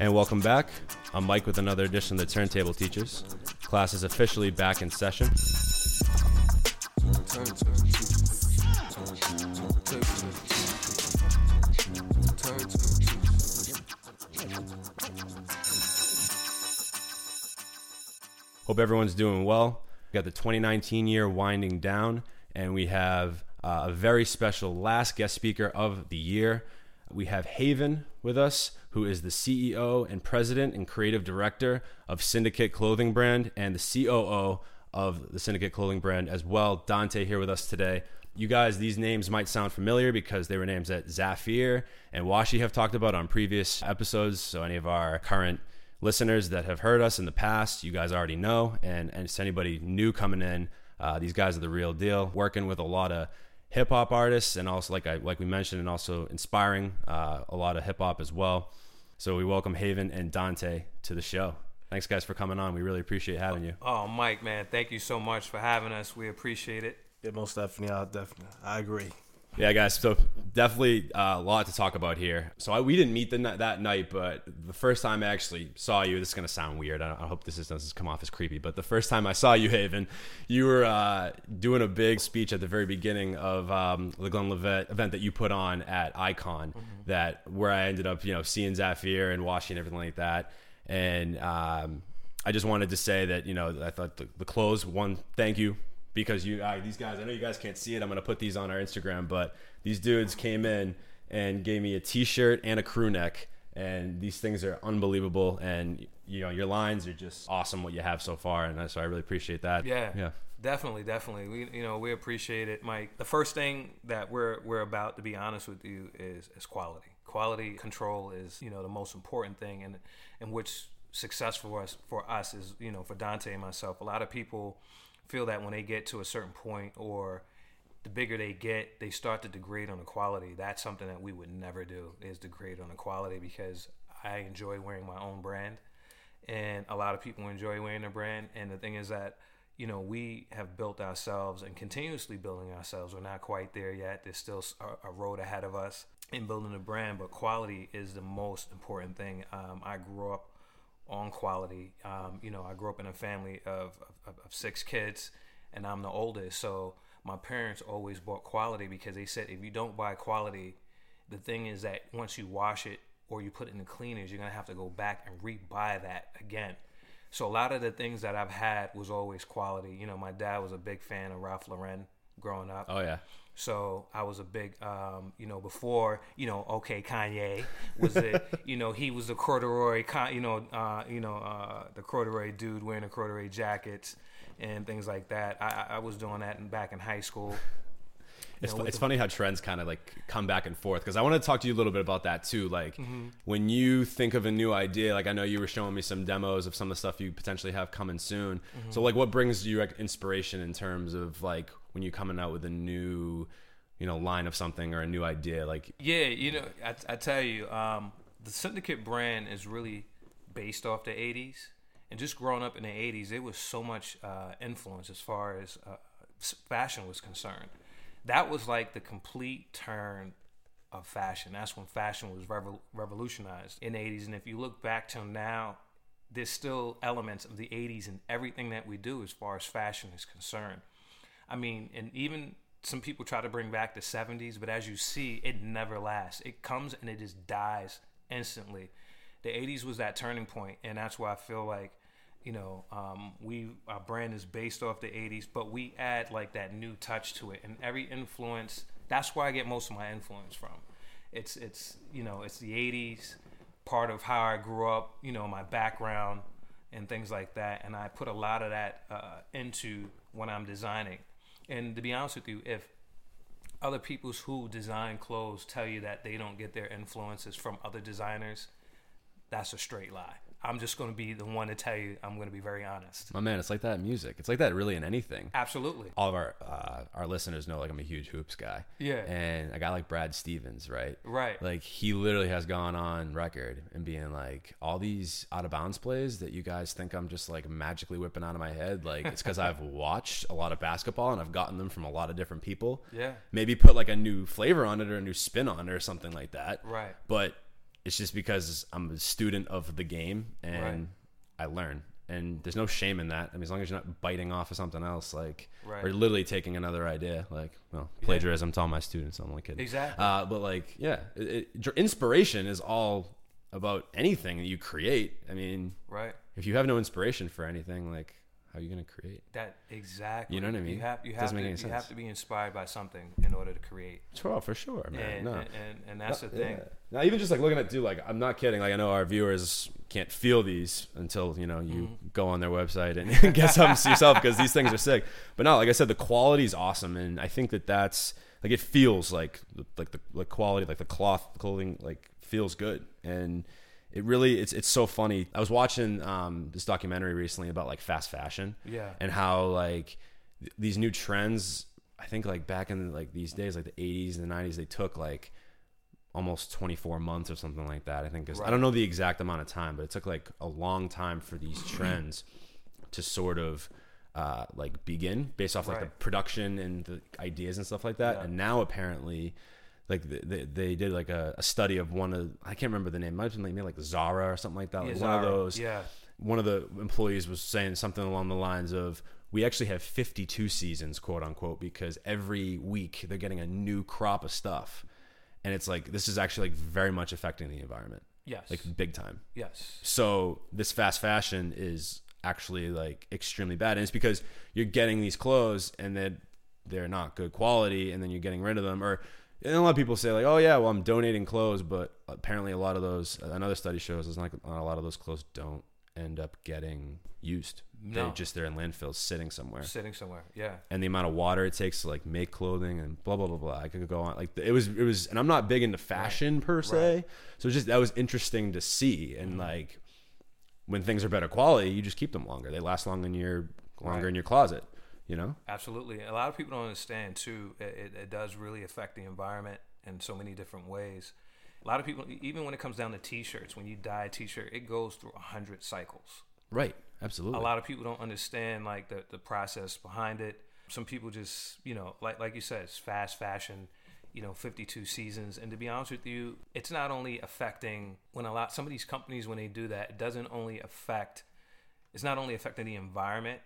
And welcome back. I'm Mike with another edition of the Turntable Teachers. Class is officially back in session. Hope everyone's doing well. We got the 2019 year winding down, and we have uh, a very special last guest speaker of the year. We have Haven with us, who is the CEO and president and creative director of Syndicate Clothing Brand and the COO of the Syndicate Clothing Brand as well. Dante here with us today. You guys, these names might sound familiar because they were names that Zafir and Washi have talked about on previous episodes. So, any of our current listeners that have heard us in the past, you guys already know. And, and to anybody new coming in, uh, these guys are the real deal. Working with a lot of hip hop artists, and also like I like we mentioned, and also inspiring uh, a lot of hip hop as well. So we welcome Haven and Dante to the show. Thanks, guys, for coming on. We really appreciate having you. Oh, Mike, man, thank you so much for having us. We appreciate it. Yeah, most definitely. I definitely. I agree. Yeah, guys. So definitely uh, a lot to talk about here. So I, we didn't meet the, that night, but the first time I actually saw you, this is gonna sound weird. I, I hope this is, doesn't come off as creepy. But the first time I saw you, Haven, you were uh, doing a big speech at the very beginning of um, the Glenlivet event that you put on at Icon. Mm-hmm. That where I ended up, you know, seeing Zafir and Washi and everything like that. And um, I just wanted to say that you know I thought the, the clothes. One, thank you because you these guys I know you guys can't see it. I'm gonna put these on our Instagram, but these dudes came in and gave me a T-shirt and a crew neck, and these things are unbelievable. And you know your lines are just awesome. What you have so far, and so I really appreciate that. Yeah, yeah. Definitely, definitely. We, you know, we appreciate it, Mike. The first thing that we're we're about to be honest with you is is quality. Quality control is you know the most important thing, and and which success for us for us is you know for Dante and myself. A lot of people feel that when they get to a certain point or the bigger they get, they start to degrade on the quality. That's something that we would never do is degrade on the quality because I enjoy wearing my own brand and a lot of people enjoy wearing their brand. And the thing is that, you know, we have built ourselves and continuously building ourselves. We're not quite there yet. There's still a, road ahead of us in building a brand, but quality is the most important thing. Um, I grew up on quality. Um, you know, I grew up in a family of, of, of, six kids, and I'm the oldest. So my parents always bought quality because they said if you don't buy quality, the thing is that once you wash it or you put it in the cleaners, you're gonna have to go back and re-buy that again. So a lot of the things that I've had was always quality. You know, my dad was a big fan of Ralph Lauren growing up. Oh yeah. So I was a big, um, you know, before, you know, okay, Kanye was the, you know, he was the corduroy, you know, uh, you know, uh, the corduroy dude wearing the corduroy jackets and things like that. I, I was doing that in, back in high school. It's, know, it's the, funny how trends kind of like come back and forth because I want to talk to you a little bit about that too. Like mm-hmm. when you think of a new idea, like I know you were showing me some demos of some of the stuff you potentially have coming soon. Mm-hmm. So like, what brings you like, inspiration in terms of like when you're coming out with a new you know line of something or a new idea like yeah you know i, I tell you um, the syndicate brand is really based off the 80s and just growing up in the 80s it was so much uh, influence as far as uh, fashion was concerned. That was like the complete turn of fashion. That's when fashion was revol- revolutionized in the 80s and if you look back till now there's still elements of the 80s in everything that we do as far as fashion is concerned I mean, and even some people try to bring back the 70s, but as you see, it never lasts. It comes and it just dies instantly. The 80s was that turning point, and that's why I feel like, you know, um, we our brand is based off the 80s, but we add like that new touch to it, and every influence. That's where I get most of my influence from. It's it's you know it's the 80s, part of how I grew up, you know, my background and things like that, and I put a lot of that uh, into when I'm designing and to be honest with you, if other people who design clothes tell you that they don't get their influences from other designers, that's a straight lie. I'm just going to be the one to tell you. I'm going to be very honest. My man, it's like that in music. It's like that really in anything. Absolutely. All of our uh, our listeners know like I'm a huge hoops guy. Yeah. And a guy like Brad Stevens, right? Right. Like he literally has gone on record and being like, all these out of bounds plays that you guys think I'm just like magically whipping out of my head, like it's because I've watched a lot of basketball and I've gotten them from a lot of different people. Yeah. Maybe put like a new flavor on it or a new spin on it or something like that. Right. But it's just because I'm a student of the game and Right. I learn. And there's no shame in that. I mean, as long as you're not biting off of something else, like, Right. or literally taking another idea, like, well, plagiarism to all my students. I'm only kidding. Exactly. Uh, but like, yeah, it, it, inspiration is all about anything that you create. I mean, Right. if you have no inspiration for anything, like, how are you going to create? That exactly. You know what I mean? You have you have to you have to be inspired by something in order to create. Oh, for sure, man. And no. and, and, and that's the thing. Yeah. Now, even just like looking at, dude, like I'm not kidding. Like I know our viewers can't feel these until you know you Mm-hmm. go on their website and get something yourself because these things are sick. But no, like I said, the quality is awesome, and I think that that's like it feels like like the like quality, like the cloth clothing, like feels good, and it really it's it's so funny. I was watching um, this documentary recently about like fast fashion, Yeah. and how like th- these new trends i think like back in like these days like the 80s and the 90s they took like almost 24 months or something like that i think is i don't know the exact amount of time but it took like a long time for these trends to sort of uh, like begin based off like the production and the ideas and stuff like that Yeah. and now apparently like they, they did like a, a study of one of I can't remember the name. It might have been like maybe like Zara or something like that. Yeah, Like one of those Yeah. one of the employees was saying something along the lines of we actually have 52 seasons quote unquote because every week they're getting a new crop of stuff and it's like this is actually like very much affecting the environment. Yes. like big time. Yes. so this fast fashion is actually like extremely bad. And it's because you're getting these clothes and then they're not good quality and then you're getting rid of them. Or and a lot of people say like oh yeah well i'm donating clothes but apparently a lot of those another study shows is like a lot of those clothes don't end up getting used No. they just they're in landfills sitting somewhere Sitting somewhere. Yeah. and the amount of water it takes to like make clothing and blah blah blah blah. I could go on like it was it was, and I'm not big into fashion per se, so just that was interesting to see. And Mm-hmm. like when things are better quality, you just keep them longer. They last long in your longer Right. in your closet. You know, Absolutely. A lot of people don't understand too. It, it, it does really affect the environment in so many different ways. A lot of people, even when it comes down to t-shirts, when you dye a t-shirt, it goes through a hundred cycles. right? Absolutely. A lot of people don't understand like the, the process behind it. Some people just, you know, like like you said, it's fast fashion. You know, 52 seasons, and to be honest with you, it's not only affecting when a lot some of these companies when they do that, it doesn't only affect. It's not only affecting the environment,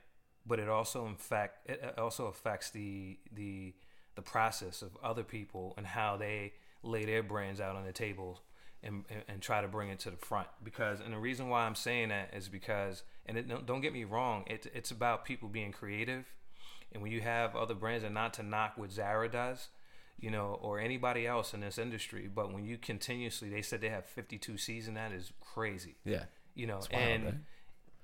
but it also affect it it also affects the the the process of other people and how they lay their brands out on the table and, and, and try to bring it to the front because and the reason why I'm saying that is because and it, don't, don't get me wrong it, it's about people being creative and when you have other brands and not to knock what Zara does you know or anybody else in this industry but when you continuously they said they have 52 season that is crazy yeah. you know wild, and right?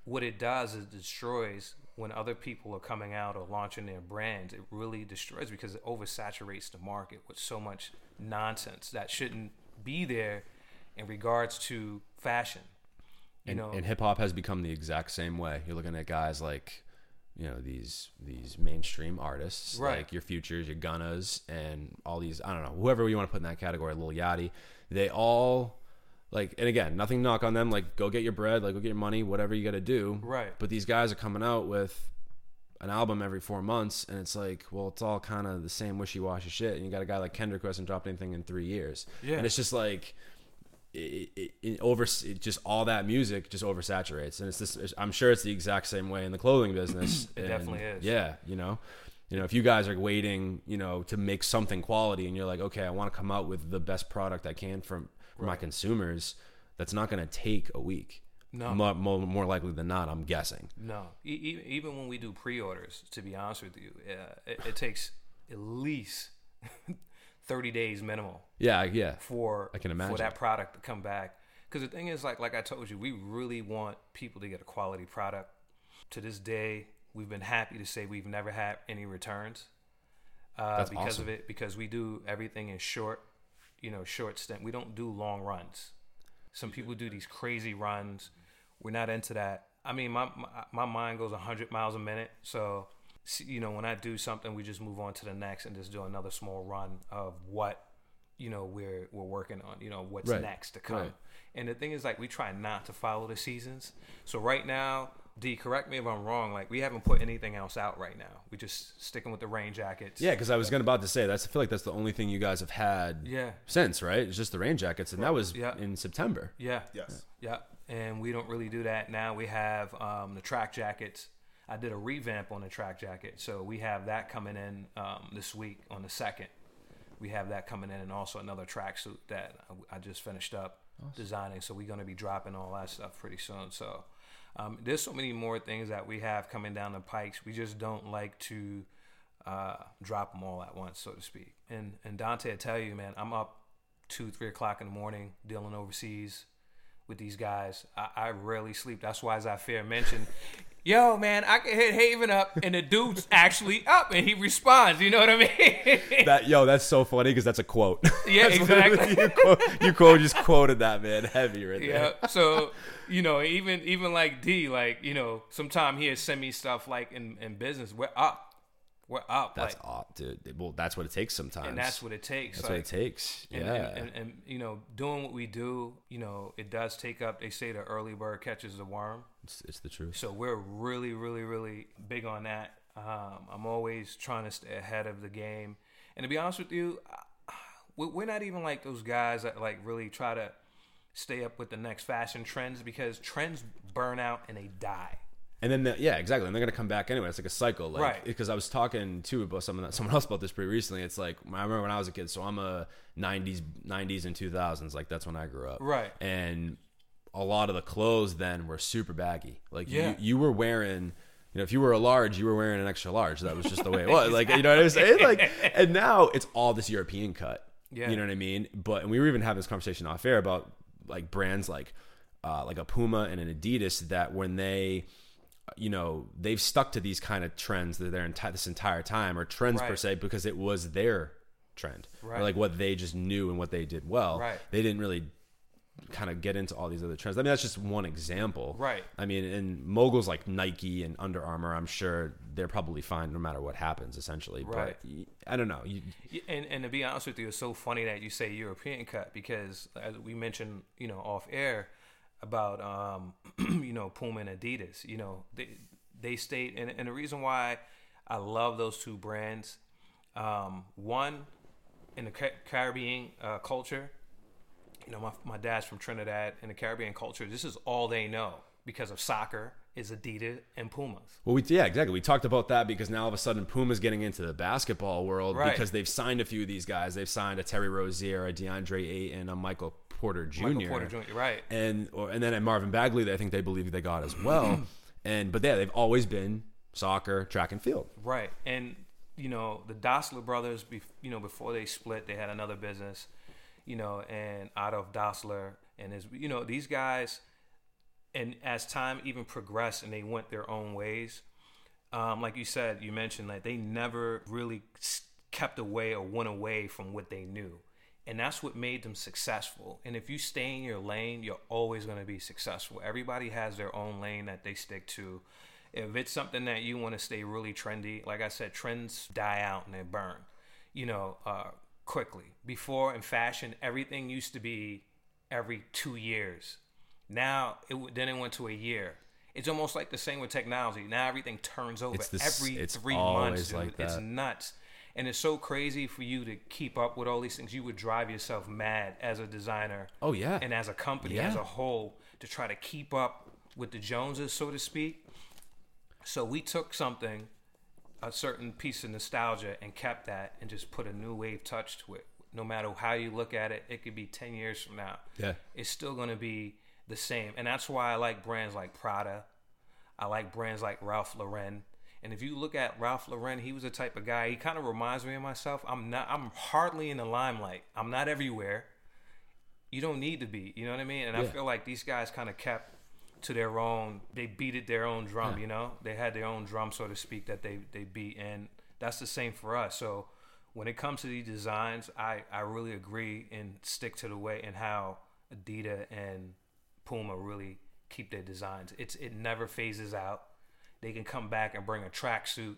what it does is destroys when other people are coming out or launching their brands it really destroys because it oversaturates the market with so much nonsense that shouldn't be there in regards to fashion and, know and hip hop has become the exact same way. You're looking at guys like, you know, these these mainstream artists, Right. like your Futures, your Gunnas, and all these. I don't know, whoever you want to put in that category, Lil Yachty. They all like, and again, nothing knock on them. Like, go get your bread, like go get your money, whatever you got to do. Right. But these guys are coming out with an album every four months, and it's like, well, it's all kind of the same wishy washy shit. And you got a guy like Kendrick who hasn't dropped anything in three years. Yeah. And it's just like it, it, it over it just all that music just oversaturates. And it's this i'm sure it's the exact same way in the clothing business. It And, definitely is. yeah you know you know if you guys are waiting you know to make something quality and you're like okay i want to come out with the best product i can from for my consumers that's not going to take a week. No. more, more, more likely than not i'm guessing. No. E- even when we do pre-orders to be honest with you uh, it, it takes at least 30 days minimal yeah yeah for I can imagine for that product to come back. Because the thing is, like like I told you, we really want people to get a quality product. To this day, we've been happy to say we've never had any returns uh, because awesome. of it. Because we do everything in short, you know, short stint. We don't do long runs. Some people do these crazy runs we're not into that. I mean, my my, my mind goes 100 miles a minute, so you know when I do something, we just move on to the next and just do another small run of what you know we're we're working on. You know what's Right. next to come. Right. And the thing is, like, we try not to follow the seasons. So right now, D, correct me if I'm wrong. Like, we haven't put anything else out right now. We just sticking with the rain jackets. Yeah, because I was gonna about to say that's. I feel like that's the only thing you guys have had. Yeah. Since right, it's just the rain jackets, and that was Yeah. in September. Yeah. Yes. Yeah. And we don't really do that now. We have um, the track jackets. I did a revamp on the track jacket, so we have that coming in um, this week on the second. We have that coming in, and also another tracksuit that I I just finished up designing. So we're going to be dropping all that stuff pretty soon. So um, there's so many more things that we have coming down the pikes. We just don't like to uh, drop them all at once, so to speak. And and Dante, I tell you, man, I'm up two, three o'clock in the morning dealing overseas with these guys. I, I rarely sleep. That's why, as Zafir mentioned, yo, man, I can hit Haven up, and the dude's actually up, and he responds. You know what I mean? That yo, that's so funny because that's a quote. Yeah, exactly. you, quote, you quote just quoted that man heavy right there. yeah. So you know, even even like D, like you know, sometime he'll send me stuff like in in business. We're up. We're up. That's like, aw- dude. Well, that's what it takes sometimes. and that's what it takes. That's like, what it takes. And, yeah. and, and, and you know, doing what we do, you know, it does take up. They say the early bird catches the worm. It's, it's the truth. So we're really, really, really big on that. Um, I'm always trying to stay ahead of the game. And to be honest with you, we- we're not even like those guys that like really try to stay up with the next fashion trends because trends burn out and they die. And then, the, yeah, exactly. And they're gonna come back anyway. It's like a cycle, like, Right. Because I was talking too about someone, someone else about this pretty recently. It's like I remember when I was a kid. So I'm a '90s, '90s and 2000s. Like that's when I grew up. Right. And a lot of the clothes then were super baggy. Like Yeah. you, you were wearing. You know, if you were a large, you were wearing an extra large. That was just the way it was. Like, you know what I'm saying? Like, and now it's all this European cut. Yeah. You know what I mean? But and we were even having this conversation off air about like brands like uh, like a Puma and an Adidas that when they you know they've stuck to these kind of trends that their entire this entire time or trends per se because it was their trend Right. or like what they just knew and what they did well Right. they didn't really kind of get into all these other trends i mean that's just one example Right. i mean and moguls like nike and under armour i'm sure they're probably fine no matter what happens essentially Right. but i don't know you, And, and to be honest with you, it's so funny that you say European cut because as we mentioned, you know, off air about, um, you know, Puma and Adidas, you know, they, they state, and, and the reason why I love those two brands, um, one, in the Caribbean uh, culture, you know, my, my dad's from Trinidad. and the Caribbean culture, this is all they know because of soccer is Adidas and Pumas. Well, we yeah, exactly. We talked about that because now all of a sudden Puma's getting into the basketball world Right. because they've signed a few of these guys. They've signed a Terry Rozier, a DeAndre Ayton, a Michael Porter Jr. Michael Porter Jr. Right. and or, and then at Marvin Bagley, I think they believe they got as well. and but yeah, they've always been soccer, track and field. Right, and you know the Dassler brothers. You know before they split, they had another business. You know, and out of Dassler and his, you know, these guys, and as time even progressed and they went their own ways, um, like you said, you mentioned that they never really kept away or went away from what they knew. And that's what made them successful. And if you stay in your lane, you're always going to be successful. Everybody has their own lane that they stick to. If it's something that you want to stay really trendy, like I said, trends die out and they burn, you know, uh, quickly. Before in fashion, everything used to be every two years. Now it then it went to a year. It's almost like the same with technology. Now everything turns over It's the s- every it's three months. Like It's nuts, and it's so crazy for you to keep up with all these things. You would drive yourself mad as a designer. Oh, yeah. and as a company Yeah. as a whole to try to keep up with the Joneses, so to speak. So we took something, a certain piece of nostalgia, and kept that, and just put a new wave touch to it. No matter how you look at it, it could be ten years from now. Yeah. it's still going to be the same, and that's why I like brands like Prada. I like brands like Ralph Lauren. And if you look at Ralph Lauren, he was the type of guy. He kind of reminds me of myself. I'm not. I'm hardly in the limelight. I'm not everywhere. You don't need to be. You know what I mean? And I feel like these guys kind of kept to their own. They beated their own drum. You know, they had their own drum, so to speak, that they they beat, and that's the same for us. So when it comes to these designs, I I really agree and stick to the way and how Adidas and Puma really keep their designs. It's it never phases out. They can come back and bring a tracksuit,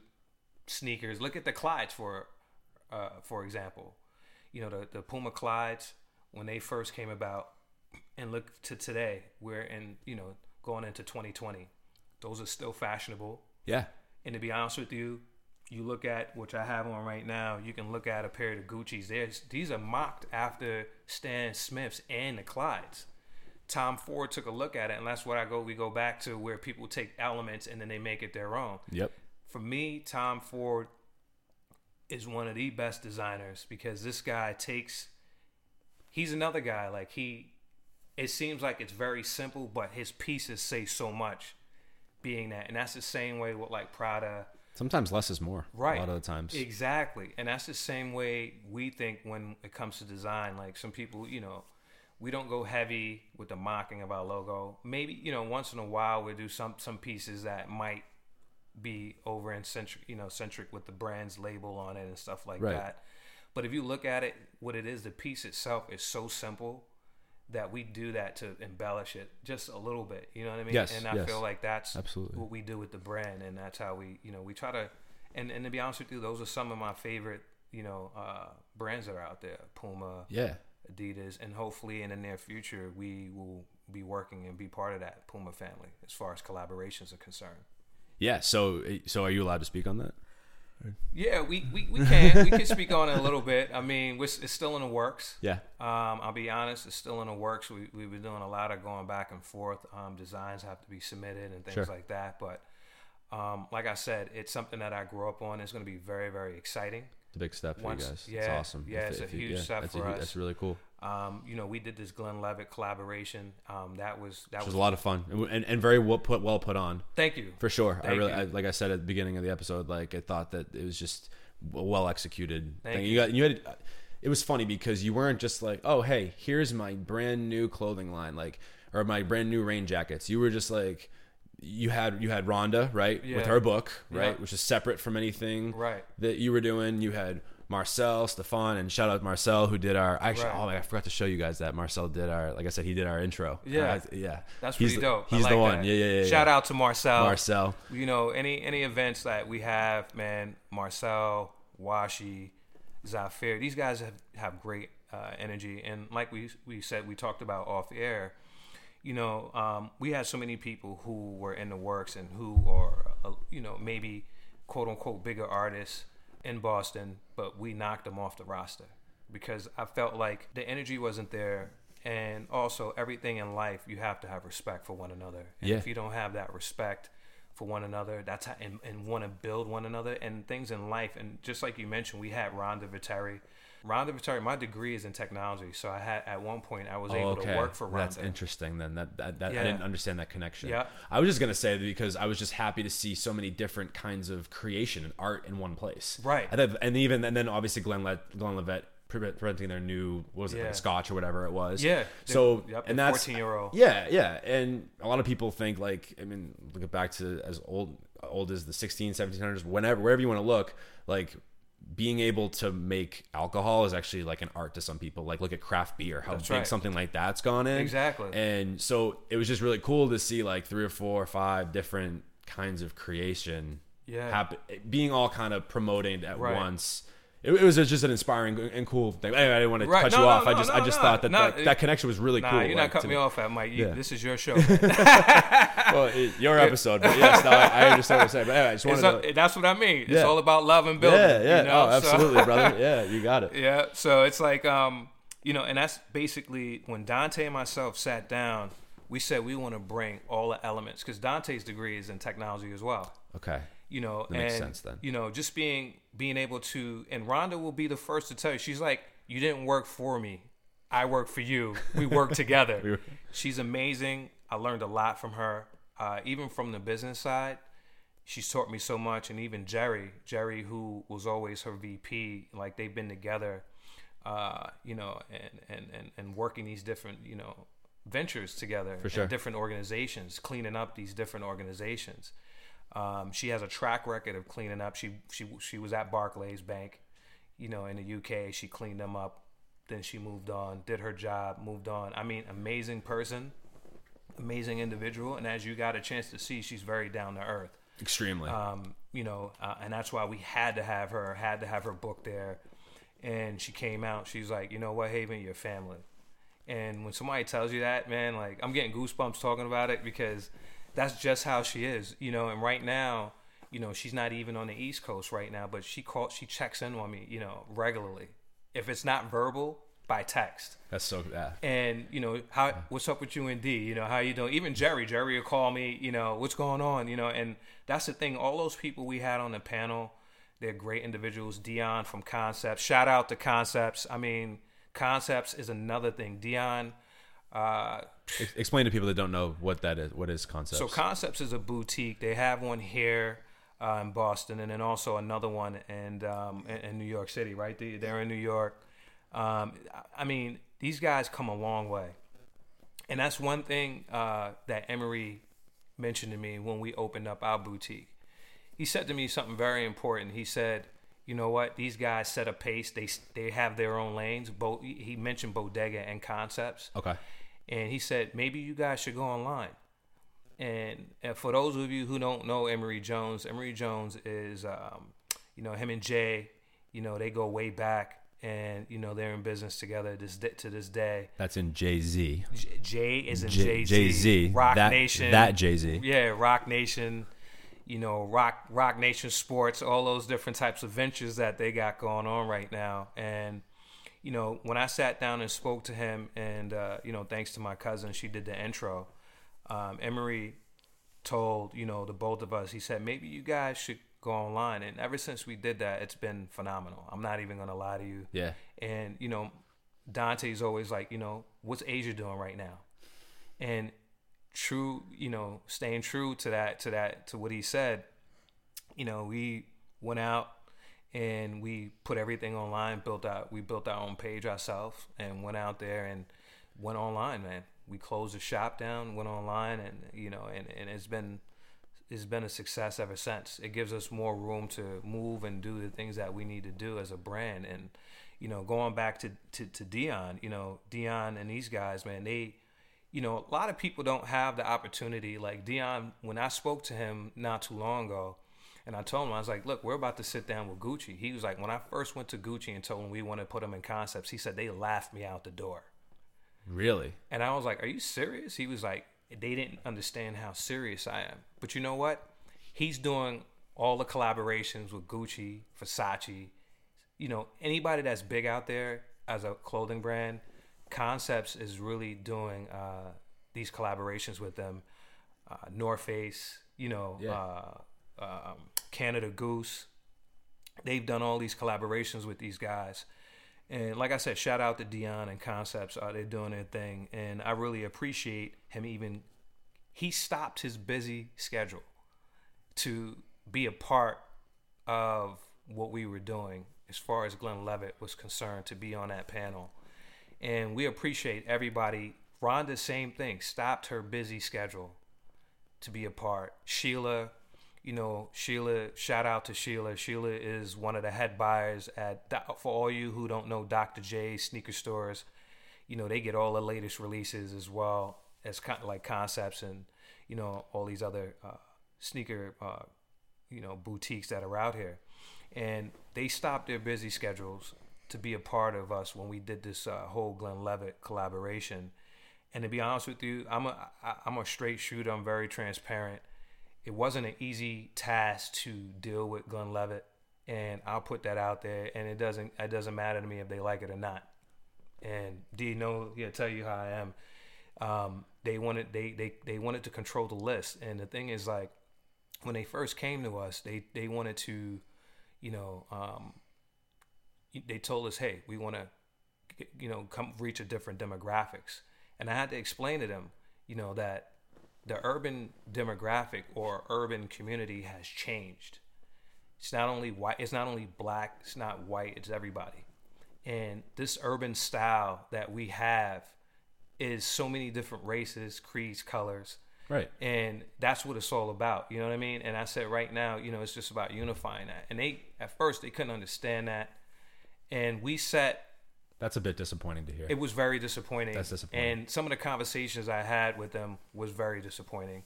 sneakers. Look at the Clydes for, uh, for example. You know the the Puma Clydes when they first came about, and look to today. We're in you know going into 2020. Those are still fashionable. Yeah. And to be honest with you, you look at which I have on right now. You can look at a pair of Gucci's. There's, these are mocked after Stan Smiths and the Clydes. Tom Ford took a look at it, and that's what I go. We go back to where people take elements and then they make it their own. Yep. For me, Tom Ford is one of the best designers because this guy takes. He's another guy like he. It seems like it's very simple, but his pieces say so much. Being that, and that's the same way with like Prada. Sometimes less is more. Right. A lot of the times. Exactly. And that's the same way we think when it comes to design. Like some people, you know, we don't go heavy with the mocking of our logo. Maybe, you know, once in a while we do some some pieces that might be over and centric, you know, centric with the brand's label on it and stuff like Right. that. But if you look at it, what it is, the piece itself is so simple that we do that to embellish it just a little bit. You know what I mean? Yes, And I yes. feel like that's Absolutely. what we do with the brand, and that's how we, you know, we try to. And and to be honest with you, those are some of my favorite, you know, uh, brands that are out there: Puma, Yeah. Adidas, and hopefully in the near future we will be working and be part of that Puma family as far as collaborations are concerned. Yeah. So, so are you allowed to speak on that? Yeah, we, we, we can we can speak on it a little bit. I mean, it's still in the works. Yeah. Um, I'll be honest, it's still in the works. We, we've been doing a lot of going back and forth. Um, designs have to be submitted and things Sure. like that. But um, like I said, it's something that I grew up on. It's going to be very, very exciting. It's a big step for Once- you guys. it's awesome. yeah, it's a you- huge step that's for hu- us. That's really cool. Um, you know, we did this Glenlivet collaboration. Um, that was that was, was a lot of fun and, and, very well put, well put on Thank you. for sure. I really. I, like I said at the beginning of the episode, like I thought that it was just a well executed. Thank thing. you. You got, you had, it was funny because you weren't just like, oh, hey, here's my brand new clothing line, like, or my brand new rain jackets. You were just like, you had you had Rhonda right with her book right, Yeah. which is separate from anything Right. that you were doing. You had Marcel, Stefan, and shout out Marcel who did our. Actually, Right. oh, I forgot to show you guys that Marcel did our. Like I said, he did our intro. Yeah. Uh, yeah. That's pretty the, dope. I He's the one. that. Yeah, yeah, yeah. Shout yeah. out to Marcel. Marcel. you know any any events that we have man marcel washi zafir these guys have, have great uh, energy and like we we said we talked about off air you know um, we had so many people who were in the works and who are uh, you know maybe quote unquote bigger artists in boston but we knocked them off the roster because i felt like the energy wasn't there. And also everything in life you have to have respect for one another. And Yeah. if you don't have that respect for one another that's how and, and want to build one another. And things in life and just like you mentioned we had rhonda viteri rhonda viteri my degree is in technology so i had at one point i was Oh, able okay. to work for rhonda That's interesting. Then that, that, that I didn't understand that connection. Yeah. I was just gonna say that because I was just happy to see so many different kinds of creation and art in one place. Right. And even and then obviously Glenn Let Glenlivet pre- presenting their new what was it Yeah. like Scotch or whatever it was. Yeah. So Yep, and that's 14-year-old. Yeah, yeah. And a lot of people think like I mean look back to as old old as the 16 1700s whenever wherever you want to look like being able to make alcohol is actually like an art to some people. Like look at craft beer, how That's big right. something like that's gone in. Exactly. And so it was just really cool to see like three or four or five different kinds of creation Yeah. happen, being all kind of promoted at Right. once. It, it was just an inspiring and cool thing. Anyway, I didn't want to Right. cut No, you no, off. I just, no, I just no. thought that No, that, it- that connection was really Nah, cool. you're like, not cutting me off at Mike. You, Yeah. This is your show. Well, it- your episode, but yes, no, I, I understand what you're saying. But anyway, I just It's wanted a- to. that's what I mean. It's Yeah. all about love and building. Yeah, yeah, You know? oh, So- absolutely, brother. Yeah, you got it. Yeah, so it's like um, you know, and that's basically when Dante and myself sat down, we said we want to bring all the elements because Dante's degree is in technology as well. Okay. You know, That and makes sense then. you know, just being being able to, and Rhonda will be the first to tell you. She's like, you didn't work for me, I work for you. We work together. were- She's amazing. I learned a lot from her, uh, even from the business side. She's taught me so much, and even Jerry, Jerry, who was always her VP, like they've been together, uh, you know, and, and and and working these different, you know, ventures together, For sure. different organizations, cleaning up these different organizations. Um, she has a track record of cleaning up. She she she was at Barclays Bank, you know, in the UK. She cleaned them up. Then she moved on, did her job, moved on. I mean, amazing person, amazing individual, and as you got a chance to see, she's very down to earth. Extremely. Um, you know, uh, and that's why we had to have her, had to have her book there. And she came out. She's like, you know what, Haven, you're family. And when somebody tells you that, man, like I'm getting goosebumps talking about it because that's just how she is, you know. And right now, you know, she's not even on the East Coast right now, but she called, she checks in on me, you know, regularly. If it's not verbal, by text. That's so yeah. And you know how what's up with you and D? You know how you doing? Even Jerry, Jerry will call me. You know what's going on? You know, and that's the thing. All those people we had on the panel, they're great individuals. Dion from Concepts. Shout out to Concepts. I mean, Concepts is another thing. Dion. Uh, Explain to people that don't know what that is. What is concepts? so Concepts is a boutique. They have one here uh, in Boston, and then also another one in um, in, in New York City. Right, they, they're in New York. Um, I mean, these guys come a long way, and that's one thing uh, that Emory mentioned to me when we opened up our boutique. He said to me something very important. He said, "You know what? These guys set a pace. They they have their own lanes. Both he mentioned Bodega and Concepts, okay. And he said maybe you guys should go online." And, and for those of you who don't know Emory Jones, Emory Jones is, um, you know, him and Jay, you know, they go way back and you know they're in business together this to this day. That's in Jay Z. Jay is in Jay Z. Jay Z. Rock that, Nation, That Jay Z. yeah, Roc Nation, you know, Rock Roc Nation Sports, all those different types of ventures that they got going on right now. And you know, when I sat down and spoke to him, and uh, you know, thanks to my cousin, she did the intro. Um, Emory told you know the both of us. He said maybe you guys should go online, and ever since we did that, it's been phenomenal. I'm not even gonna lie to you. Yeah. And you know, Dante's always like, you know, what's Asia doing right now? And true, you know, staying true to that, to that, to what he said. You know, we went out and we put everything online, built out, we built our own page ourselves, and went out there and went online, man. We closed the shop down, went online, and you know, and, and it's been it's been a success ever since. It gives us more room to move and do the things that we need to do as a brand. And you know, going back to to, to Dion, you know, Dion and these guys, man, they, you know, a lot of people don't have the opportunity. Like Dion, when I spoke to him not too long ago, and I told him I was like, look, we're about to sit down with Gucci. He was like, when I first went to Gucci and told him we want to put him in concepts, he said they laughed me out the door. Really? And I was like, Are you serious? He was like, They didn't understand how serious I am. But you know what? He's doing all the collaborations with Gucci, Versace. You know, anybody that's big out there as a clothing brand, Concepts is really doing uh, these collaborations with them. Uh, North Face, you know, Yeah. uh, um, Canada Goose. They've done all these collaborations with these guys. And like I said, shout out to Dion and Concepts. Uh, they're doing their thing, and I really appreciate him. Even he stopped his busy schedule to be a part of what we were doing as far as Glenlivet was concerned to be on that panel. And we appreciate everybody. Rhonda, same thing, stopped her busy schedule to be a part. Sheila, you know, Sheila, shout out to Sheila. Sheila is one of the head buyers at, for all you who don't know, Dr. J sneaker stores. You know, they get all the latest releases as well as kind of like concepts and, you know, all these other uh, sneaker, uh, you know, boutiques that are out here. And they stopped their busy schedules to be a part of us when we did this uh, whole Glenlivet collaboration. And to be honest with you, I'm a I, I'm a straight shooter. I'm very transparent. It wasn't an easy task to deal with Glenlivet, and I'll put that out there. And it doesn't it doesn't matter to me if they like it or not. And D know he'll tell you how I am. Um, they wanted they, they they wanted to control the list, and the thing is like when they first came to us, they they wanted to, you know, um, they told us, hey, we want to, you know, come reach a different demographics, and I had to explain to them, you know, that the urban demographic or urban community has changed. It's not only white. It's not only black. It's not white. It's everybody. And this urban style that we have is so many different races, creeds, colors. Right. And that's what it's all about. You know what I mean? And I said right now, you know, it's just about unifying that. And they at first they couldn't understand that. And we set That's a bit disappointing to hear. It was very disappointing. That's disappointing. And some of the conversations I had with them was very disappointing.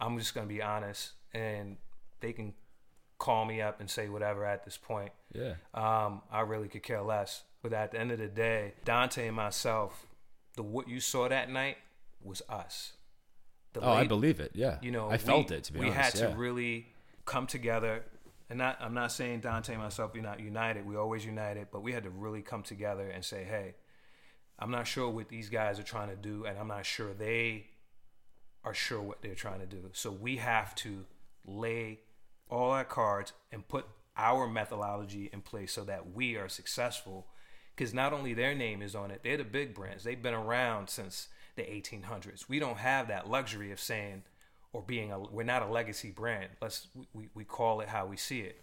I'm just gonna be honest, and they can call me up and say whatever at this point. yeah. Um, I really could care less. But at the end of the day, Dante and myself, the what you saw that night was us. The Oh, I believe it. Yeah. you know, I felt we, it to be we honest. We had yeah. to really come together. And not, I'm not saying Dante and myself we're not united. We're always united, but we had to really come together and say, "Hey, I'm not sure what these guys are trying to do, and I'm not sure they are sure what they're trying to do. So we have to lay all our cards and put our methodology in place so that we are successful. Because not only their name is on it, they're the big brands. They've been around since the 1800s. We don't have that luxury of saying or being a we're not a legacy brand. Let's we, we call it how we see it.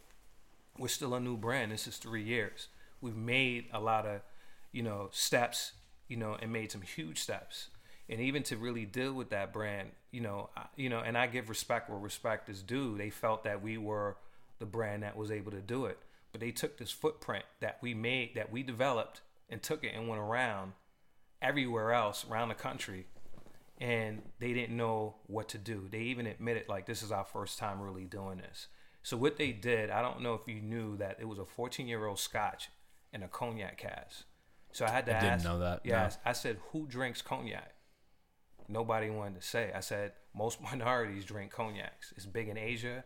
We're still a new brand. This is three years. We've made a lot of, you know, steps, you know, and made some huge steps. And even to really deal with that brand, you know, I, you know, and I give respect where respect is due. They felt that we were the brand that was able to do it, but they took this footprint that we made, that we developed, and took it and went around everywhere else around the country and they didn't know what to do. They even admitted like this is our first time really doing this. So what they did, I don't know if you knew that it was a 14 year old Scotch and a cognac cask. So I had to I didn't ask. know that, Yeah, no. I said, who drinks cognac? Nobody wanted to say. I said most minorities drink cognacs. It's big in Asia.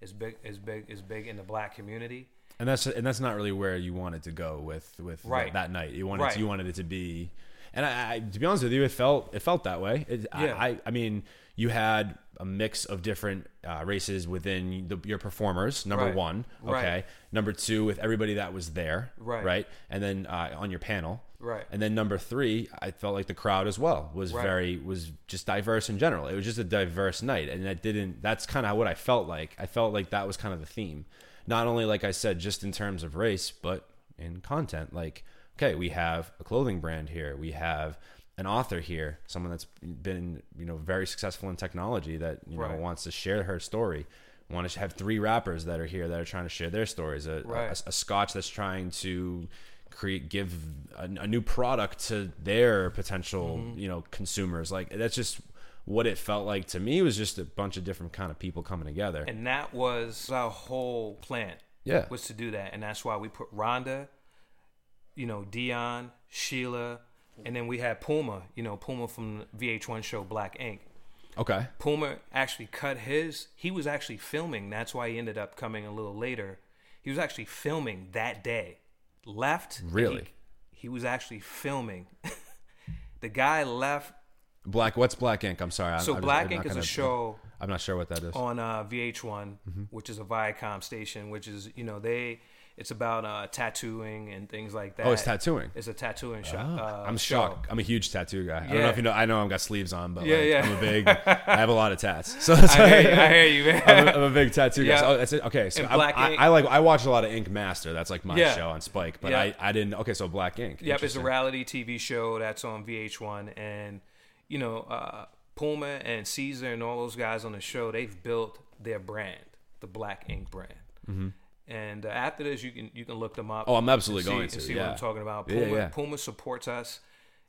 It's big. It's big. It's big in the black community. and that's and that's not really where you wanted to go with with Right. that, that night. You wanted Right. you wanted it to be, and I, I to be honest with you, it felt it felt that way. It, Yeah. I, I mean, you had a mix of different uh, races within the, your performers. Number Right. one, okay. Right. Number two, with everybody that was there, Right. right, and then uh, on your panel, Right. and then number three, I felt like the crowd as well was Right. very was just diverse in general. It was just a diverse night, and that didn't. That's kind of what I felt like. I felt like that was kind of the theme, not only like I said, just in terms of race, but in content. Like, okay, we have a clothing brand here. We have an author here, someone that's been you know very successful in technology that you know Right. wants to share her story. Want to have three rappers that are here that are trying to share their stories. A, Right. a, a Scotch that's trying to create give a, a new product to their potential Mm-hmm. you know consumers like that's just what it felt like to me was just a bunch of different kind of people coming together And that was our whole plan. yeah was to do that, and that's why we put Rhonda, you know, Dion, Sheila, and then we had Puma, you know, Puma from the VH1 show Black Ink. okay Puma actually cut his. He was actually filming. That's why he ended up coming a little later. He was actually filming that day. Left. Really? He, he was actually filming. the guy left. black what's black ink i'm sorry So I, was- Black I'm Ink is a gonna- show i'm not sure what that is on uh, VH1, Mm-hmm. which is a Viacom station, which is you know they it's about uh, tattooing and things like that. oh it's tattooing It's a tattooing show. Oh, uh, I'm show. shocked. I'm a huge tattoo guy. I don't know Yeah. if you know. I know I've got sleeves on, but Yeah, like, yeah. I'm a big. I have a lot of tats. So it's I hear, you, I hear you, man. I'm, a, I'm a big tattoo guy. Yeah. So, oh, that's it. Okay, so I, I, I like I watch a lot of Ink Master. That's like my Yeah. show on Spike. But Yeah. I, I didn't. Okay, so Black Ink. Yep, it's a reality TV show that's on VH1, and you know, uh, Puma and Ceaser and all those guys on the show, they've built their brand, the Black Ink brand. Mm-hmm. And uh, after this, you can you can look them up. Oh, I'm absolutely see, going to, see yeah. what I'm talking about. Yeah, Puma, yeah. Puma supports us.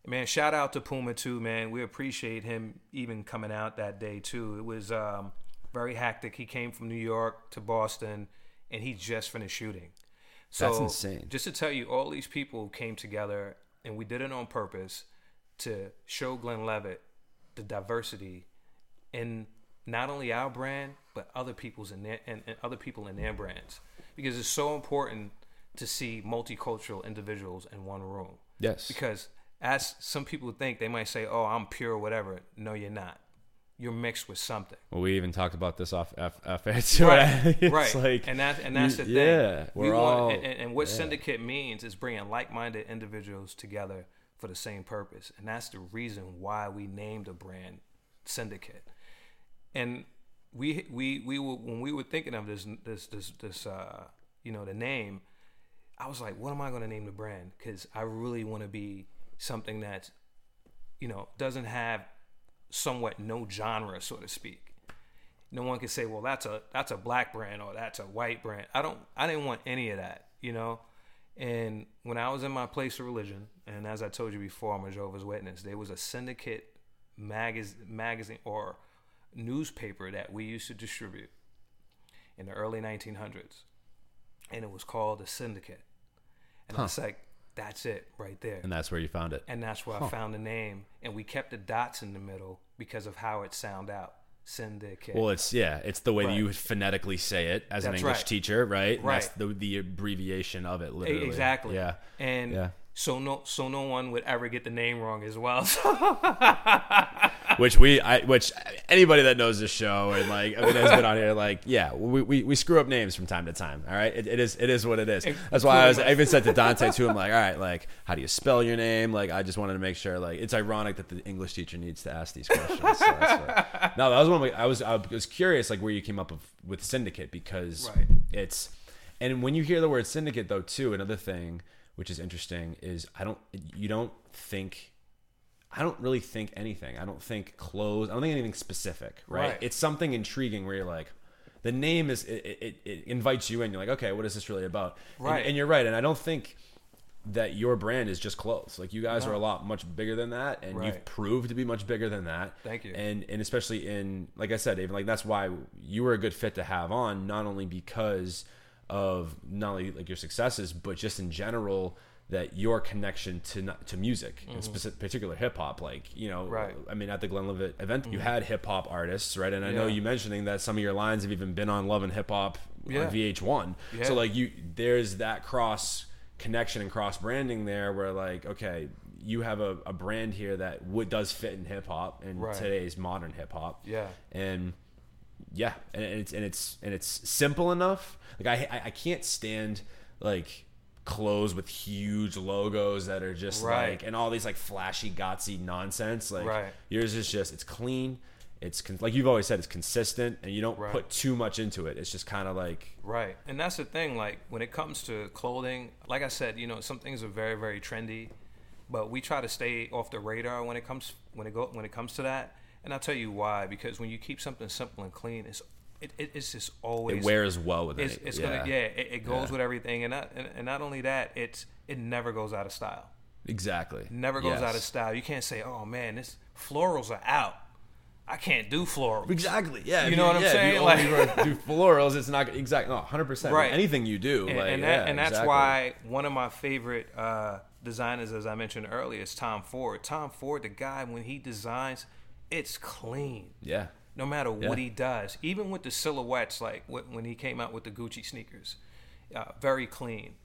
Man, shout out to Puma too, man. We appreciate him even coming out that day too. It was um, very hectic. He came from New York to Boston, and he just finished shooting. So That's insane. Just to tell you, all these people came together, and we did it on purpose to show Glenlivet the diversity in not only our brand but other people's in their and, and other people in their brands because it's so important to see multicultural individuals in one room. Yes. because as some people think they might say oh i'm pure whatever. No you're not. You're mixed with something. Well, we even talked about this off F, air right. right? Like, and that and that's the you- thing. Yeah, we we're want all. and, and- and what yeah. syndicate means is bringing like-minded individuals together for the same purpose. And that's the reason why we named a brand syndicate. And we we we were when we were thinking of this this this this uh you know the name i was like what am i going to name the brand? Because i really want to be something that you know doesn't have somewhat no genre so to speak. No one can say well that's a that's a black brand or that's a white brand. I don't i didn't want any of that you know? And when I was in my place of religion, and as I told you before, I'm a Jehovah's Witness, there was a syndicate magaz- magazine or newspaper that we used to distribute in the early 1900s. And it was called the Syndicate. And I was like, that's it right there. And that's where you found it. And that's where I found the name. And we kept the dots in the middle because of how it sound out. Syndicate. Well, it's yeah, it's the way Right. you would phonetically say it as an English right. teacher, right? And That's Right. the the abbreviation of it, literally. Exactly. Yeah. And Yeah. So no so no one would ever get the name wrong as well. which we, I, which anybody that knows this show and like I mean, has been on here, like, yeah, we, we, we screw up names from time to time. All right, it, it is it is what it is. That's why I was I even said to Dante too. I'm like, all right, like, how do you spell your name? Like, I just wanted to make sure. Like, it's ironic that the English teacher needs to ask these questions. So what- no, that was one. Of my, I was I was curious like where you came up with, with syndicate because Right. it's and when you hear the word syndicate though too another thing which is interesting is i don't you don't think i don't really think anything i don't think clothes i don't think anything specific right, Right. it's something intriguing where you're like the name is it, it, it invites you in you're like okay what is this really about And- Right. and, you're right and i don't think that your brand is just clothes like you guys No. are a lot much bigger than that and you've proved to be much bigger than that Thank you. and and especially in like I said, even like that's why you were a good fit to have on, not only because of not only like your successes, but just in general that your connection to to music, in specific, particular hip hop, like you know, Mm-hmm. Right. Mm-hmm. I mean, at the Glenlivet event, you had hip hop artists, right? And I know you mentioning that some of your lines have even been on Love and Hip Hop Yeah. on VH1. Yeah. So like you, there's that cross connection and cross branding there, where like okay. You have a, a brand here that would, does fit in hip hop and Right. today's modern hip hop yeah. and yeah and it's and it's and it's simple enough like i i, I can't stand like clothes with huge logos that are just Right. like and all these like flashy gotsy nonsense like Right. yours is just it's clean it's con- like you've always said it's consistent and you don't Right. put too much into it it's just kind of like Right. And that's the thing, like when it comes to clothing, like I said, you know, some things are very, very trendy, but we try to stay off the radar when it comes when it go when it comes to that. And I'll tell you why, because when you keep something simple and clean, it's it, it it's just always it wears well with it's, it it's gonna yeah, it, it goes Yeah. with everything and not and, and not only that, it's it never goes out of style. exactly Never goes out of style. You can't say, "Oh man, this florals are out. I can't do florals." Exactly. Yeah. You know what I'm yeah, if saying? You only Like- do florals. It's not exactly. No, hundred percent. Right. Anything you do, and, like, and, that, yeah, and that's exactly. why one of my favorite uh, designers, as I mentioned earlier, is Tom Ford. Tom Ford, the guy when he designs, it's clean. Yeah. No matter what he does, even with the silhouettes, like when he came out with the Gucci sneakers, uh, very clean.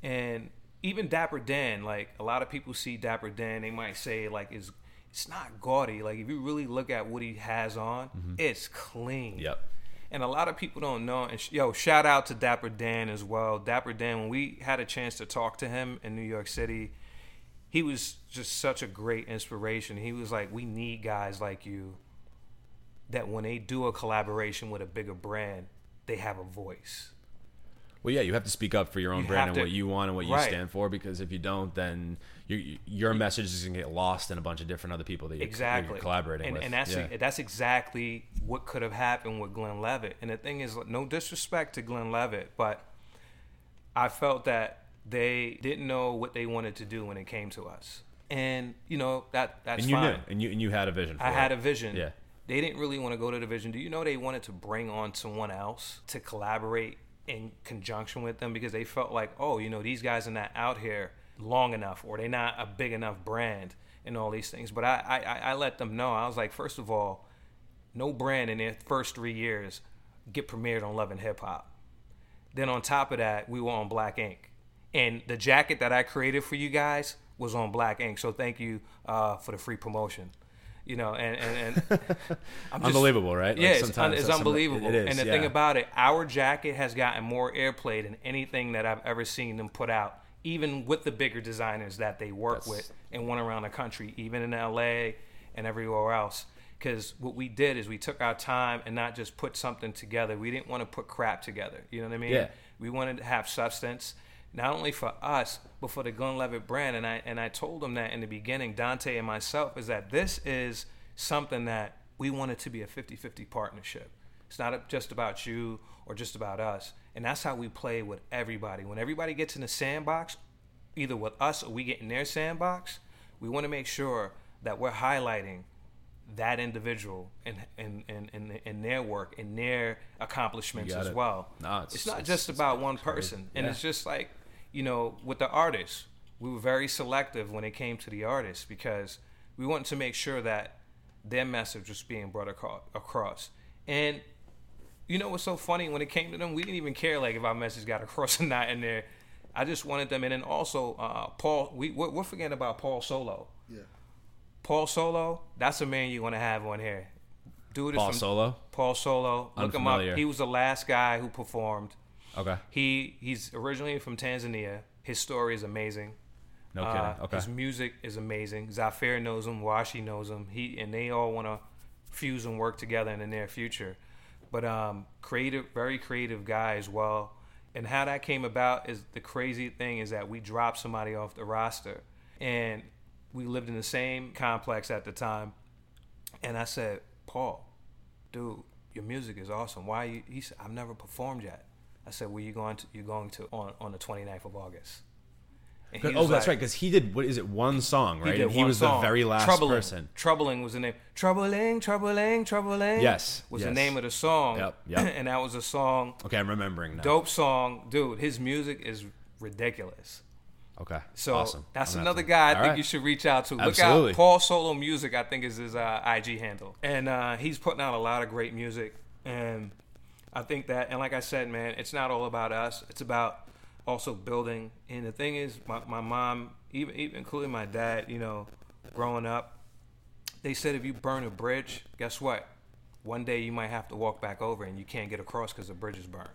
And even Dapper Dan, like a lot of people see Dapper Dan, they might say like it's it's not gaudy. Like if you really look at what he has on, it's clean. Mm-hmm. Yep. And a lot of people don't know. And sh- yo, shout out to Dapper Dan as well. Dapper Dan, when we had a chance to talk to him in New York City, he was just such a great inspiration. He was like, we need guys like you that when they do a collaboration with a bigger brand, they have a voice. Well, yeah, you have to speak up for your own You brand and to- what you want and what you right. stand for. Because if you don't, then your your message is gonna get lost in a bunch of different other people that you're, exactly you're collaborating and, with. and that's yeah. that's exactly what could have happened with Glenlivet. And the thing is, no disrespect to Glenlivet, but I felt that they didn't know what they wanted to do when it came to us. And you know that that's and you fine. knew, and you and you had a vision. For I had a vision. Yeah. They didn't really want to go to the vision. Do you know they wanted to bring on someone else to collaborate in conjunction with them because they felt like, oh, you know, these guys are not out here long enough or they're not a big enough brand and all these things. But I, I, I- I let them know. I was like, first of all, no brand in their first three years get premiered on Love and Hip Hop. Then on top of that, we were on Black Ink. And the jacket that I created for you guys was on Black Ink. So thank you uh, for the free promotion. You know, and, and, and I'm just- Unbelievable, right? Like, yeah, it's, un- sometimes it's some- unbelievable. it is, and the yeah. thing about it, our jacket has gotten more airplay than anything that I've ever seen them put out, even with the bigger designers that they work That's- with and went around the country, even in LA and everywhere else. Because what we did is we took our time and not just put something together. We didn't want to put crap together. You know what I mean? Yeah. We wanted to have substance, not only for us, but for the Glenlivet brand. And I and I told them that in the beginning, Dante and myself, is that this is something that we wanted to be a 50-50 partnership. It's not just about you or just about us. And that's how we play with everybody. When everybody gets in the sandbox, either with us or we get in their sandbox, we want to make sure that we're highlighting that individual and in, in, in, in, their work and their accomplishments as well. No, it's, it's- not just about one person. And it's just like, you know, with the artists, we were very selective when it came to the artists because we wanted to make sure that their message was being brought across. And you know what's so funny? When it came to them, we didn't even care like if our message got across or not in there. I just wanted them, and then also uh, Paul. We we're, we're forgetting about Paul Solo. Yeah. Paul Solo, that's a man you want to have on here. Dude is Paul from Solo. Paul Solo. Look him Unfamiliar. up. He was the last guy who performed. Okay. He he's originally from Tanzania. His story is amazing. No Uh, kidding. Okay. His music is amazing. Zafir knows him. Washi knows him. He and they all want to fuse and work together in the near future. But um, creative, very creative guy as well. And how that came about is the crazy thing is that we dropped somebody off the roster, and we lived in the same complex at the time. And I said, Paul, dude, your music is awesome. Why you? He said, I've never performed yet. I said, Well, you going to? You're going to on on the 29th of August. And he oh, that's like- right. Because he did what is it? One song, right? he and he was song. the very last troubling. person. Troubling was the name. Troubling, troubling, troubling. Yes, was the name of the song. Yep, yep. and that was a song, Okay, I'm remembering now. dope song, dude. His music is ridiculous. Okay. So awesome. that's another to- guy I All think right. you should reach out to. Look Absolutely. out, Paul Solo Music. I think is his uh, IG handle, and uh, he's putting out a lot of great music. And I think that, and like I said, man, it's not all about us. It's about also building. And the thing is, my, my mom, even, even including my dad, you know, growing up, they said if you burn a bridge, guess what? One day you might have to walk back over, and you can't get across because the bridge is burned.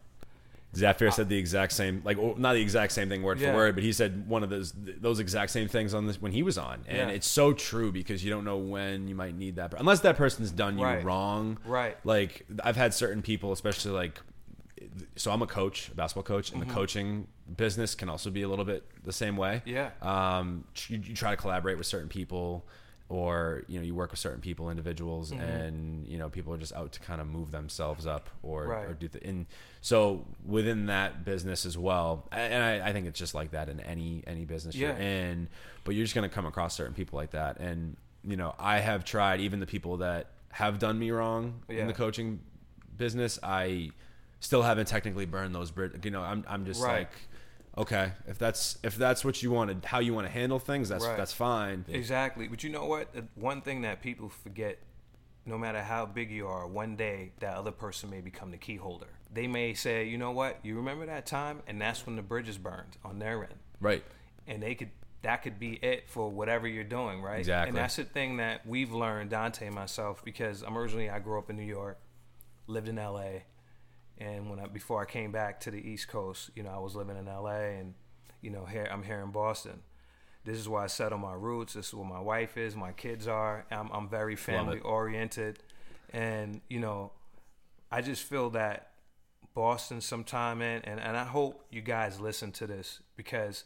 Zafir said the exact same, like well, not the exact same thing word Yeah. for word, but he said one of those those exact same things on this when he was on, and Yeah. it's so true because you don't know when you might need that, unless that person's done you Right. wrong. Right. Like I've had certain people, especially like, so I'm a coach, a basketball coach, and the coaching business can also be a little bit the same way. Mm-hmm. Yeah. Um, you, you try to collaborate with certain people. Or you know you work with certain people, individuals, Mm-hmm. and you know people are just out to kind of move themselves up or, Right. or do the and so within that business as well and I, I think it's just like that in any any business you're in but you're just going to come across certain people like that and you know i have tried even the people that have done me wrong Yeah. in the coaching business i still haven't technically burned those bridges you know i'm, I'm just Right. like okay if that's if that's what you wanted, how you want to handle things that's Right. that's fine Exactly. But you know what? The One thing that people forget, no matter how big you are, one day that other person may become the key holder. They may say, you know what? You remember that time? And that's when the bridges burned on their end. right And they could, that could be it for whatever you're doing, right? Exactly. And that's the thing that we've learned, Dante and myself, because I'm originally, I grew up in New York, lived in LA. And when I, before I came back to the East Coast, you know, I was living in LA and, you know, here, I'm here in Boston this is where I settle my roots. This is where my wife is, my kids are. I'm, I'm very family oriented, and you know, I just feel that Boston sometime in, and, and I hope you guys listen to this because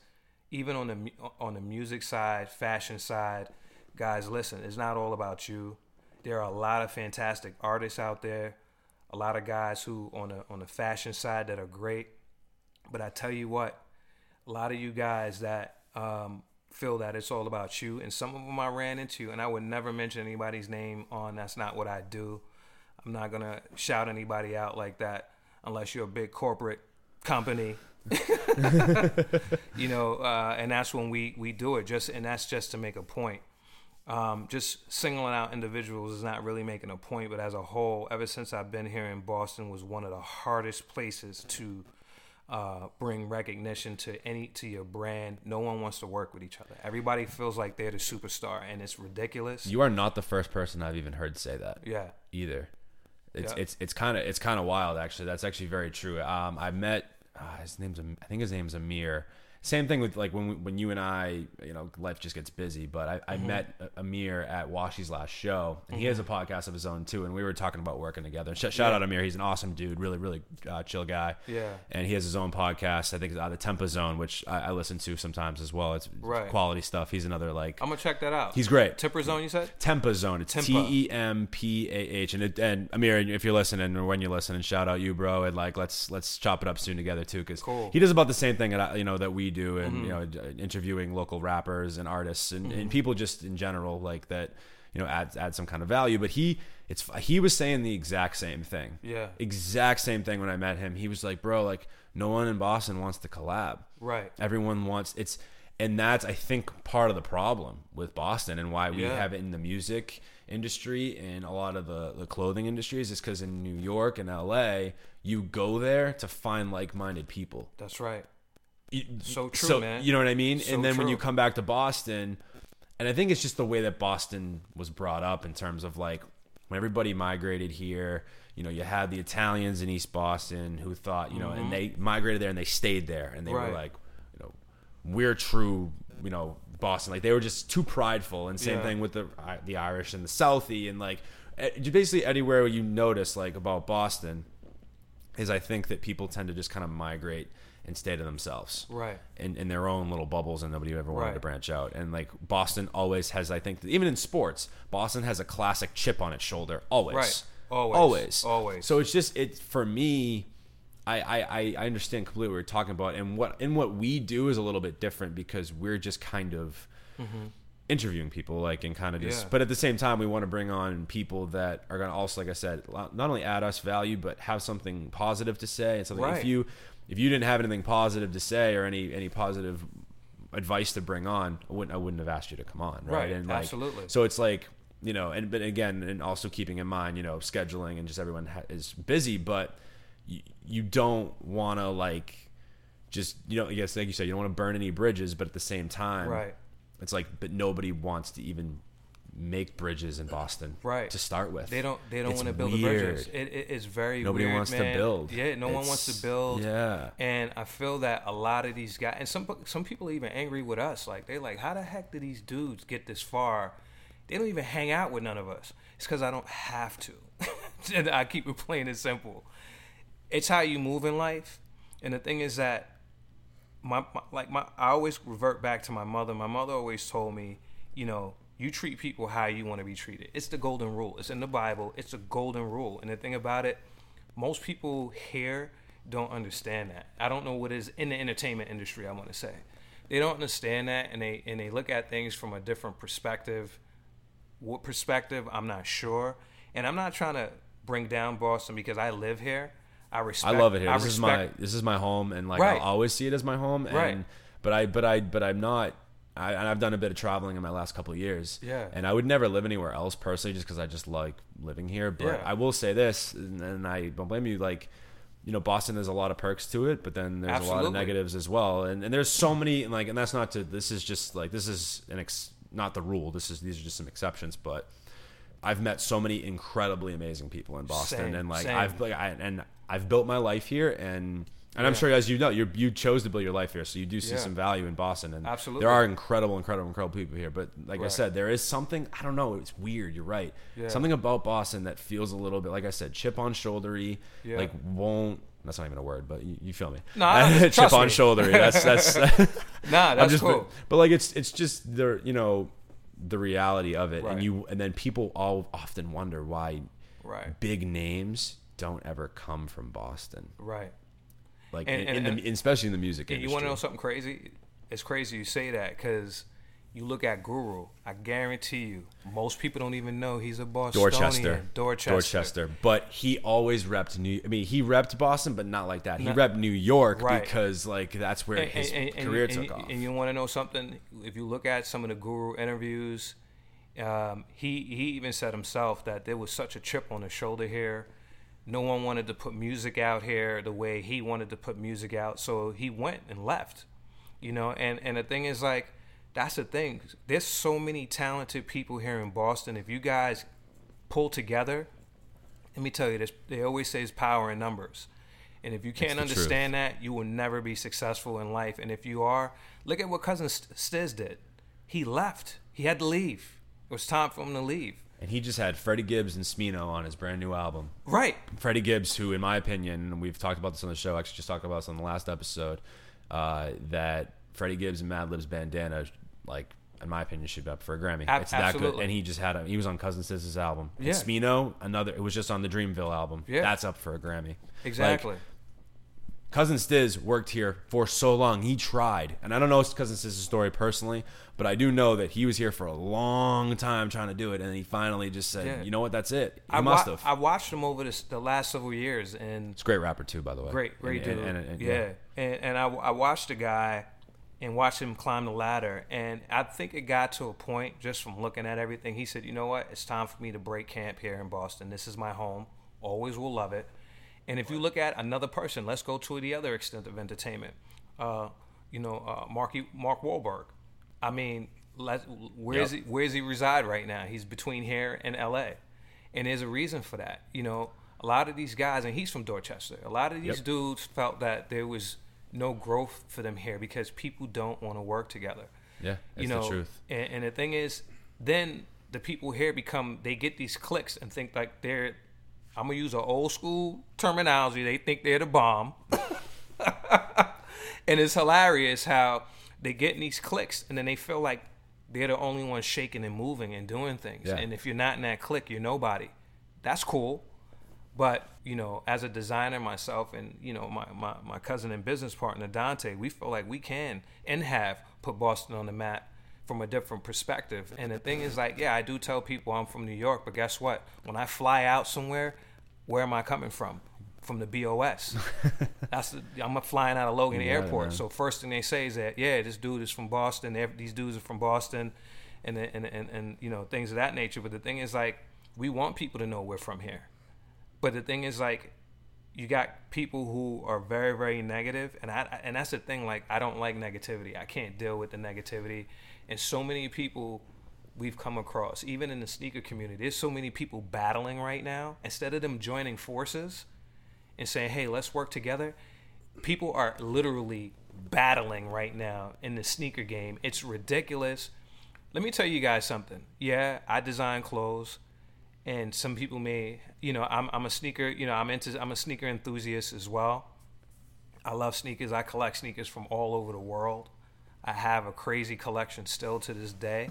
even on the on the music side, fashion side, guys, listen. It's not all about you. There are a lot of fantastic artists out there, a lot of guys who on the on the fashion side that are great. But I tell you what, a lot of you guys that um, feel that it's all about you, and some of them I ran into, and I would never mention anybody's name on. That's not what I do. I'm not gonna shout anybody out like that unless you're a big corporate company. you know, uh, and that's when we we do it. Just and that's just to make a point. Um, just singling out individuals is not really making a point, but as a whole, ever since I've been here in Boston, was one of the hardest places to uh, bring recognition to any to your brand. No one wants to work with each other. Everybody feels like they're the superstar, and it's ridiculous. you are not the first person i've even heard say that yeah, either. It's Yeah. it's it's kind of it's kind of wild actually. That's actually very true. Um, I met uh, his name's I think his name's Amir. Same thing with like when we, when you and I, you know, life just gets busy. But I, I met Amir at Washi's last show, and he has a podcast of his own too. And we were talking about working together. Sh- shout out Amir, he's an awesome dude, really really uh, chill guy. Yeah. and he has his own podcast. I think it's uh, the Tempa Zone, which I, I listen to sometimes as well. It's Right. quality stuff. He's another like I'm gonna check that out. he's great. Temper Zone, you said? Tempa Zone. It's. T E M P A H. And it, and Amir, if you're listening or when you're listening, shout out you, bro. And like let's let's chop it up soon together too, because Cool. Mm-hmm. he does about the same thing that I, you know that we do, and you mm-hmm. know uh, interviewing local rappers and artists and, and mm-hmm. people just in general like that. You know, add add some kind of value. But he it's he was saying the exact same thing. Yeah. Exact same thing when I met him. He was like, bro, like no one in Boston wants to collab. Right. Everyone wants it's and that's I think part of the problem with Boston and why we Yeah. have it in the music industry and a lot of the, the clothing industries is because in New York and LA you go there to find like-minded people. That's right. So true, so, man. You know what I mean? So and then when you come back to Boston, and I think it's just the way that Boston was brought up in terms of like when everybody migrated here. You know, you had the Italians in East Boston who thought, you know, and they migrated there and they stayed there, and they Mm-hmm. Right. were like, you know, we're true, you know, Boston. Like they were just too prideful. And same Yeah. thing with the the Irish and the Southie, and like eh, basically anywhere you notice like about Boston is I think that people tend to just kind of migrate and stay to themselves Right. in, in their own little bubbles and nobody ever wanted Right. to branch out and like boston always has i think even in sports boston has a classic chip on its shoulder always Right. Always. always Always. so it's just it for me I, I, I- understand completely what we're talking about and what and what we do is a little bit different because we're just kind of mm-hmm. interviewing people like and kind of just Yeah. but at the same time we want to bring on people that are going to also like i said not only add us value but have something positive to say and something if you if you didn't have anything positive to say or any any positive advice to bring on i wouldn't i wouldn't have asked you to come on right, Right, and like, absolutely. so it's like you know and but again and also keeping in mind you know scheduling and just everyone ha- is busy but you, you don't want to like just you know yes like you said you don't want to burn any bridges but at the same time Right. it's like, but nobody wants to even make bridges in Boston, Right. To start with, They don't. They don't want to build the weird. bridges. It, it, it's very. Nobody weird, wants to build. Yeah. No one wants to build. yeah. And I feel that a lot of these guys, and some some people are even angry with us. Like they're like, how the heck did these dudes get this far? They don't even hang out with none of us. It's because I don't have to. And I keep it plain and simple. It's how you move in life. And the thing is that my, my like my I always revert back to my mother. My mother always told me, you know, you treat people how you want to be treated. It's the golden rule. It's in the Bible. It's a golden rule. And the thing about it, most people here don't understand that. I don't know what is in the entertainment industry. I want to say they don't understand that, and they and they look at things from a different perspective. What perspective? I'm not sure, and I'm not trying to bring down Boston because I live here. I respect. I love it here. I This is my this is my home, and like Right. I'll always see it as my home. And, Right. But I but I but I'm not. I, and I've done a bit of traveling in my last couple of years. Yeah. And I would never live anywhere else personally, just because I just like living here. But Yeah. I will say this, and, and I don't blame you. Like, you know, Boston has a lot of perks to it, but then there's a lot of negatives as well. And and there's so many and like, and that's not to. This is just like this is an ex, not the rule. This is these are just some exceptions, but. I've met so many incredibly amazing people in Boston, Same, and like same. I've like I, and I've built my life here, and and I'm sure as you know, you you chose to build your life here, so you do see Yeah. some value in Boston, and Absolutely. there are incredible, incredible, incredible people here. But like I said, there is something I don't know. It's weird. You're right. Yeah. Something about Boston that feels a little bit like I said, chip on shouldery. Yeah. Like won't. That's not even a word, but you, you feel me. No, chip on me. shouldery. That's that's. Nah, I'm that's just, cool. but, but like it's it's just the you know the reality of it, Right. and you and then people all often wonder why Right. big names don't ever come from Boston, Right. Like And- in, and- in and- the, especially in the music And you want to know something crazy? It's crazy you say that because you look at Guru. I guarantee you, most people don't even know he's a Bostonian. Dorchester. Dorchester. Dorchester. But he always repped New. I mean, he repped Boston, but not like that. He Not- repped New York Right. because like that's where And, his career took off. And you want to know something? If you look at some of the Guru interviews, um, he he even said himself that there was such a chip on his shoulder here. No one wanted to put music out here the way he wanted to put music out, so he went and left. You know, and and the thing is like that's the thing. There's so many talented people here in Boston. If you guys pull together, let me tell you this: they always say it's power in numbers. And if you can't understand that, you will never be successful in life. And if you are, look at what cousin Stiz did. He left. He had to leave. It was time for him to leave. And he just had Freddie Gibbs and Smino on his brand new album. Right. Freddie Gibbs, who, in my opinion, and we've talked about this on the show, actually just talked about this on the last episode, uh, that Freddie Gibbs and Madlib's bandana, like, in my opinion, should be up for a Grammy. Ab- it's that good. absolutely. And he just had a, he was on Cousin Stiz's album. And Yeah. Smino, another, it was just on the Dreamville album. Yeah. That's up for a Grammy. Exactly. Like, Cousin Stiz worked here for so long. He tried. And I don't know Cousin Stiz's story personally, but I do know that he was here for a long time trying to do it. And he finally just said, Yeah. you know what, that's it. He I must wa- have. I watched him over this, the last several years, and It's a great rapper too, by the way. Great, great And- dude. and- and- yeah, and and I, I watched the guy and watched him climb the ladder, and I think it got to a point just from looking at everything. He said, "You know what? It's time for me to break camp here in Boston. This is my home. Always will love it." And if you look at another person, let's go to the other extent of entertainment. Uh, you know, uh, Marky Mark Wahlberg. I mean, where is Yep. he? Where does he reside right now? He's between here and L.A. And there's a reason for that. You know, a lot of these guys, and he's from Dorchester. A lot of these Yep. dudes felt that there was no growth for them here because people don't want to work together. Yeah, it's you know, the truth. And, and the thing is, then the people here become they get these clicks and think like they're. I'm gonna use an old school terminology. They think they're the bomb, and it's hilarious how they get in these clicks and then they feel like they're the only ones shaking and moving and doing things. Yeah. And if you're not in that click, you're nobody. That's cool. But, you know, as a designer myself and, you know, my, my, my cousin and business partner Dante, we feel like we can and have put Boston on the map from a different perspective. And the thing is like, yeah, I do tell people I'm from New York, but guess what? When I fly out somewhere, where am I coming from? From the BOS. That's the, I'm flying out of Logan Airport. So first thing they say is that yeah, this dude is from Boston. These dudes are from Boston, and and, and and you know things of that nature. But the thing is like we want people to know we're from here. But the thing is like you got people who are very very negative, and I and that's the thing. Like I don't like negativity. I can't deal with the negativity, and so many people we've come across, even in the sneaker community. There's so many people battling right now. Instead of them joining forces and saying, "Hey, let's work together," people are literally battling right now in the sneaker game. It's ridiculous. Let me tell you guys something. Yeah, I design clothes, and some people may, you know, I'm I'm a sneaker, you know, I'm into I'm a sneaker enthusiast as well. I love sneakers. I collect sneakers from all over the world. I have a crazy collection still to this day.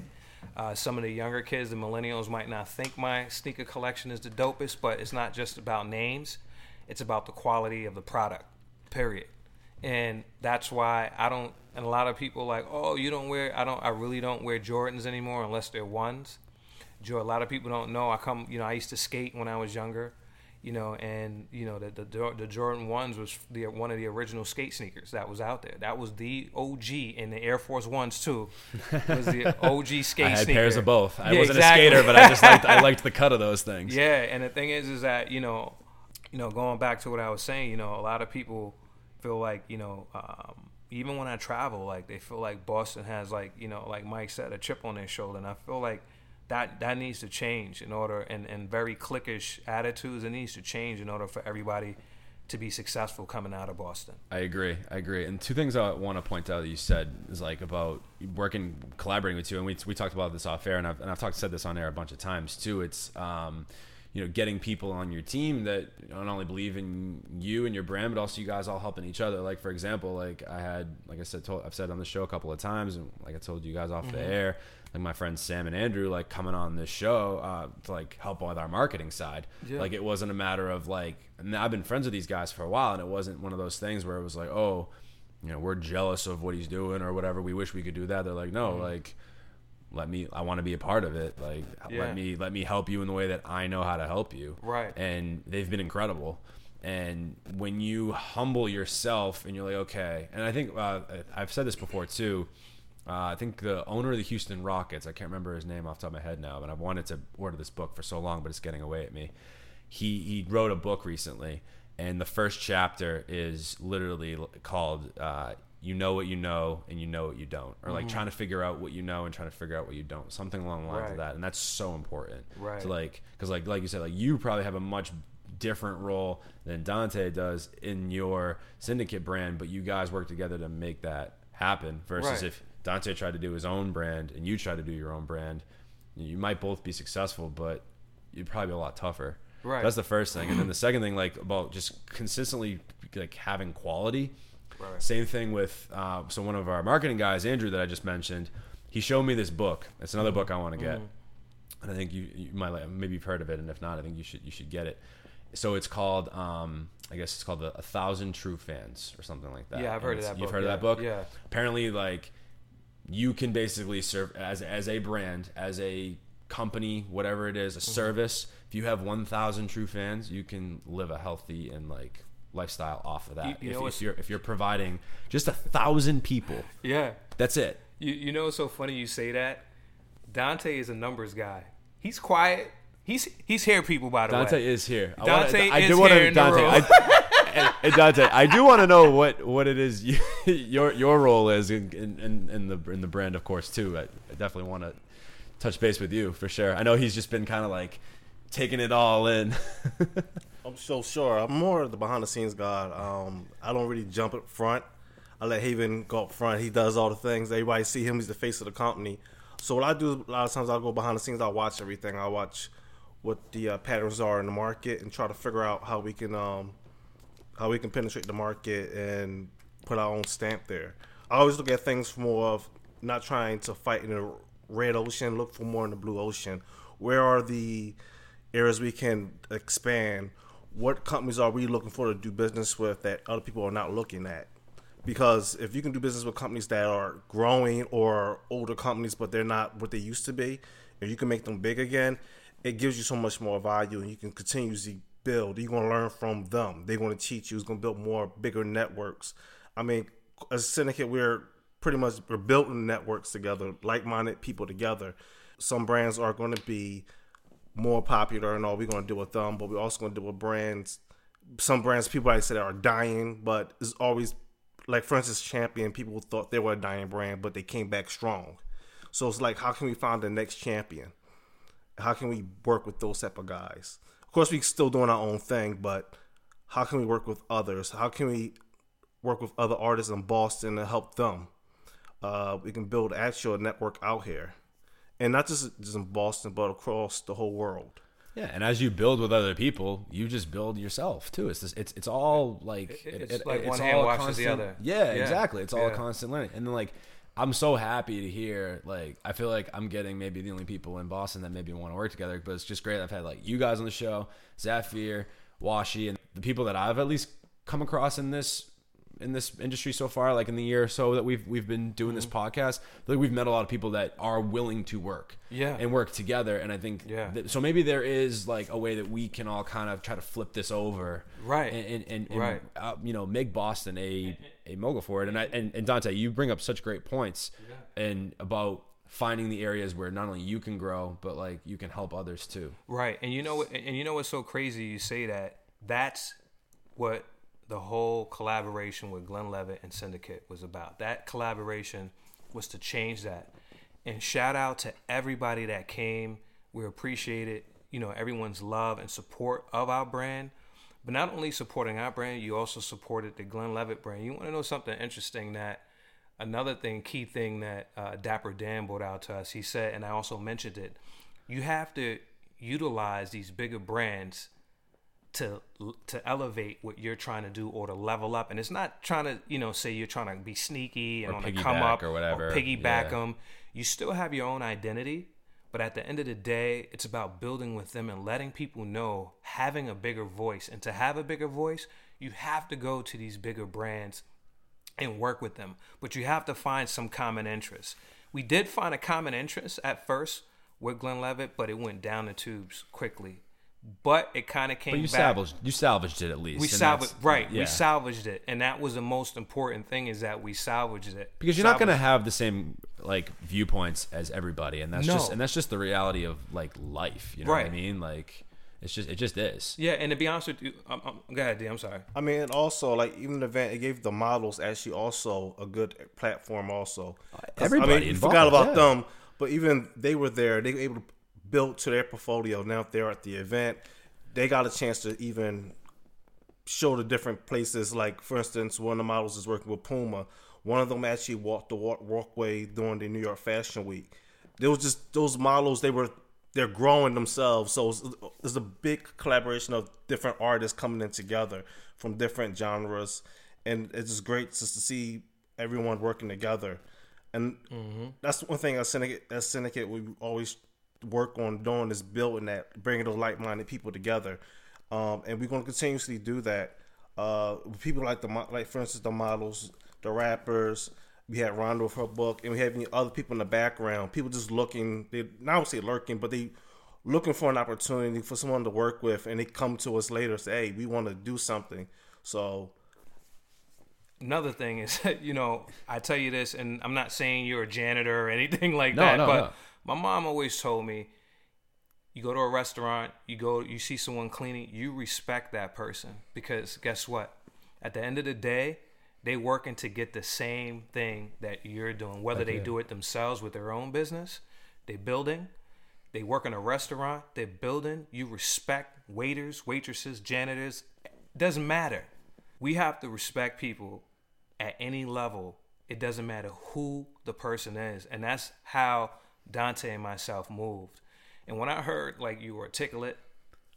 Uh, some of the younger kids, the millennials, might not think my sneaker collection is the dopest, but it's not just about names. It's about the quality of the product, period. And that's why I don't. And a lot of people like, oh, you don't wear. I don't. I really don't wear Jordans anymore unless they're ones. A lot of people don't know. I come. You know, I used to skate when I was younger. You know, and you know the the, the Jordan ones was the one of the original skate sneakers that was out there. That was the OG, and the Air Force ones too. It was the OG skate I had sneaker. pairs of both. I Yeah, wasn't exactly. a skater, but I just liked I liked the cut of those things. Yeah, and the thing is, is that you know, you know, going back to what I was saying, you know, a lot of people feel like you know, um, even when I travel, like they feel like Boston has like you know, like Mike said, a chip on their shoulder, and I feel like that that needs to change in order, and and very cliquish attitudes, it needs to change in order for everybody to be successful coming out of Boston. I agree. I agree. And two things I want to point out that you said is like about working, collaborating with you, and we, we talked about this off air, and I've and I've talked said this on air a bunch of times too. It's um, you know, getting people on your team that not only believe in you and your brand, but also you guys all helping each other. Like for example, like I had, like I said, told, I've said on the show a couple of times, and like I told you guys off the air, like my friends Sam and Andrew, like coming on this show uh, to like help with our marketing side. Yeah. Like it wasn't a matter of like, and I've been friends with these guys for a while, and it wasn't one of those things where it was like, oh, you know, we're jealous of what he's doing or whatever. We wish we could do that. They're like, no, like, let me. I want to be a part of it. Like, Yeah. let me let me help you in the way that I know how to help you. Right. And they've been incredible. And when you humble yourself and you're like, okay, and I think uh, I've said this before too. Uh, I think the owner of the Houston Rockets, I can't remember his name off the top of my head now, but I've wanted to order this book for so long, but it's getting away at me. He he wrote a book recently, and the first chapter is literally called uh, "You Know What You Know and You Know What You Don't," or like trying to figure out what you know and trying to figure out what you don't, something along the lines Right. of that, and that's so important. Right. To like, because like like you said, like you probably have a much different role than Dante does in your syndicate brand, but you guys work together to make that happen. Versus Right. if Dante tried to do his own brand and you try to do your own brand, you might both be successful, but you'd probably be a lot tougher. Right. That's the first thing, and then the second thing, like about just consistently like having quality. Right. Same thing with uh, so one of our marketing guys, Andrew, that I just mentioned. He showed me this book. It's another book I want to get, and I think you, you might like, maybe you've heard of it, and if not, I think you should you should get it. So it's called, um, I guess it's called the A Thousand True Fans or something like that. Yeah, I've And heard of that You've book, heard yeah, of that book? yeah. Apparently, like you can basically serve as as a brand, as a company, whatever it is, a Mm-hmm. service. If you have 1,000 true fans, you can live a healthy and like lifestyle off of that. You- you if, if you're if you're providing just a thousand people, Yeah. that's it. You you know it's so funny you say that. Dante is a numbers guy. He's quiet. He's he's here, people. By the Dante way, Dante is here. I Dante wanna, I is do wanna- here the Dante, room. I, and, and Dante, I do want to know what, what it is you, your your role is in, in, in, the in the brand, of course, too. I, I definitely want to touch base with you for sure. I know he's just been kind of like taking it all in. I'm so sure. I'm more the behind the scenes guy. Um, I don't really jump up front. I let Haven go up front. He does all the things. Everybody see him. He's the face of the company. So what I do a lot of times, I go behind the scenes. I watch everything. I watch what the uh, patterns are in the market and try to figure out how we can um, how we can penetrate the market and put our own stamp there. I always look at things more of not trying to fight in the red ocean. Look for more in the blue ocean. Where are the areas we can expand? What companies are we looking for to do business with that other people are not looking at? Because if you can do business with companies that are growing or older companies, but they're not what they used to be, and you can make them big again, it gives you so much more value, and you can continuously build. You're gonna learn from them. They're gonna teach you. It's gonna build more bigger networks. I mean, as a syndicate, we're pretty much we're building networks together, like-minded people together. Some brands are to be more popular and all we're to deal with them, but we're also to deal with brands. Some brands, people I said are dying, but it's always like, for instance, Champion. People thought they were a dying brand, but they came back strong. So it's like, how can we find the next champion? How can we work with those type of guys? Of course, we're still doing our own thing, but how can we work with others? How can we work with other artists in Boston to help them? Uh, we can build actual network out here, and not just just in Boston, but across the whole world. Yeah, and as you build with other people, you just build yourself too. It's this, it's it's all like It- it- it's it- like it's one hand all a washes the constant- other. Yeah, Yeah. exactly. It's all a Yeah. constant learning. And then like I'm so happy to hear like I feel like I'm getting maybe the only people in Boston that maybe want to work together, but it's just great. I've had like you guys on the show, Zafir, Washi, and the people that I've at least come across in this in this industry so far, like in the year or so that we've we've been doing this podcast, like we've met a lot of people that are willing to work, Yeah. and work together. And I think, Yeah. that- so maybe there is like a way that we can all kind of try to flip this over, Right. And and, and, and Right. uh, you know, make Boston a a mogul for it. And I and, and Dante, you bring up such great points, and about finding the areas where not only you can grow, but like you can help others too. Right, and you know? And you know what's so crazy? You say that. That's what the whole collaboration with Glenlivet and Syndicate was about. That collaboration was to change that. And shout out to everybody that came. We appreciate it. You know, everyone's love and support of our brand. But not only supporting our brand, you also supported the Glenlivet brand. You want to know something interesting that another thing, key thing that uh, Dapper Dan brought out to us, he said, and I also mentioned it, you have to utilize these bigger brands to to elevate what you're trying to do or to level up. And it's not trying to, you know, say you're trying to be sneaky and Or on come up or whatever. piggyback Yeah. them. You still have your own identity, but at the end of the day, it's about building with them and letting people know having a bigger voice. And to have a bigger voice, you have to go to these bigger brands and work with them. But you have to find some common interests. We did find a common interest at first with Glenlivet, but it went down the tubes quickly. But it kind of came But you back. salvaged you salvaged it at least. we salvaged that's- right. yeah. We salvaged it, and that was the most important thing is that we salvaged it because you're not going to have the same like viewpoints as everybody and that's No. just and that's just the reality of like life you know what i mean like it's just it just is Yeah, and to be honest with you, um, um, go ahead, D. I'm sorry. I mean, and also like even the event, it gave the models actually also a good platform. Also, everybody I mean, you involved, forgot about yeah. them, but even they were there. They were able to build to their portfolio. Now if they're at the event, they got a chance to even show the different places. Like for instance, one of the models is working with Puma. One of them actually walked the walk- walkway during the New York Fashion Week. There was just those models. They were they're growing themselves. So it's, it's a big collaboration of different artists coming in together from different genres, and it's just great just to see everyone working together. And mm-hmm. that's one thing as syndicate, as syndicate we always work on doing is building that, bringing those like-minded people together, um, and we're going to continuously do that. Uh, people like the mo- like for instance the models, the rappers. We had Rondo with her book, and we had any other people in the background. People just looking, they not would say lurking, but they looking for an opportunity for someone to work with, and they come to us later say, "Hey, we want to do something." So Another thing is, you know, I tell you this, and I'm not saying you're a janitor or anything like No, that, no, but no. My mom always told me, you go to a restaurant, you go, you see someone cleaning, you respect that person because guess what? At the end of the day, they working to get the same thing that you're doing. Whether they do it themselves with their own business, they building, they work in a restaurant, they're building. You respect waiters, waitresses, janitors. Doesn't matter. We have to respect people at any level. It doesn't matter who the person is. And that's how Dante and myself moved. And when I heard like you were articulate,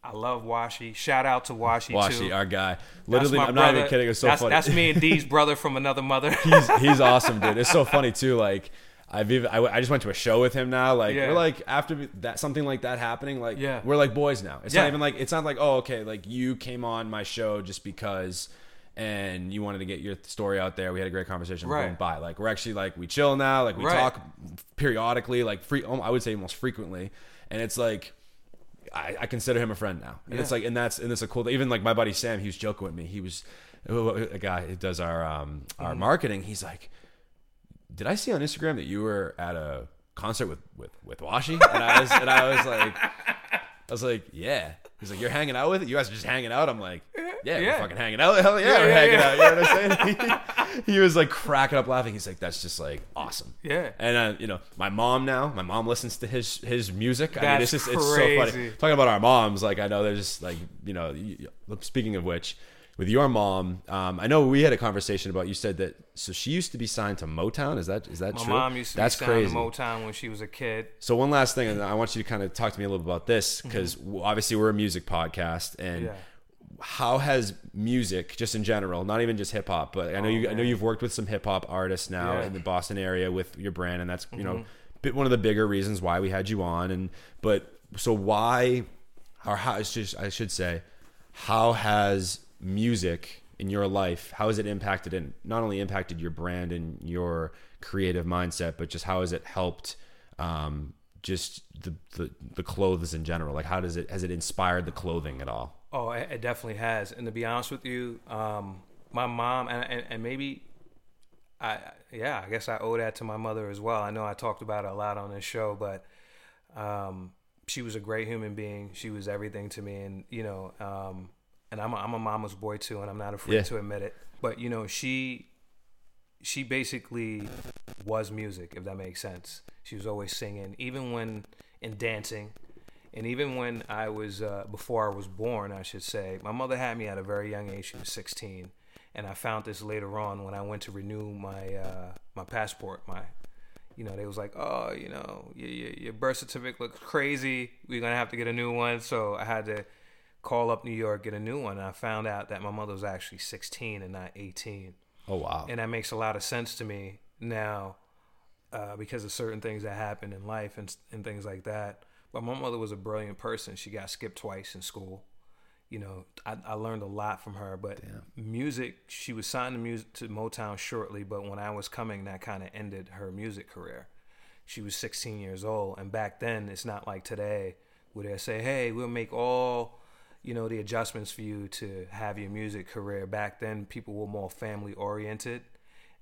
I love Washi. Shout out to Washi, Washi, too. our guy. That's Literally, my I'm not even brother. kidding. It's so that's, funny. That's me and Dee's brother from another mother. he's he's awesome, dude. It's so funny too. Like I've even I, I just went to a show with him now. Like Yeah. we're like after that something like that happening. Like Yeah. we're like boys now. It's Yeah. not even like it's not like oh okay like you came on my show just because. And you wanted to get your story out there. We had a great conversation. Right. Boom, bye. Like we're actually like we chill now. Like we Right. talk periodically. Like free. I would say most frequently. And it's like I, I consider him a friend now, and it's like, and that's and it's a cool. Even like my buddy Sam, he was joking with me. He was a guy who does our um our Mm-hmm. marketing. He's like, "Did I see on Instagram that you were at a concert with with with Washi?" And I was and I was like, I was like, "Yeah." He's like, "You're hanging out with it? You guys are just hanging out?" I'm like, "Yeah, Yeah. we're fucking hanging out. Hell yeah, Yeah, we're yeah, hanging out." You know what I'm saying? he was like cracking up laughing. He's like, "That's just like awesome." Yeah. And uh, you know, my mom now, my mom listens to his his music. I mean, it's That's just it's so funny. crazy. Talking about our moms, like I know they're just like you know. Speaking of which, with your mom, um, I know we had a conversation about. You said that so she used to be signed to Motown. Is that is that My true? mom used to That's be signed crazy. to Motown when she was a kid. So one last thing, and I want you to kind of talk to me a little bit about this because obviously we're a music podcast, and Mm-hmm. Yeah. how has music, just in general, not even just hip hop, but I know Oh, you, I know you've worked with some hip hop artists now Yeah. Mm-hmm. in the Boston area with your brand, and that's you know bit one of the bigger reasons why we had you on. And but so why, or how I should I should say, how has music in your life how has it impacted and not only impacted your brand and your creative mindset but just how has it helped um, just the, the the clothes in general like how does it has it inspired the clothing at all Oh, it, it definitely has. And to be honest with you, um, my mom and, and and maybe I yeah, I guess I owe that to my mother as well. I know I talked about it a lot on this show, but um, she was a great human being. She was everything to me, and you know, um, and I'm a, I'm a mama's boy too, and I'm not afraid Yeah. to admit it. But you know, she she basically was music, if that makes sense. She was always singing, even when in dancing, and even when I was uh, before I was born, I should say. My mother had me at a very young age. She was 16, and I found this later on when I went to renew my uh, my passport. My you know, they was like, oh, you know, your, your, your birth certificate looks crazy. We're gonna have to get a new one. So I had to call up New York, get a new one. And I found out that my mother was actually 16 and not 18 oh wow and that makes a lot of sense to me now uh, because of certain things that happened in life and, and things like that. But my mother was a brilliant person. She got skipped twice in school. You know, I, I learned a lot from her. But music, she was signed to music to Motown shortly. But when I was coming, that kind of ended her music career. She was 16 years old, and back then it's not like today where they say, "Hey, we'll make all." You know the adjustments for you to have your music career. Back then people were more family oriented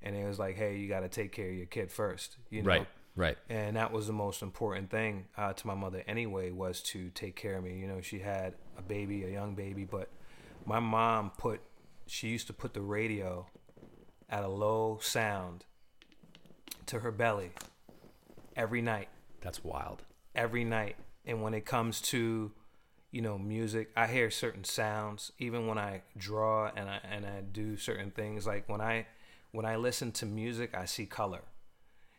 and it was like hey you got to take care of your kid first you know? Right right. And that was the most important thing uh, to my mother anyway was to take care of me. You know she had a baby a young baby but my mom put she used to put the radio at a low sound to her belly every night. That's wild. Every night. And when it comes to, you know, music. I hear certain sounds even when I draw and I and I do certain things. Like when I when I listen to music, I see color.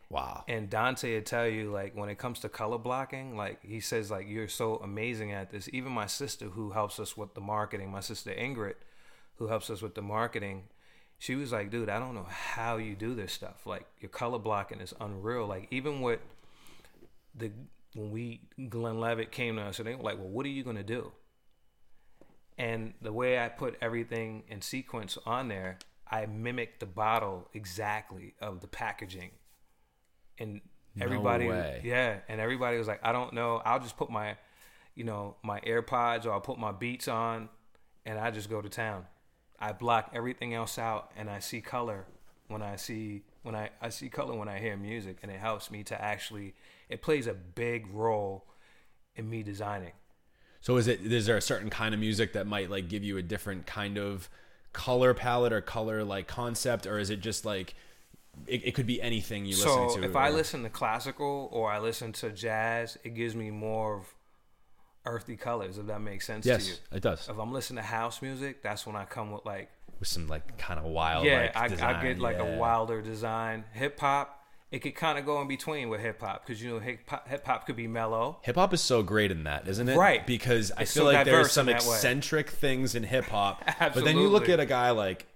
Wow. And Dante would tell you, like, when it comes to color blocking, like, he says, like, you're so amazing at this. Even my sister, who helps us with the marketing, my sister Ingrid, who helps us with the marketing, she was like, dude, I don't know how you do this stuff. Like, your color blocking is unreal. Like, even with the, when we, Glenlivet came to us, and they were like, well, what are you going to do? And the way I put everything in sequence on there, I mimicked the bottle exactly of the packaging and everybody way. yeah and everybody was like i don't know i'll just put my you know my airpods or i'll put my beats on and i just go to town i block everything else out and i see color when i see when i i see color when i hear music and it helps me to actually it plays a big role in me designing So is it is there a certain kind of music that might like give you a different kind of color palette or color like concept or is it just like it, it could be anything you so listen to if i or- listen to classical or i listen to jazz it gives me more of earthy colors if that makes sense to you Yes, it does. if I'm listening to house music, that's when I come with like With some like kind of wild yeah, like, I, I get like yeah. a wilder design. Hip hop, it could kind of go in between with hip hop because you know hip hop, hip hop could be mellow. Hip hop is so great in that, isn't it? Right. Because I It's feel so like there's diverse some that way. eccentric things in hip hop. but then you look at a guy like,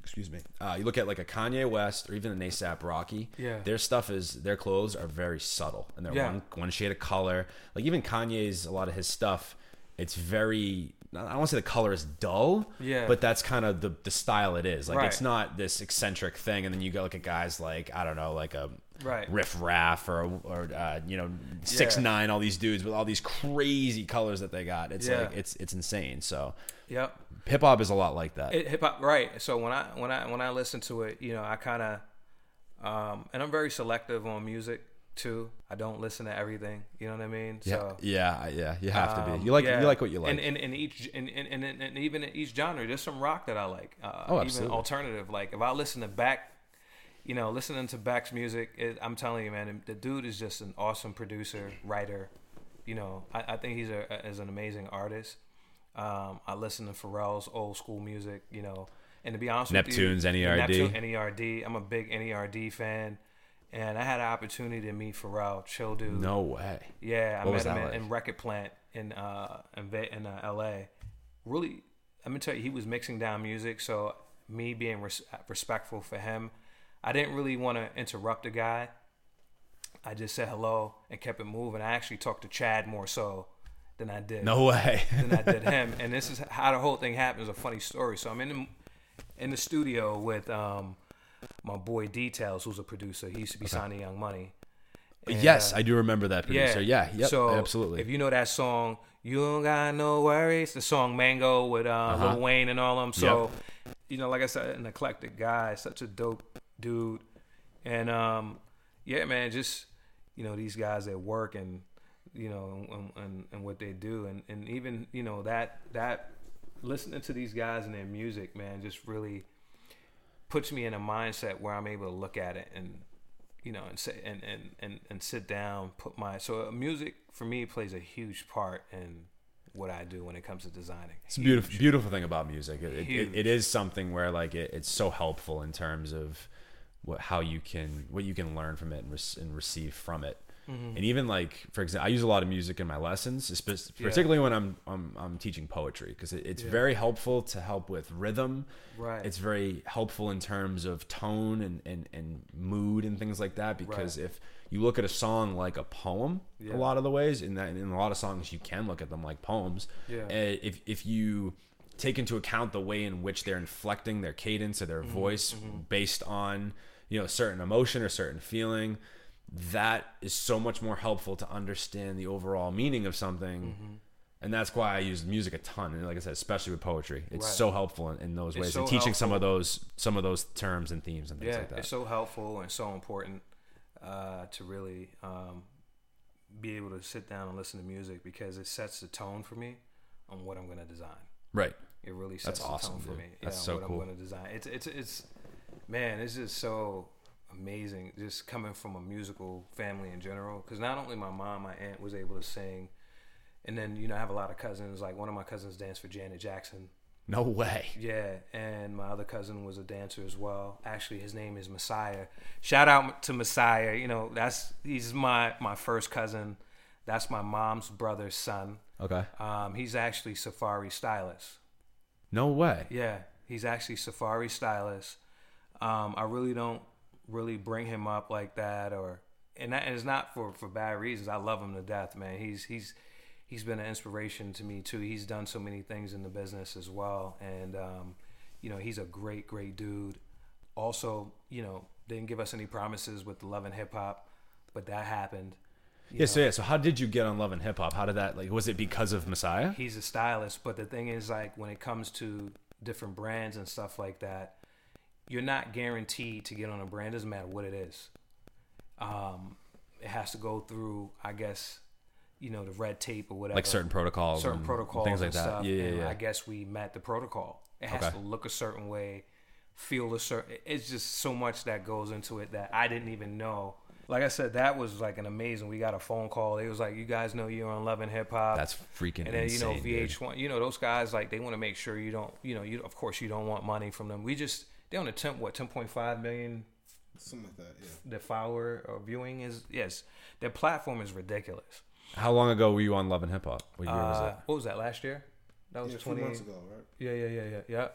excuse me, uh, you look at like a Kanye West or even an ASAP Rocky. Yeah. Their stuff is their clothes are very subtle and they're Yeah. one one shade of color. Like even Kanye's a lot of his stuff, it's very. I don't want to say the color is dull, Yeah. but that's kind of the, the style it is. Like Right. it's not this eccentric thing, and then you go look at guys like I don't know, like a Right. Riff Raff or or uh, you know six Yeah. nine, all these dudes with all these crazy colors that they got. It's Yeah. like it's it's insane. So Yep. hip hop is a lot like that. Hip hop, right? So when I when I when I listen to it, you know, I kind of, um, and I'm very selective on music too. I don't listen to everything. You know what I mean? yeah, So, yeah, yeah. You have to um, be. You like yeah. you like what you like. And in, in each and, and, and, and even in each genre, there's some rock that I like. Uh, Oh, even absolutely. alternative. Like if I listen to back, you know, listening to Beck's music, it, I'm telling you, man, the dude is just an awesome producer, writer. You know, I, I think he's a is an amazing artist. Um, I listen to Pharrell's old school music. You know, and to be honest Neptunes, with you, NERD. Neptune, NERD. I'm a big NERD fan. And I had an opportunity to meet Pharrell, chill dude. no way. Yeah, I What met him in, like? in Record Plant in uh in, in uh, L.A. Really, I'm gonna tell you, he was mixing down music. So me being res- respectful for him, I didn't really want to interrupt the guy. I just said hello and kept it moving. I actually talked to Chad more so than I did No way. than I did him. And this is how the whole thing happened. It's a funny story. So I'm in the, in the studio with um, my boy Details, who's a producer. He used to be signing Young Money. And, yes, uh, I do remember that producer. Yeah, yep, so absolutely. If you know that song, you don't got no worries. The song Mango with uh, Uh-huh. Lil Wayne and all them. So, you know, like I said, an eclectic guy, such a dope dude, and um, yeah, man, just you know these guys at work and you know and, and, and what they do, and and even you know that that listening to these guys and their music, man, just really puts me in a mindset where I'm able to look at it and you know and say and and and, and sit down put my so uh, music for me plays a huge part in what I do when it comes to designing It's a beautiful, beautiful thing about music. It, it, it is something where like it, it's so helpful in terms of what how you can what you can learn from it and, rec- and receive from it. Mm-hmm. And even like for example, I use a lot of music in my lessons, espe- Yeah. particularly when I'm I'm, I'm teaching poetry because it, it's Yeah. very helpful to help with rhythm. Right. It's very helpful in terms of tone and, and, and mood and things like that because Right. if you look at a song like a poem, Yeah. a lot of the ways in that in a lot of songs you can look at them like poems. Yeah. Uh, if if you take into account the way in which they're inflecting their cadence or their Mm-hmm. voice based on you know a certain emotion or certain feeling, that is so much more helpful to understand the overall meaning of something. Mm-hmm. And that's why I use music a ton, and like I said, especially with poetry, it's Right. so helpful in, in those It's ways. so and teaching some of those some of those terms and themes and things yeah like that. it's so helpful and so important uh, to really um, be able to sit down and listen to music because it sets the tone for me on what I'm going to design right. It really That's sets the awesome, tone for me. That's know, so what cool. I'm going to design. It's it's it's man, it's just so amazing. Just coming from a musical family in general, because not only my mom, my aunt was able to sing, and then you know I have a lot of cousins. Like one of my cousins danced for Janet Jackson. No way. Yeah, and my other cousin was a dancer as well. Actually, his name is Messiah. Shout out to Messiah. You know, that's he's my my first cousin. That's my mom's brother's son. Okay. Um, he's actually Safaree stylist. No way. Yeah, he's actually Safaree stylist. Um, I really don't really bring him up like that, or and that and it's not for for bad reasons. I love him to death, man. He's he's he's been an inspiration to me too. He's done so many things in the business as well, and um, you know he's a great great dude. Also, you know didn't give us any promises with the Love and Hip Hop, but that happened. You Yeah. So yeah. So how did you get on Love and Hip Hop? How did that like? Was it because of Messiah? he's a stylist, but the thing is like when it comes to different brands and stuff like that, you're not guaranteed to get on a brand. Doesn't matter what it is. Um, it has to go through, I guess, you know, the red tape or whatever. Like certain protocols, certain and protocols things like and that. stuff. Yeah, yeah, yeah. I guess we met the protocol. It has Okay. to look a certain way, feel a certain. It's just so much that goes into it that I didn't even know. Like I said, that was like an amazing. We got a phone call. It was like, "You guys know you're on Love and Hip Hop." That's freaking and then insane. you know. VH1. You know those guys like they want to make sure you don't. You know you of course you don't want money from them. We just they on a temp what 10.5 million Something like that, yeah. the follower or viewing is yes. Their platform is ridiculous. How long ago were you on Love and Hip Hop? What year was Uh, that? what was that last year? That was Yeah, 20. months ago, right? Yeah, yeah, yeah, yeah, yeah.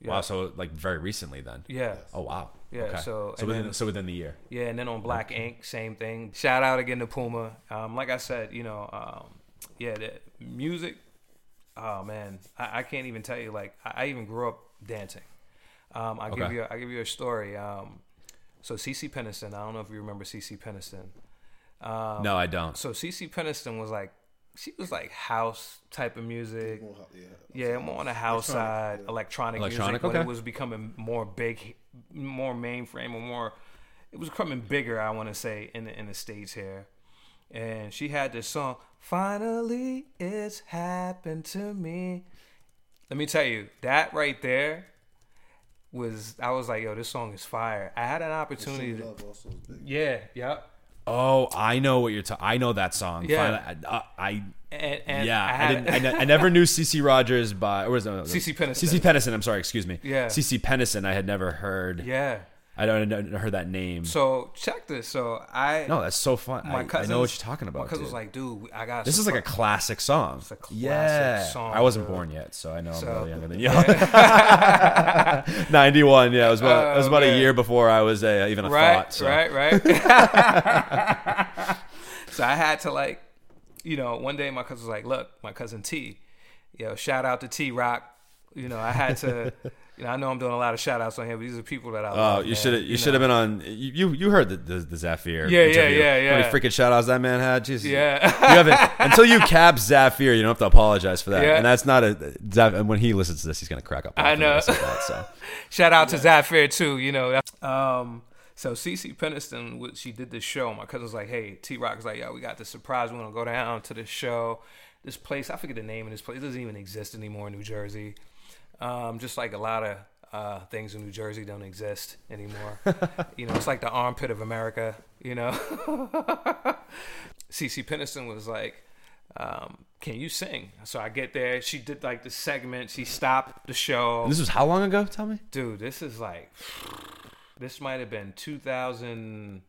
Yeah. Wow. So like very recently then. Yeah. Oh wow. Yeah, Okay. so- so within then- so within the year. Yeah, and then on Black Ink, same thing. Shout out again to Puma. Um, like I said, you know, um, yeah, the music. Oh man, I, I can't even tell you. Like I, I even grew up dancing. Um, I give Okay. you, I give you a story. Um, so CeCe Peniston, I don't know if you remember CeCe Peniston. Um, no, I don't. So CeCe Peniston was like, she was like house type of music. More, yeah. Yeah, more on the house side, Electronic, yeah. electronic, Electronic, music when okay. it was becoming more big, more mainframe, or more. It was becoming bigger. I want to say in the in the states here, and she had this song. Finally, it's happened to me. Let me tell you that right there was. I was like, yo, this song is fire. I had an opportunity. Show To, Love also is big. yeah, yep. Oh, I know what you're talking. I know that song. Yeah. Finally, I, uh, I And, and yeah, I, I, didn't. I, ne- I never knew CC Rogers by or was it CeCe Peniston. CC Pennison. I'm sorry, excuse me. Yeah. CC Pennison. I had never heard. yeah. I don't I never heard that name. So check this. So I no, that's so fun. my I, I know what you're talking about. My cousin was like, "Dude, I got this is like a classic song. It's a classic yeah, song, I wasn't born yet, so I know I'm So- really younger than you. 91. Yeah, it was about, it was Oh, about a year before I was uh, even a right, thought. So. right, right." so I had to like, you know, one day my cousin was like, "Look, my cousin T, yo, shout out to T Rock." You know, I had to. You know, I know I'm doing a lot of shout outs on here, but these are people that I love. Oh, love. you should have you, know. should have been on. You you- you heard the the, the Zafir. Yeah, yeah, interview. yeah, How many freaking shout outs that man had? Jesus. Yeah. you haven't until you cap Zafir. You don't have to apologize for that. Yeah. And that's not a Zaf. And when he listens to this, he's gonna crack up. I know. that, so Shout out to Zafir too, you know. Um, so CeCe Peniston, she did this show. My cousin's like, "Hey, T Rock was like, yo, we got this surprise. We want to go down to this show. This place, I forget the name of this place. It doesn't even exist anymore in New Jersey. Um, just like a lot of uh, things in New Jersey don't exist anymore. you know, it's like the armpit of America. You know, CeCe Peniston was like, um, "Can you sing?" So I get there. She did like the segment. She stopped the show. this was how long ago? Tell me. Dude, this is like this might have been 2000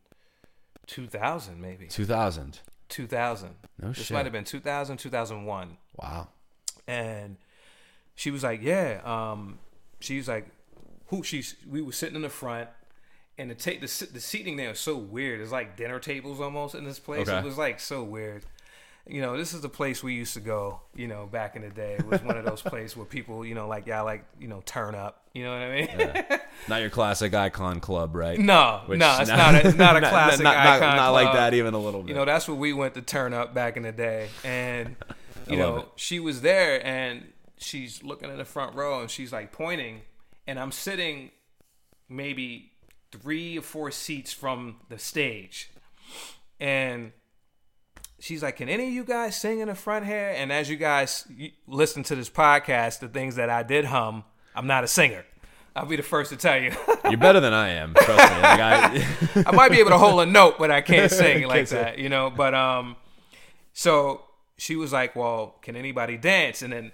2000 maybe. 2000. 2000. No this shit. might have been 2000 2001. Wow. And she was like, "Yeah, um she was like who she's we were sitting in the front and the ta- the the seating there is so weird. It's like dinner tables almost in this place. Okay. It was like so weird. You know, this is the place we used to go, you know, back in the day. It was one of those places where people, you know, like y'all like, you know, turn up. You know what I mean? Not your classic icon club, right? No, Which- no, it's not. A, it's not a classic not, not- icon. not like club. that even a little bit. You know, that's where we went to turn up back in the day, and you know, it. she was there, and she's looking in the front row, and she's like pointing, and I'm sitting maybe three or four seats from the stage, and she's like, "Can any of you guys sing in the front here?" And as you guys listen to this podcast, the things that I did hum, I'm not a singer. I'll be the first to tell you. You're better than I am. Trust me. Like, I, I might be able to hold a note, but I can't sing like Can't that, you know. But um, so she was like, "Well, can anybody dance?" And then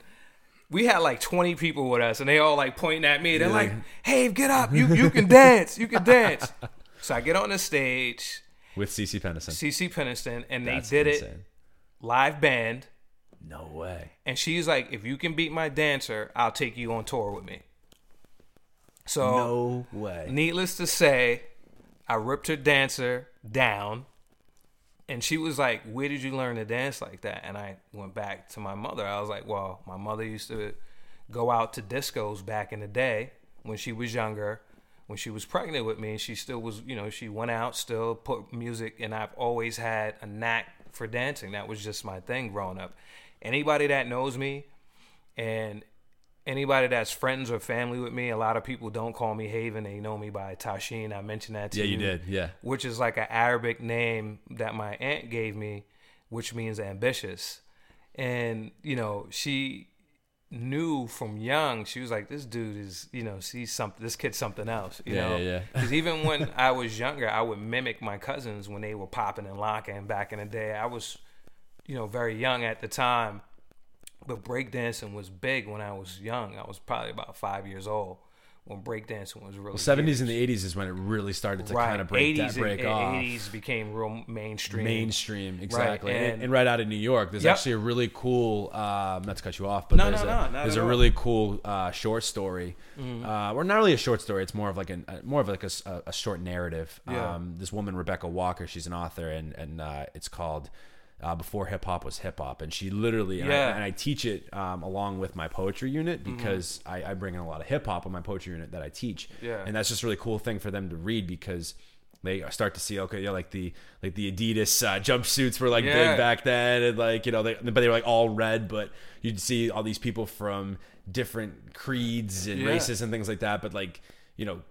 we had like 20 people with us, and they all like pointing at me. They're like, "Hey, get up! You you can dance! You can dance!" So I get on the stage, With CC Pennison. CeCe Peniston, and they That's did it live band. No way. And she's like, "If you can beat my dancer, I'll take you on tour with me." So No way. Needless to say, I ripped her dancer down. And she was like, Where did you learn to dance like that? And I went back to my mother. I was like, Well, my mother used to go out to discos back in the day when she was younger, when she was pregnant with me. She still was, you know, she went out, still put music. And I've always had a knack for dancing. That was just my thing growing up. Anybody that knows me and anybody that's friends or family with me, a lot of people don't call me Haven. They know me by Tashin. I mentioned that to Yeah, you. Yeah, you did. Yeah. Which is like an Arabic name that my aunt gave me, which means ambitious. And, you know, she knew from young, she was like, this dude is, you know, sees something, this kid's something else, you Yeah, know? yeah, yeah. Because even when I was younger, I would mimic my cousins when they were popping and locking back in the day. I was, you know, very young at the time but breakdancing was big when I was young. I was probably about five years old when breakdancing was really Seventies and the eighties is when it really started to right. kind of break 80s that break and, off. 80s became real mainstream. Mainstream, exactly, and, and- and right out of New York, there's Yep. actually a really cool. Um, not to cut you off, but No, there's no, a, no, there's a really cool uh, short story, Mm-hmm. uh, or not really a short story. It's more of like an uh, more of like a short narrative. Yeah. Um, this woman, Rebecca Walker, she's an author, and and uh, it's called. Uh, before hip hop was hip hop, and she literally and, I, Yeah. and I teach it um, along with my poetry unit because I, I bring in a lot of hip hop on my poetry unit that I teach, Yeah. and that's just a really cool thing for them to read because they start to see okay yeah like the like the Adidas uh, jumpsuits were like Yeah. big back then and like you know they but they were like all red but you'd see all these people from different creeds and Yeah. races and things like that but like you know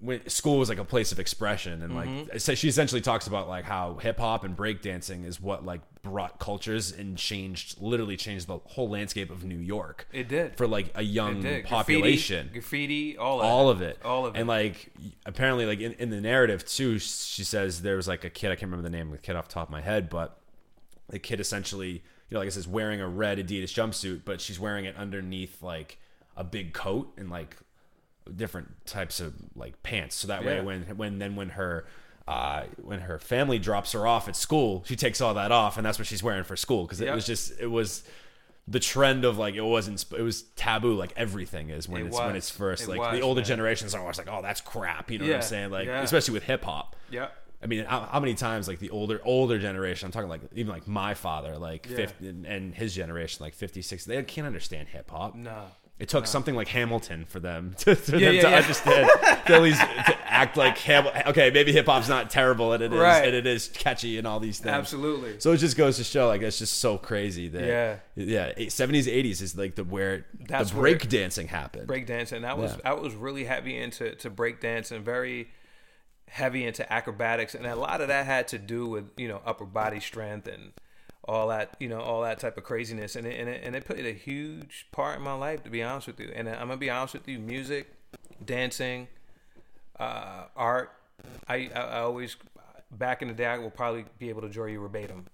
when school was like a place of expression and Mm-hmm. like so she essentially talks about like how hip hop and breakdancing is what like brought cultures and changed literally changed the whole landscape of New York It did. for like a young population graffiti, graffiti, all of all that. of it all of it. and like apparently like in, in the narrative too she says there was like a kid i can't remember the name of the kid off the top of my head but the kid essentially you know like i says wearing a red adidas jumpsuit but she's wearing it underneath like a big coat and like different types of like pants so that way Yeah. when when then when her uh, when her family drops her off at school, she takes all that off, and that's what she's wearing for school because it Yep. was just it was the trend of like it wasn't it was taboo like everything is when It it's when it's first It like was, the older man. generations are always like oh that's crap you know what I'm saying like Yeah. especially with hip hop yeah I mean how, how many times like the older older generation I'm talking like even like my father like Yeah. 50 and, and his generation like 50 60 they can't understand hip hop No. It took oh. something like Hamilton for them to, for Yeah, them yeah, to yeah. understand least to act like Hamilton. Okay, maybe hip hop's not terrible and it is Right. and it is catchy and all these things. Absolutely. So it just goes to show like that's just so crazy that Yeah. yeah seventies eighties is like the where That's the where- break dancing happened. breakdancing. I was. I was really heavy into to breakdancing, very heavy into acrobatics, and a lot of that had to do with you know upper body strength and all that you know all that type of craziness, and it, and it, and it played a huge part in my life to be honest with you. And I'm gonna be honest with you, music, dancing, uh, art. I, I I always back in the day I will probably be able to draw you verbatim.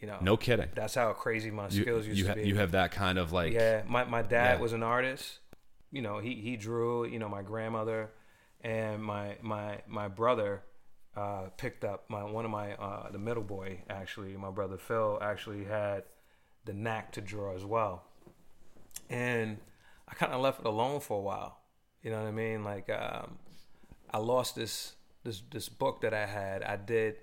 You know, No kidding. that's how crazy my You, skills used you, to ha- be. you have that kind of like Yeah, my my dad Yeah. was an artist. You know, he he drew. You know, my grandmother and my my my brother uh, picked up my one of my uh, the middle boy actually. My brother Phil actually had the knack to draw as well, and I kind of left it alone for a while. You know what I mean? Like um, I lost this this this book that I had. I did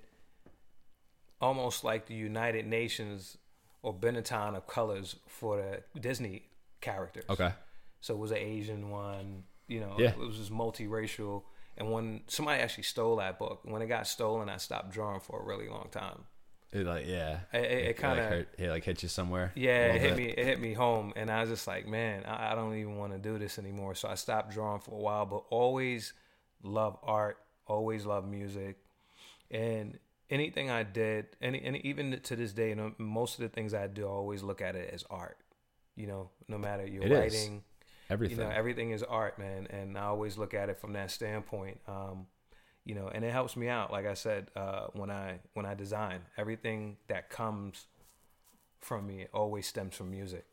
almost like the United Nations or Benetton of colors for the Disney characters. okay. So it was an Asian one, you know, Yeah. it was just multiracial. And when somebody actually stole that book, when it got stolen, I stopped drawing for a really long time. It like yeah. It, it, it kind like of, hurt, it like hit you somewhere. yeah, it hit bit. me. It hit me home, and I was just like, man, I, I don't even want to do this anymore. So I stopped drawing for a while, but always love art, always love music, and anything I did, and, and even to this day, you know, most of the things I do, I always look at it as art. You know, no matter your It writing, Everything. you know, everything is art, man, and I always look at it from that standpoint. Um, you know, and it helps me out. Like I said, uh, when I when I design, everything that comes from me always stems from music.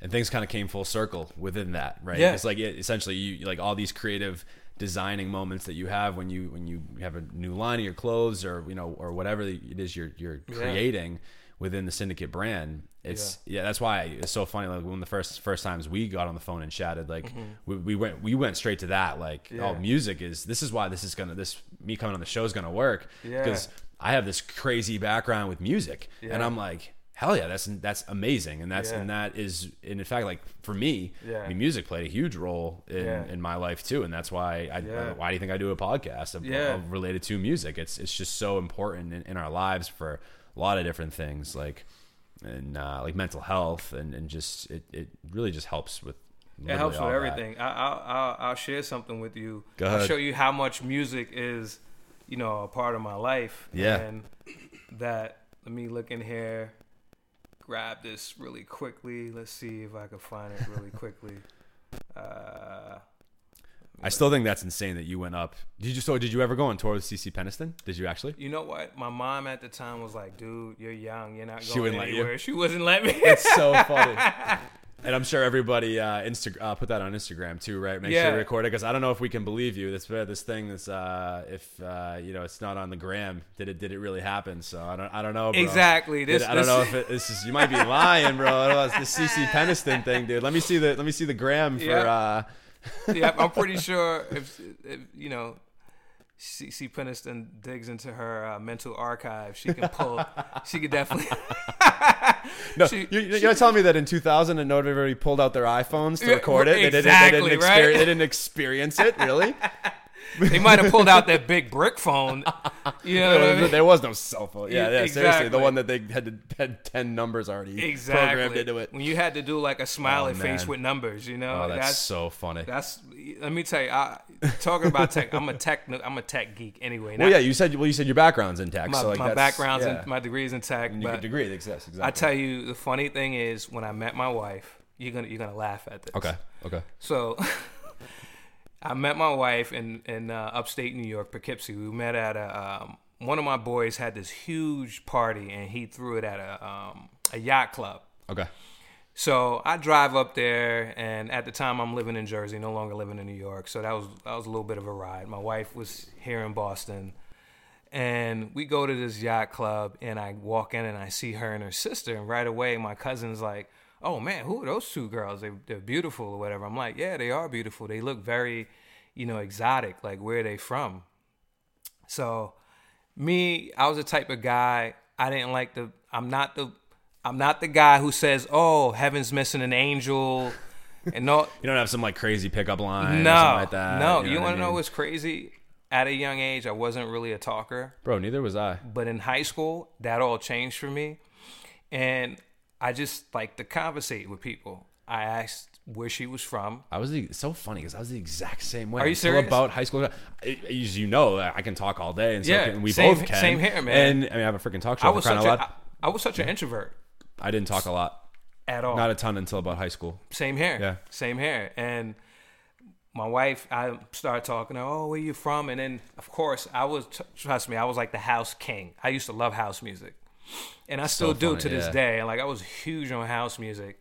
and things kind of came full circle within that, right? Yeah. It's like it, essentially you like all these creative designing moments that you have when you when you have a new line of your clothes or you know or whatever it is you're you're Yeah. creating within the syndicate brand. It's yeah. that's why it's so funny. Like when the first first times we got on the phone and chatted, like we, we went we went straight to that. Like Mm-hmm. Yeah. oh, music is this is why this is gonna this me coming on the show is gonna work Yeah. because I have this crazy background with music, and I'm like. Hell yeah, that's that's amazing, and that's Yeah. and that is and in fact like for me, Yeah. I mean, music played a huge role in, Yeah. in my life too, and that's why I, Yeah. why do you think I do a podcast of, Yeah. of related to music? It's it's just so important in, in our lives for a lot of different things, like and uh, like mental health, and, and just it, it really just helps with. It helps with that. everything. I, I'll, I'll share something with you. Go I'll show you how much music is, you know, a part of my life. Yeah. And that let me look in here, grab this really quickly. Let's see if I can find it really quickly. Uh, I still think that's insane that you went up. Did you so? Did you ever go on tour with CeCe Peniston? Did you actually? you know what? My mom at the time was like, "Dude, you're young. You're not She going wouldn't let you? anywhere." She wasn't let me. It's so funny. And I'm sure everybody uh, Insta- uh, put that on Instagram too, right? Make sure you record it because I don't know if we can believe you. This this thing is uh, if uh, you know it's not on the gram. Did it did it really happen? So I don't I don't know. Bro. Exactly. Did- This- I don't know if it, this is you might be lying, bro. It's the CC Peniston thing, dude. Let me see the let me see the gram for. Yeah. Yeah, I'm pretty sure if, if you know, CeCe Peniston digs into her uh, mental archive, she can pull. she could definitely. no, She- you, you're gonna tell me that in 2000 and everybody pulled out their iPhones to record it. They didn't, they exactly, didn't, right? they didn't experience it, really. they might have pulled out that big brick phone. You know what I mean? There was no cell phone. Yeah, Yeah, yeah, seriously, the one that they had to, had ten numbers already Exactly. programmed into it. When you had to do like a smiley Oh, face with numbers, you know, Oh, that's, that's so funny. that's. Let me tell you, I, talking about tech, I'm a tech. I'm a tech geek anyway. well, yeah, you said well, you said your background's in tech, my, so like my background's yeah. in my degrees in tech, And you but could degree exists exactly. I tell you, the funny thing is when I met my wife, you're gonna you're gonna laugh at this. okay, okay, So I met my wife in in uh, upstate New York, Poughkeepsie. We met at a um, one of my boys had this huge party, and he threw it at a um, a yacht club. okay. So I drive up there, and at the time I'm living in Jersey, no longer living in New York. So that was that was a little bit of a ride. My wife was here in Boston, and we go to this yacht club, and I walk in and I see her and her sister, and right away my cousin's like, "Oh man, who are those two girls? They they're beautiful or whatever." I'm like, "Yeah, they are beautiful. They look very, you know, exotic. Like where are they from?" So me, I was the type of guy I didn't like the I'm not the I'm not the guy who says, "Oh, heaven's missing an angel." And no You don't have some like crazy pickup line no, like that. no. know You, what I want to know mean? what's crazy? At a young age, I wasn't really a talker, bro? Neither was I. but in high school, that all changed for me, and I just like to conversate with people. I asked where she was from. I was the, so funny because I was the exact same way. Are you Until serious? About high school, as you know, I can talk all day, and so Yeah, can, we same- both can. same here, man. And I mean, I have a freaking talk show. I was such a, loud. I, I was such an introvert I didn't talk a lot, at all. not a ton until about high school. Same here. Yeah. Same here. And my wife, I started talking oh, where you from? And then, of course, I was, trust me, I was like the house king. I used to love house music. And I still do funny, to this yeah. day. Like, I was huge on house music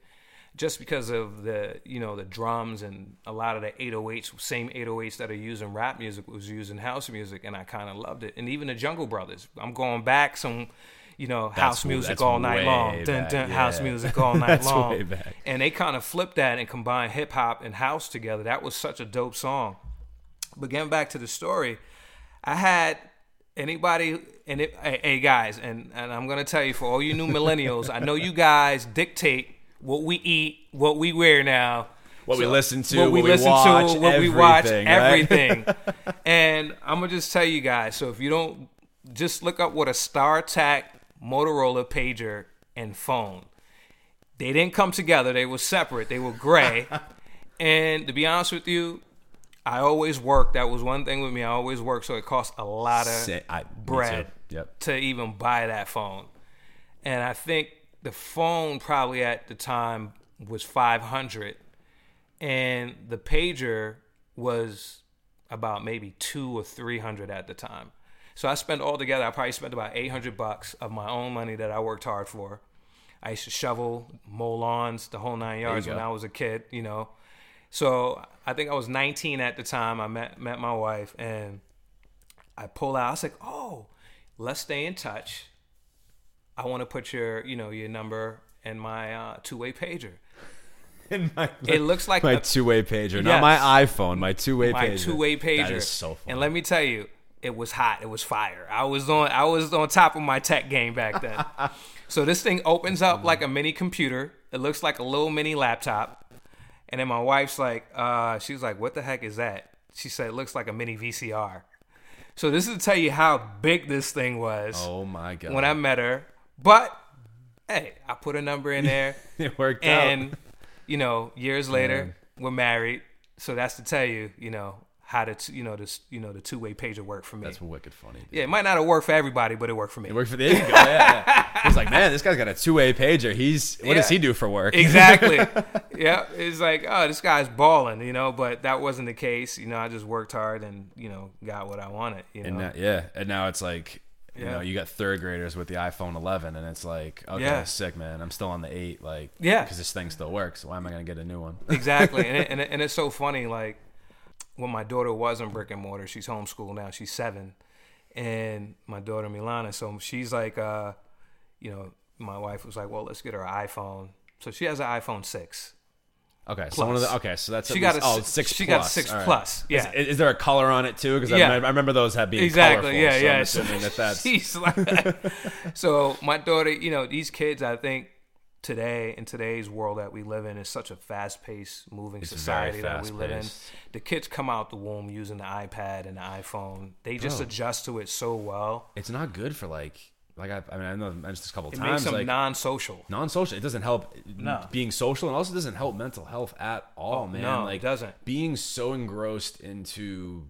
just because of the, you know, the drums and a lot of the 808s, same 808s that are used in rap music was used in house music. And I kind of loved it. And even the Jungle Brothers. I'm going back some, you know, house music all night long. Dun, dun, House music all night long and they kind of flipped that and combined hip hop and house together. That was such a dope song. But getting back to the story, I had anybody and it, hey, hey guys, and and I'm gonna tell you for all you new millennials, I know you guys dictate what we eat, what we wear now. What we listen to, what we we listen watch, to, what we watch, everything, right? everything. and I'm gonna just tell you guys. So if you don't, just look up what a StarTAC Motorola pager and phone. They didn't come together. They were separate. They were gray. and to be honest with you, I always worked. That was one thing with me. I always worked, so it cost a lot of I, bread. Yep. to even buy that phone. And I think the phone probably at the time was 500 and the pager was about maybe 2 or 300 at the time. So I spent all together I probably spent about 800 bucks of my own money that I worked hard for I used to shovel, mow lawns, the whole nine yards when. I was a kid. You know, so I think I was 19 at the time. I met met my wife, and I pull out. I was like, "Oh, let's stay in touch. I want to put your, you know, your number in my uh, two way pager. In my, It looks like my a- two way pager, Yes. not my iPhone. My two way my pager. two way pager. That is so. And let me tell you, it was hot. It was fire. I was on I was on top of my tech game back then. so this thing opens up like a mini computer. It looks like a little mini laptop. And then my wife's like, uh, she was like, what the heck is that? She said, it looks like a mini VCR. So this is to tell you how big this thing was oh my god! when I met her. But hey, I put a number in there. it worked and out. And you know years later we're married so that's to tell you you know how to t- you know this you know the two-way pager worked for me That's wicked funny. Dude. yeah it might not have worked for everybody but it worked for me It worked for the. There you go. Yeah, yeah. He's like, man, this guy's got a two way pager. He's what does he do for work? exactly yeah it's like oh this guy's balling you know but that wasn't the case you know i just worked hard and you know got what i wanted you know And now, yeah, and now it's like, you Yeah. know, you got third graders with the iPhone 11, and it's like, okay, Yeah. sick, man. I'm still on the eight, like, Yeah. because this thing still works. Why am I gonna get a new one? exactly and, it, and, it, and it's so funny like when my daughter was in brick and mortar she's homeschooled now she's seven and my daughter milana so she's like uh you know my wife was like well let's get her an iphone so she has an iphone 6 Okay, so one of the okay, so that's She got least, a oh, six she got a plus. six All right. plus, yeah. Is, is there a color on it too? Because Yeah. I, remember- I remember those have being exactly colorful. yeah so yeah I'm assuming that that's like- so my daughter you know these kids i think today in today's world that we live in is such a fast-paced moving It's very society that we live in. the kids come out the womb using the ipad and the iphone. They just Bro. adjust to it so well. It's not good for like like I, I mean I know I mentioned this a couple it times makes them like non-social. non-social. It doesn't help No. being social and also doesn't help mental health at all oh, man. no, it like doesn't. being so engrossed into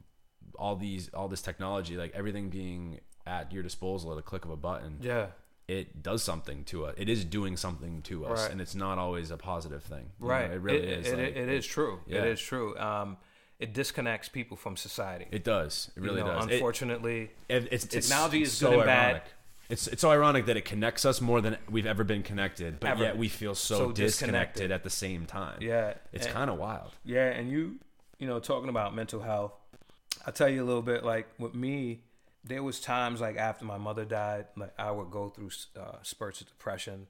all these all this technology like everything being at your disposal at a click of a button. Yeah it does something to us it is doing something to us Right. and it's not always a positive thing You know, right it really it, is it, like, it is true yeah. it is true um it disconnects people from society it does it really you know, does unfortunately it, it's it's Technology is so good and bad. ironic. It's it's so ironic that it connects us more than we've ever been connected, but Ever. yet we feel so, So disconnected, disconnected. at the same time. yeah it's kind of wild. Yeah, and you, you know, talking about mental health, I'll tell you a little bit. Like with me, there was times like after my mother died, like I would go through uh, spurts of depression,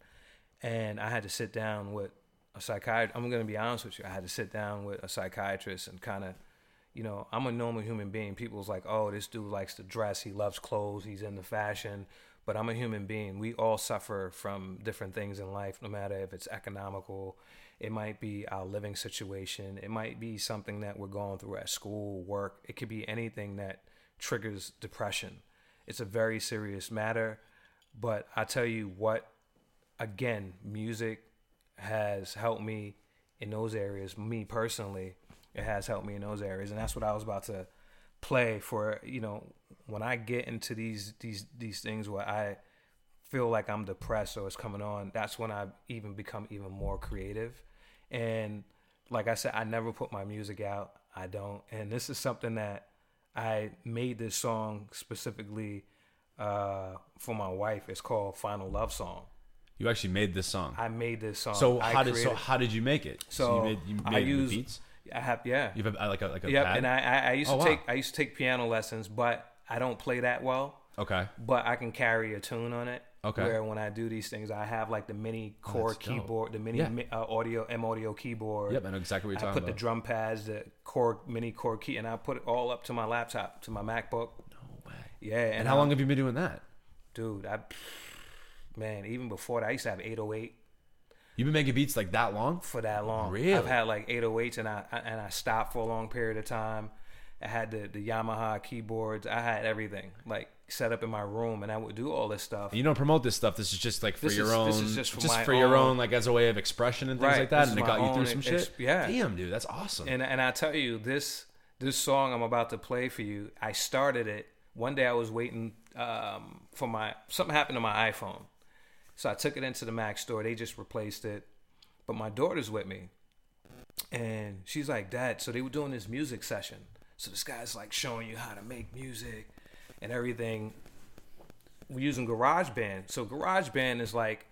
and I had to sit down with a psychiatrist. I'm gonna be honest with you. I had to sit down with a psychiatrist and kind of, you know, I'm a normal human being. People's like, oh, this dude likes to dress. He loves clothes. He's into fashion. But I'm a human being. We all suffer from different things in life, no matter if it's economical, it might be our living situation, it might be something that we're going through at school, work. It could be anything that triggers depression. It's a very serious matter. But I tell you what, again, music has helped me in those areas. Me personally, it has helped me in those areas, and that's what I was about to play for. You know, when I get into these these these things where I feel like I'm depressed or it's coming on, that's when I even become even more creative. And like I said, I never put my music out. I don't. And this is something that I made this song specifically uh, for my wife. It's called Final Love Song. You actually made this song. I made this song. so I how did so how did you make it? So, you made, you made I the use beats. I have yeah. You have a, like a like a Yep, pad? and I, I, I used Oh, to wow. take I used to take piano lessons, but I don't play that well. okay. But I can carry a tune on it. Okay. Where when I do these things, I have like the mini core that's dope. keyboard, the mini Yeah. mi- uh, audio M audio keyboard. Yep, I know exactly what you're I talking put the drum pads, the core mini core key, and I put it all up to my laptop, to my MacBook. no way. Yeah, and, And how long have you been doing that? dude? I man, even before that, I used to have 808 You've been making beats like that long? for that long. Really? I've had like 808s, and I I- and I stopped for a long period of time. I had the the Yamaha keyboards. I had everything like set up in my room, and I would do all this stuff. You don't promote this stuff. This is just like for This your is- own, this is just for my your own- own, like as a way of expression and things Right, like that. this And it got you through some shit. yeah. Damn, dude, that's awesome. And and I tell you this this song I'm about to play for you. I started it one day. I was waiting um, for my something happened to my iPhone, so I took it into the Mac store. They just replaced it, but my daughter's with me, and she's like, "Dad." So they were doing this music session. So this guy's like showing you how to make music and everything. We're using GarageBand. So GarageBand is like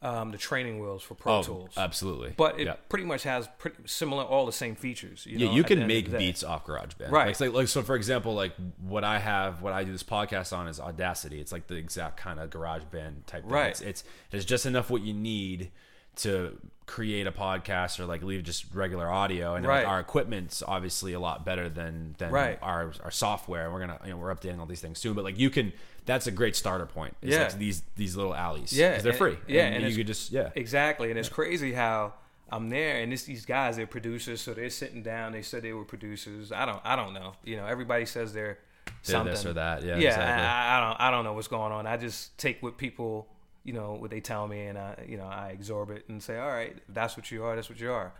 um, the training wheels for Pro Oh, Tools. absolutely. but it Yeah. pretty much has pretty similar, all the same features. You Yeah, know, you can make beats off GarageBand. Right. Like, like, like, so, for example, like what I have, what I do this podcast on is Audacity. It's like the exact kind of GarageBand type. Thing. Right. It's, it's there's just enough what you need to create a podcast or like leave just regular audio. And like, our equipment's obviously a lot better than than Right. our our software. And we're gonna you know we're updating all these things soon. But like you can. That's a great starter point. It's Yeah. like these these little alleys. Yeah, they're and- free. yeah, and, and you could just yeah. Exactly, and it's crazy how I'm there, and it's these guys. They're producers, so they're sitting down. They said they were producers. I don't. I don't know. You know, everybody says they're They're something. this or that. Yeah, Yeah, exactly. I, I don't. I don't know what's going on. I just take what people, you know, what they tell me, and I, you know, I absorb it and say, all right, that's what you are. That's what you are.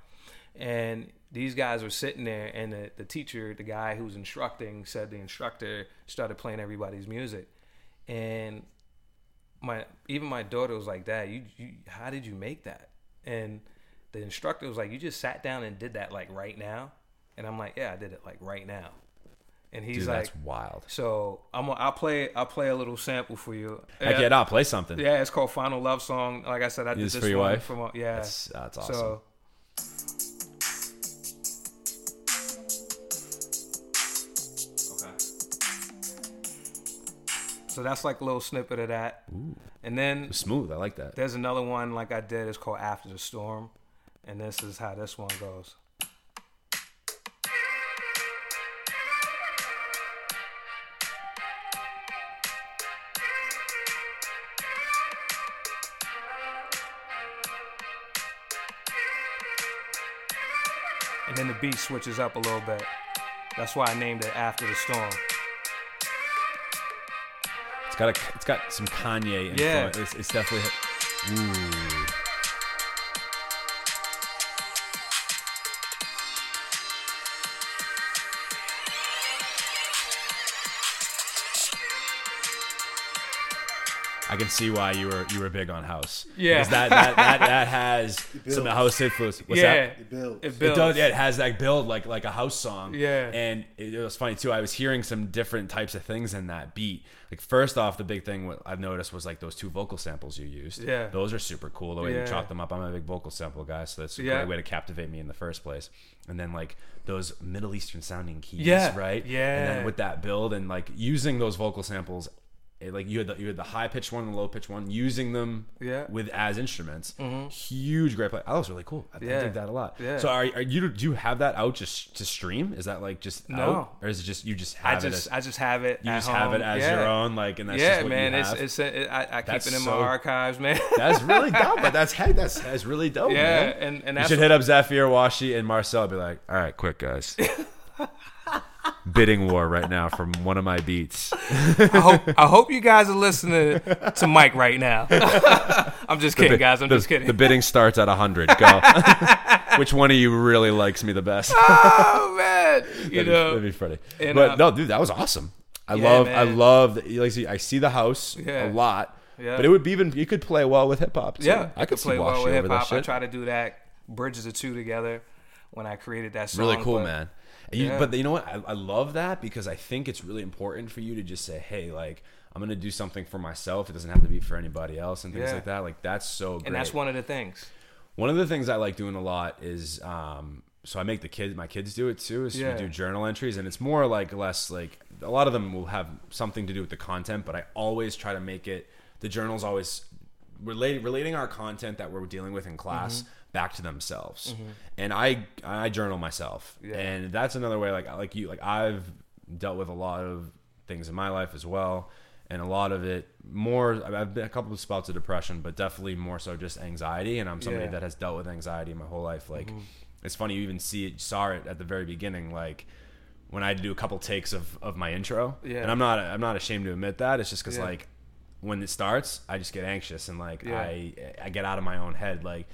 And these guys were sitting there, and the, the teacher, the guy who was instructing, said the instructor started playing everybody's music, and my even my daughter was like, "Dad, you, you how did you make that?" And the instructor was like, "You just sat down and did that like right now." And I'm like, "Yeah, I did it like right now." And he's Dude, like, that's wild. "So I'm I'll play I'll play a little sample for you." Heck yeah, no, play something. Yeah, it's called Final Love Song. Like I said, I did This this for your wife? From, yeah, That's that's awesome. so so that's like a little snippet of that. Ooh, And then Smooth. I like that. there's another one like I did. It's called After the Storm, and this is how this one goes. Then the beat switches up a little bit. That's why I named it After the Storm. It's got a, it's got some Kanye influence. Yeah. It's, it's definitely. Ooh. Can see why you were you were big on house. Yeah. because that that, that, that has some house influence. What's yeah, that? It builds. It It builds. does. Yeah, it has that build like like a house song. Yeah. and it, it was funny too. I was hearing some different types of things in that beat. Like first off, the big thing what I've noticed was like those two vocal samples you used. Yeah. those are super cool. The way Yeah. you chop them up. I'm a big vocal sample guy, so that's a Yeah. great way to captivate me in the first place. And then like those Middle Eastern sounding keys, Yeah. right? Yeah. and then with that build and like using those vocal samples. It, like you had the you had the high pitched one and the low pitched one, using them Yeah. Mm-hmm. with as instruments. Huge, great play. That was really cool. I, I Yeah. dig that a lot. Yeah. So are, are you do you have that out just to stream? Is that like just No. out? or is it just you just I have just it? I just have it. As, you just have it as yeah. your own, like, and that's yeah, just what man. you It's it's it, I, I keep it in so- my archives, man. that's really dope. But that's hey, that's that's really dope. yeah, man. and and You should hit up Zafir, Washi, and Marcel. Be like, all right, quick guys. Bidding war right now from one of my beats. I hope I hope you guys are listening to Mike right now. I'm just kidding, guys. I'm the, just kidding. The bidding starts at hundred. Go. Which one of you really likes me the best? oh man, you that'd, be, know. that'd be funny. and, but uh, no, dude, that was awesome. I Yeah, love, I love. Like, see, I see the house Yeah. a lot. Yeah. But it would be even. You could play well with hip hop. yeah, I could play well with hip hop. I try to do that. Bridges the two together when I created that song. really cool, man. You, Yeah. But you know what? I, I love that because I think it's really important for you to just say, "Hey, like I'm gonna do something for myself. It doesn't have to be for anybody else and things Yeah. like that." Like that's so great. And that's one of the things. One of the things I like doing a lot is um, so I make the kids, my kids do it too. Is Yeah. we do journal entries, and it's more like less like a lot of them will have something to do with the content, but I always try to make it. The journals always relating relating our content that we're dealing with in class Mm-hmm. Back to themselves, mm-hmm. and I I journal myself, Yeah. and that's another way. Like like you like I've dealt with a lot of things in my life as well. And a lot of it more, I've been a couple of spouts of depression, but definitely more so just anxiety. And I'm somebody Yeah. that has dealt with anxiety my whole life. Like, mm-hmm. it's funny you even see it, saw it at the very beginning. Like when I had to do a couple takes of, of my intro, Yeah. and I'm not I'm not ashamed to admit that. It's just because like when it starts, I just get anxious and like Yeah. I I get out of my own head. Like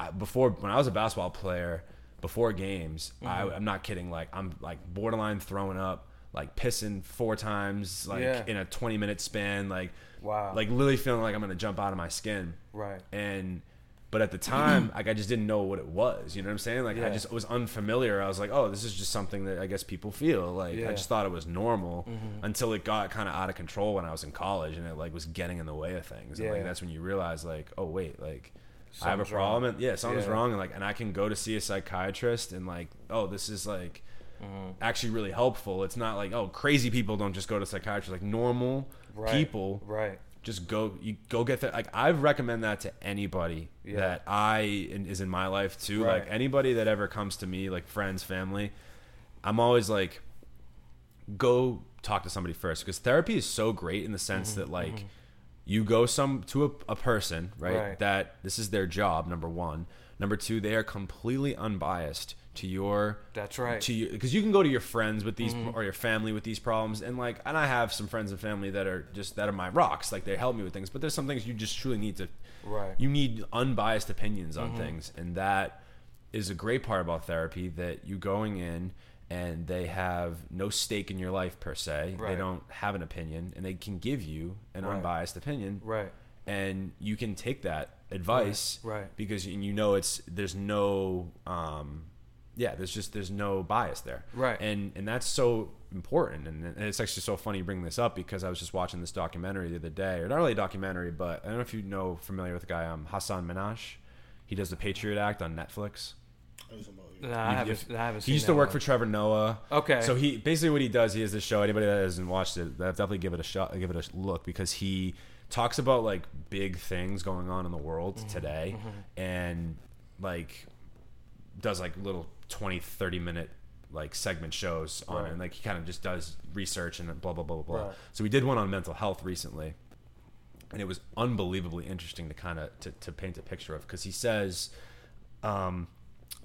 I, before when I was a basketball player, before games, I, Mm-hmm. I'm not kidding. Like I'm like borderline throwing up. Like pissing four times, like Yeah. in a 20 minute span, like Wow. like literally feeling like I'm gonna jump out of my skin Right. and But at the time, like I just didn't know what it was. You know what I'm saying? Like I just was unfamiliar. I was like, oh, this is just something that I guess people feel. Like Yeah. I just thought it was normal until it got kind of out of control when I was in college, and it like was getting in the way of things. And like Yeah. that's when you realize, like, oh wait, like I have a problem. wrong. And, yeah, something's Yeah. wrong, and like, and I can go to see a psychiatrist, and like, oh, this is like Mm-hmm. actually really helpful. It's not like, oh, crazy people don't just go to psychiatrists. Like normal Right. people Right. just go you go get that like i recommend that to anybody Yeah. that i in, is in my life too Right. like anybody that ever comes to me like friends family i'm always like go talk to somebody first because therapy is so great in the sense Mm-hmm. that like you go some to a, a person right, Right. that this is their job number one number two they are completely unbiased to your That's right. to you because you can go to your friends with these Mm-hmm. or your family with these problems and like and i have some friends and family that are just that are my rocks like they help me with things but there's some things you just truly need to Right. you need unbiased opinions on Mm-hmm. things and that is a great part about therapy that you going in and they have no stake in your life per se they don't have an opinion and they can give you an Right. unbiased opinion Right. and you can take that advice Right, right. because you you know it's there's no um yeah there's just there's no bias there Right. and and that's so important and, and it's actually so funny you bring this up because i was just watching this documentary the other day or not really a documentary but i don't know if you know familiar with the guy um hasan minhaj he does the patriot act on netflix No, I haven't. I haven't he used to work one. for Trevor Noah. Okay. So he basically what he does, he has this show. Anybody that hasn't watched it, definitely give it a shot, give it a look because he talks about like big things going on in the world Mm-hmm. today, and like does like little 20, 30 minute like segment shows on it. And like he kind of just does research and blah blah blah blah blah. Right. So we did one on mental health recently and it was unbelievably interesting to kind of to, to paint a picture of because he says um,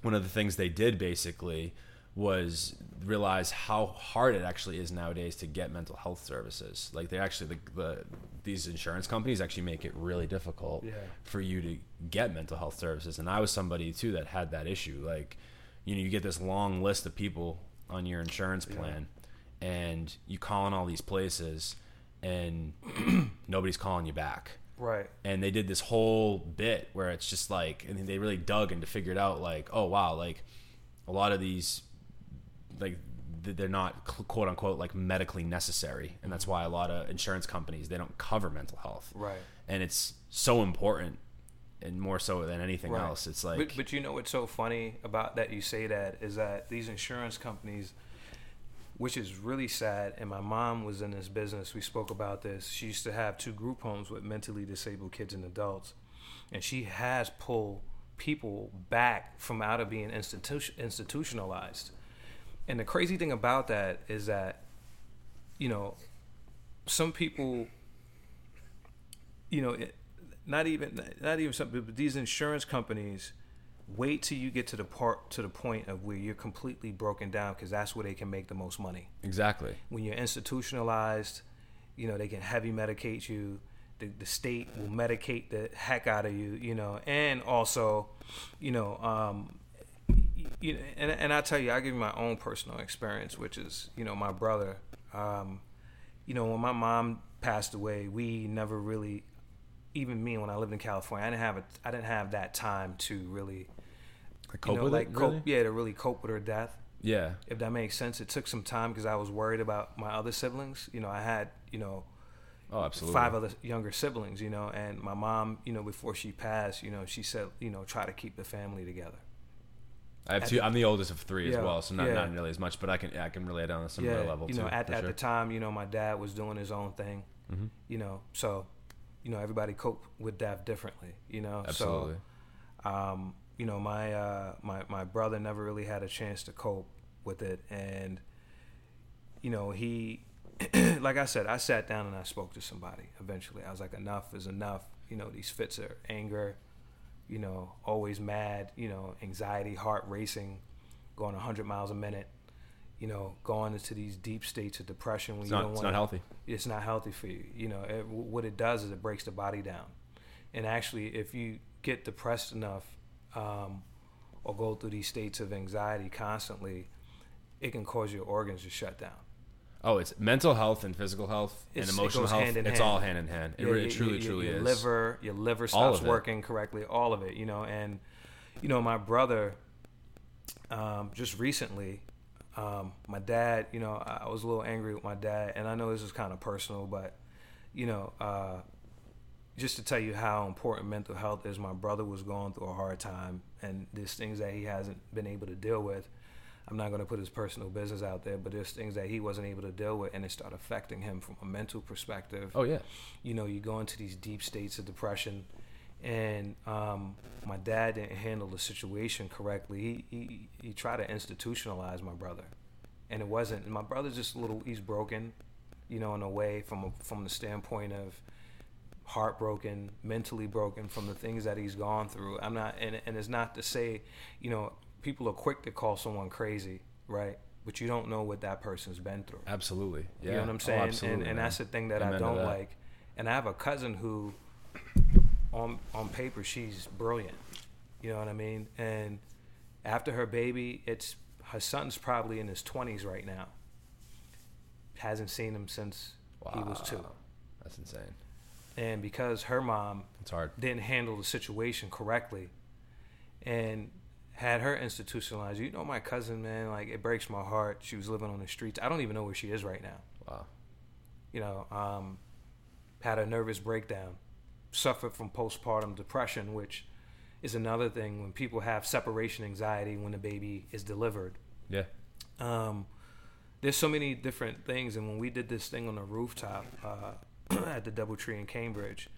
one of the things they did basically was realize how hard it actually is nowadays to get mental health services. Like they actually the, the these insurance companies actually make it really difficult Yeah. for you to get mental health services. And i was somebody too that had that issue. Like you know you get this long list of people on your insurance plan and you call in all these places and nobody's calling you back Right. and they did this whole bit where it's just like and they really dug and figured it out like oh wow like a lot of these like they're not quote unquote like medically necessary and that's why a lot of insurance companies they don't cover mental health Right. and it's so important and more so than anything Right. else it's like But, but you know what's so funny about that you say that is that these insurance companies, which is really sad, and my mom was in this business. We spoke about this. She used to have two group homes with mentally disabled kids and adults, and she has pulled people back from out of being institution, institutionalized. And the crazy thing about that is that, you know, some people you know, it, not even not even some, but these insurance companies wait till you get to the part to the point of where you're completely broken down because that's where they can make the most money. exactly When you're institutionalized, you know they can heavy medicate you. The, the state will medicate the heck out of you, you know, and also, you know, um, you know, and and I tell you, I give you my own personal experience, which is, you know, my brother. Um, you know, when my mom passed away, we never really, even me when I lived in California, I didn't have a, I didn't have that time to really, Like, cope you know, with like it cope, really? yeah, to really cope with her death. yeah If that makes sense, it took some time because I was worried about my other siblings. You know, I had, you know, oh absolutely five other younger siblings. You know, and my mom, you know, before she passed, you know, she said, you know, try to keep the family together. i have at two the- i'm the oldest of three Yeah, as well so not, yeah. not nearly as much but i can i can relate on a similar level you know, too, at, at sure. the time, you know, my dad was doing his own thing. Mhm. You know, so you know, everybody cope with death differently. You know, absolutely so um, you know, my uh, my my brother never really had a chance to cope with it, and you know, he, like I said, I sat down and I spoke to somebody. Eventually, I was like, enough is enough. You know, these fits are anger. You know, always mad. You know, anxiety, heart racing, going 100 miles a minute. You know, going into these deep states of depression when it's you not don't it's want not healthy it's not healthy for you. You know, it, what it does is it breaks the body down. And actually, if you get depressed enough um, or go through these states of anxiety constantly, it can cause your organs to shut down. Oh, it's mental health and physical health It's- and it emotional goes health. hand in it's hand. all hand in hand. It, Yeah, really, your- truly, your- truly your is. liver, your liver stops working correctly, all of it, you know. And you know, my brother, um, just recently, um, my dad, you know, I was a little angry with my dad, and I know this is kind of personal, but you know, uh, just to tell you how important mental health is, my brother was going through a hard time, and there's things that he hasn't been able to deal with. I'm not going to put his personal business out there, but there's things that he wasn't able to deal with, and it started affecting him from a mental perspective Oh yeah. you know, you go into these deep states of depression. And um, my dad didn't handle the situation correctly. He, he he tried to institutionalize my brother, and it wasn't. My brother's just a little. He's broken, you know, in a way from a, from the standpoint of heartbroken, mentally broken from the things that he's gone through. I'm not, and and it's not to say, you know, people are quick to call someone crazy, right? But you don't know what that person's been through. Absolutely. Yeah. You know what I'm Oh, saying? absolutely, and and man. that's the thing that I Amen to don't like. And I have a cousin who, on on paper, she's brilliant. You know what I mean? And after her baby, it's her son's probably in his 20s right now. Hasn't seen him since he was two. That's insane. And because her mom It's hard. didn't handle the situation correctly and had her institutionalized. You know, my cousin, man, like it breaks my heart. She was living on the streets. I don't even know where she is right now. Wow. You know, um, had a nervous breakdown, suffered from postpartum depression, which is another thing when people have separation anxiety when the baby is delivered. Yeah. Um, there's so many different things, and when we did this thing on the rooftop uh, at the DoubleTree in Cambridge,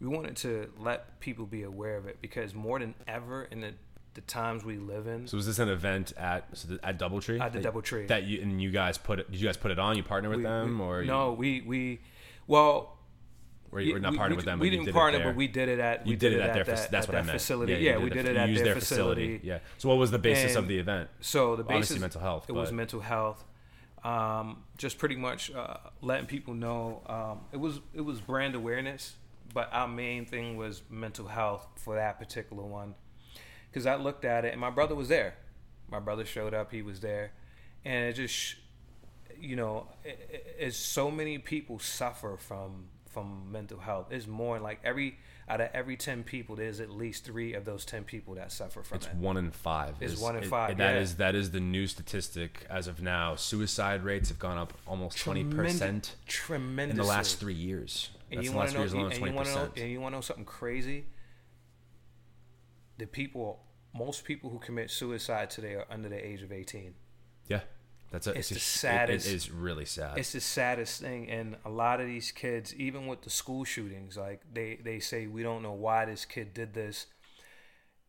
we wanted to let people be aware of it because more than ever in the, the times we live in, So was this an event at so the, at DoubleTree? At the that, DoubleTree. That you and you guys put it? Did you guys put it on? You partner with we- them we- or you, no, we we well. Were you were not we- partnered we- with them? We but didn't did partner, but we did it at You we did it at their. that, that's at what I meant. facility. Yeah, Yeah, we did did it at their, their facility. Yeah. So what was the basis of the event? So the basis Obviously mental health, It was mental health. Um, just pretty much uh, letting people know. Um, it was it was brand awareness, but our main thing was mental health for that particular one. Because I looked at it, and my brother was there. My brother showed up. He was there, and it just, sh- you know, it, it, it's so many people suffer from from mental health. It's more like every out of every ten people, there's at least three of those ten people that suffer from It's it. one in five. It's is- one in it- five, That yeah. is that is the new statistic as of now. Suicide rates have gone up almost twenty percent tremendous in the last three years. And That's you the want last to know? alone, And twenty you want to know? percent. And you want to know something crazy? The people, most people who commit suicide today are under the age of eighteen. Yeah, that's a, It's a the sh- saddest- It, it is really sad. It's the saddest thing, and a lot of these kids, even with the school shootings, like they they say we don't know why this kid did this.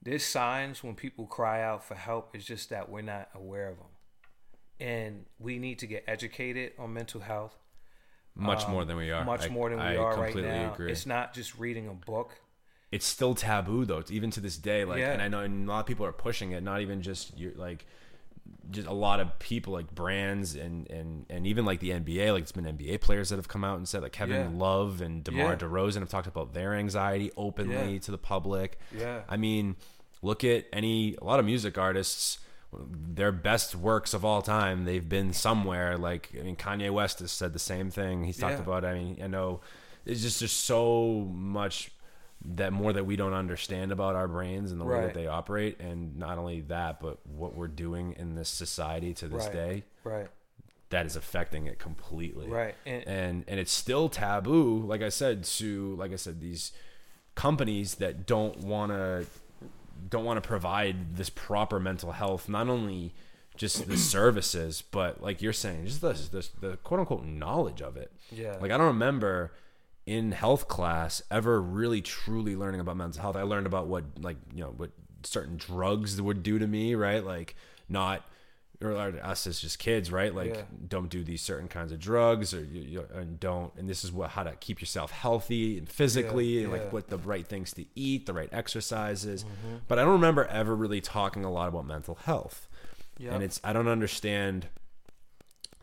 There's signs when people cry out for help. It's just that we're not aware of them, and we need to get educated on mental health. much um, more than we are. Much I- more than we I are right completely now. Agree. It's not just reading a book. it's still taboo though even to this day like Yeah. and i know and a lot of people are pushing it not even just you're like just a lot of people like brands and and and even like the nba like it's been nba players that have come out and said like kevin Yeah. love and demar Yeah. DeRozan have talked about their anxiety openly Yeah. to the public Yeah. i mean look at any a lot of music artists their best works of all time they've been somewhere like i mean kanye west has said the same thing he's talked Yeah. about i mean i know it's just just so much that more that we don't understand about our brains and the way that they operate and not only that but what we're doing in this society to this Right. day Right. that is affecting it completely Right. And, and and it's still taboo like i said to like i said these companies that don't want to don't want to provide this proper mental health not only just the services but like you're saying just the, the, the quote unquote knowledge of it Yeah. like i don't remember in health class ever really truly learning about mental health i learned about what like you know what certain drugs would do to me right like not or us as just kids right like Yeah. don't do these certain kinds of drugs or you, you and don't and this is what how to keep yourself healthy and physically and yeah. like what the right things to eat the right exercises Mm-hmm. but i don't remember ever really talking a lot about mental health Yep. and it's i don't understand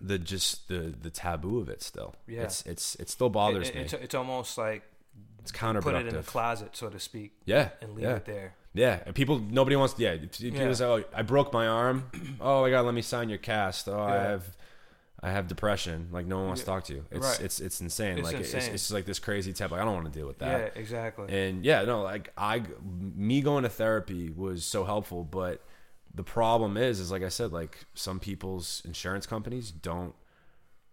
the just the the taboo of it still Yeah. it's it's it still bothers it- me it's, it's almost like it's counterproductive. put it in the closet, so to speak, yeah and leave yeah it there. yeah, and people, nobody wants. Yeah, people Yeah. say, "Oh, I broke my arm." Oh my god, let me sign your cast. Oh, I have, I have depression. Like no one wants to talk to you. It's Right. it's it's insane. It's like It's, insane. it's like this crazy type. Like I don't want to deal with that. yeah, exactly. And yeah, no, like I, me going to therapy was so helpful. But the problem is, is like I said, like some people's insurance companies don't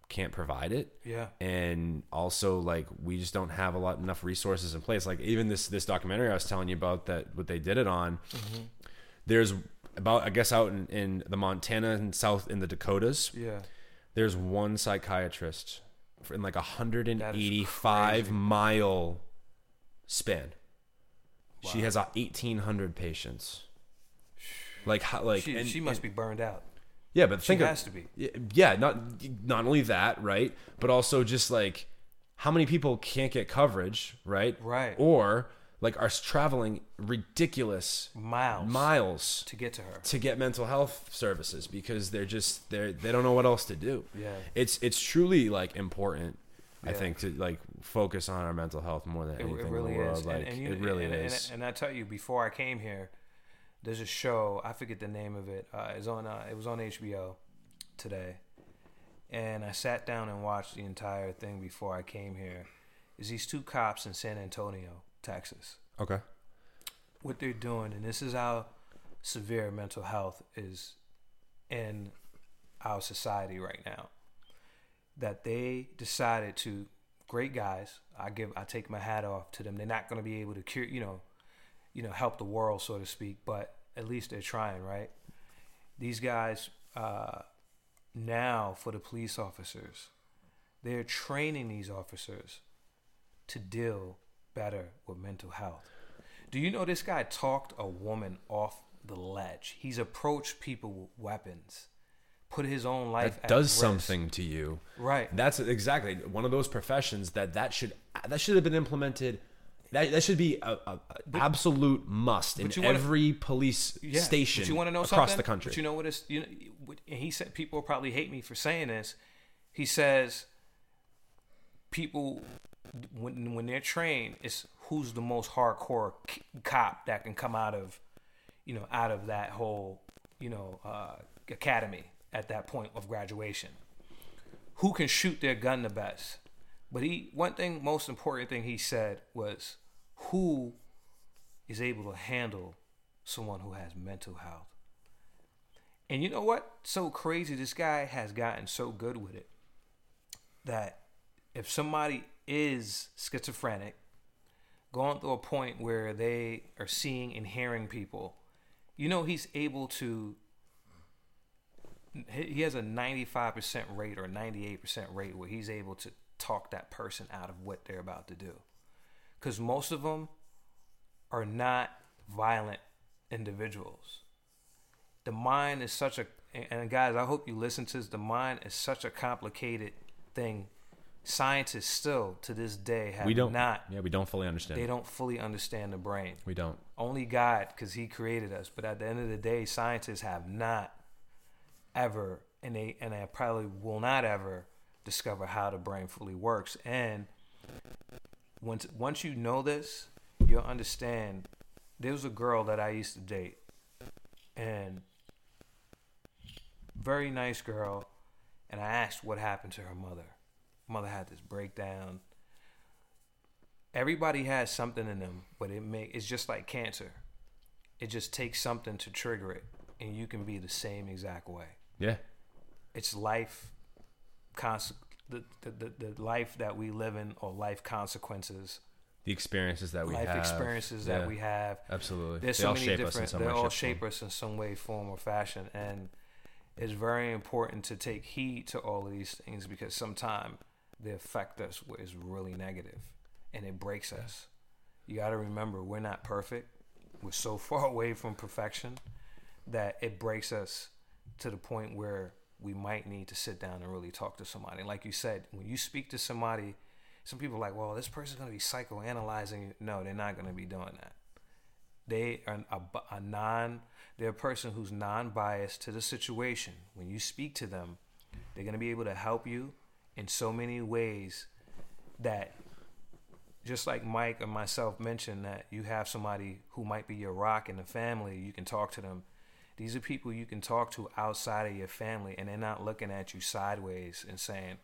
can't provide it. yeah, And also, like we just don't have a lot enough resources in place. Like even this this documentary I was telling you about that what they did it on. Mm-hmm. There's about I guess out in, in the Montana and South in the Dakotas yeah. there's one psychiatrist for- in like a hundred and That is eighty-five crazy. mile span. She has a eighteen hundred patients. Like how? Like she, and- she must and- be burned out. Yeah, but She think of- has to be. yeah, not not only that, right? But also just like how many people can't get coverage, right? Right. Or like are traveling ridiculous Miles miles to get to her. to get mental health services because they're just they're they don't know what else to do. Yeah. It's it's truly like important. I think to like focus on our mental health more than anything it really in the world. is. Like and, and you, it really and, is. And, and I tell you, before I came here, there's a show. I forget the name of it. Uh, it's on. Uh, it was on HBO today, and I sat down and watched the entire thing before I came here. Is these two cops in San Antonio, Texas? okay. what they're doing, and this is how severe mental health is in our society right now. That they decided to, great guys. I give, I take my hat off to them. They're not going to be able to cure, you know, you know, help the world, so to speak, but at least they're trying, right? These guys uh, now for the police officers, they're training these officers to deal better with mental health. Do you know this guy talked a woman off the ledge? He's approached people with weapons, put his own life That at does risk. something to you. right? That's exactly one of those professions that that should that should have been implemented. That, that should be a, a, a absolute must in wanna- every police Yeah, station you want to know across the country. But you know what is? You know, and he said people probably hate me for saying this. He says people when when they're trained, it's who's the most hardcore c- cop that can come out of you know out of that whole you know uh, academy at that point of graduation. Who can shoot their gun the best? But he one thing most important thing he said was who is able to handle someone who has mental health. And you know what? So crazy. This guy has gotten so good with it that if somebody is schizophrenic, going through a point where they are seeing and hearing people, you know, he's able to. he- has a 95% rate or 98% rate where he's able to talk that person out of what they're about to do. Because most of them are not violent individuals. The mind is such a and- guys, I hope you listen to this. The mind is such a complicated thing. Scientists still to this day have we don't not Yeah, we don't fully understand. they it. don't fully understand the brain. We don't. Only God, because He created us. But at the end of the day, scientists have not ever, and they and they probably will not ever discover how the brain fully works. And once once you know this, you'll understand. There was a girl that I used to date, and very nice girl, and I asked what happened to her mother. Mother had this breakdown. Everybody has something in them, but it may it's just like cancer. It just takes something to trigger it, and you can be the same exact way Yeah. it's life conse- the, the, the, life that we live in or life consequences. The experiences that we life have. experiences Yeah, that we have. Absolutely. there's they so all many shape us in different some they way, all shape, us in some way form or fashion. And it's very important to take heed to all of these things because sometimes they affect us it's really negative and it breaks us. You got to remember we're not perfect. We're so far away from perfection that it breaks us to the point where we might need to sit down and really talk to somebody. And like you said, when you speak to somebody, some people are like, well, this person's going to be psychoanalyzing you. No, they're not going to be doing that. They are a, a non, they're a person who's non-biased to the situation. When you speak to them, they're going to be able to help you in so many ways that just like Mike and myself mentioned that you have somebody who might be your rock in the family, you can talk to them. These are people you can talk to outside of your family, and they're not looking at you sideways and saying,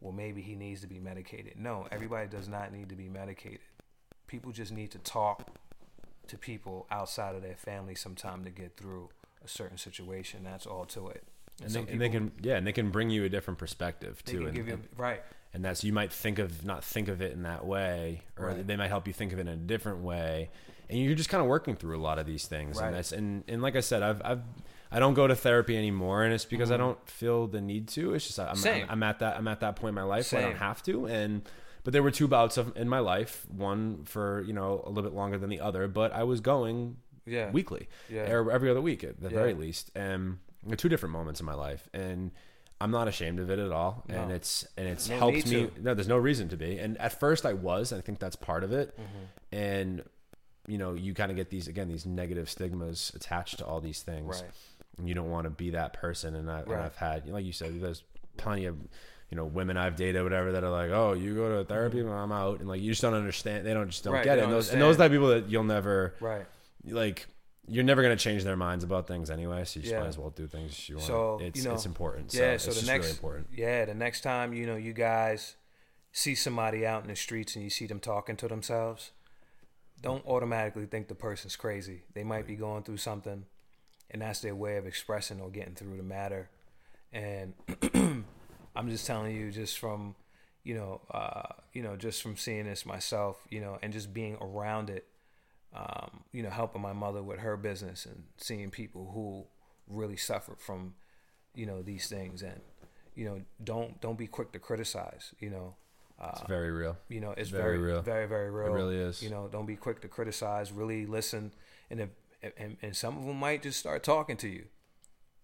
well, maybe he needs to be medicated. No, everybody does not need to be medicated. People just need to talk to people outside of their family sometime to get through a certain situation. That's all to it. And they, and they, can yeah, and they can bring you a different perspective too. and, you, right. And that's you might think of not think of it in that way, or right. they might help you think of it in a different way. And you're just kind of working through a lot of these things. Right. And that's and, and like I said, I've I've I don't go to therapy anymore, and it's because mm-hmm. I don't feel the need to. It's just I'm, I'm, I'm, at that I'm at that point in my life Same. where I don't have to. And but there were two bouts of, in my life, one for you know a little bit longer than the other, but I was going yeah. weekly, yeah. or every other week at the yeah. very least, and two different moments in my life, and. I'm not ashamed of it at all, no. and it's and it's no helped me. No, there's no reason to be. And at first, I was. I think that's part of it. Mm-hmm. And you know, you kind of get these again these negative stigmas attached to all these things. Right and you don't want to be that person. And, I, right. and I've had, like you said, there's plenty of you know women I've dated, whatever, that are like, oh, you go to therapy, mm-hmm. I'm out, and like you just don't understand. They don't just don't right, get it. And those, and those type of people that you'll never right like. You're never gonna change their minds about things anyway, so you just yeah. might as well do things you want. So it's you know, it's important. Yeah, so, so the next really yeah, the next time you know you guys see somebody out in the streets and you see them talking to themselves, don't automatically think the person's crazy. They might be going through something and that's their way of expressing or getting through the matter. And I'm just telling you, just from you know, uh, you know, just from seeing this myself, you know, and just being around it, um, you know, helping my mother with her business and seeing people who really suffer from, you know, these things, and you know, don't don't be quick to criticize, you know. Uh, it's very real. You know, it's very, very real. Very, very real. It really is. You know, don't be quick to criticize. Really listen, and if and, and some of them might just start talking to you.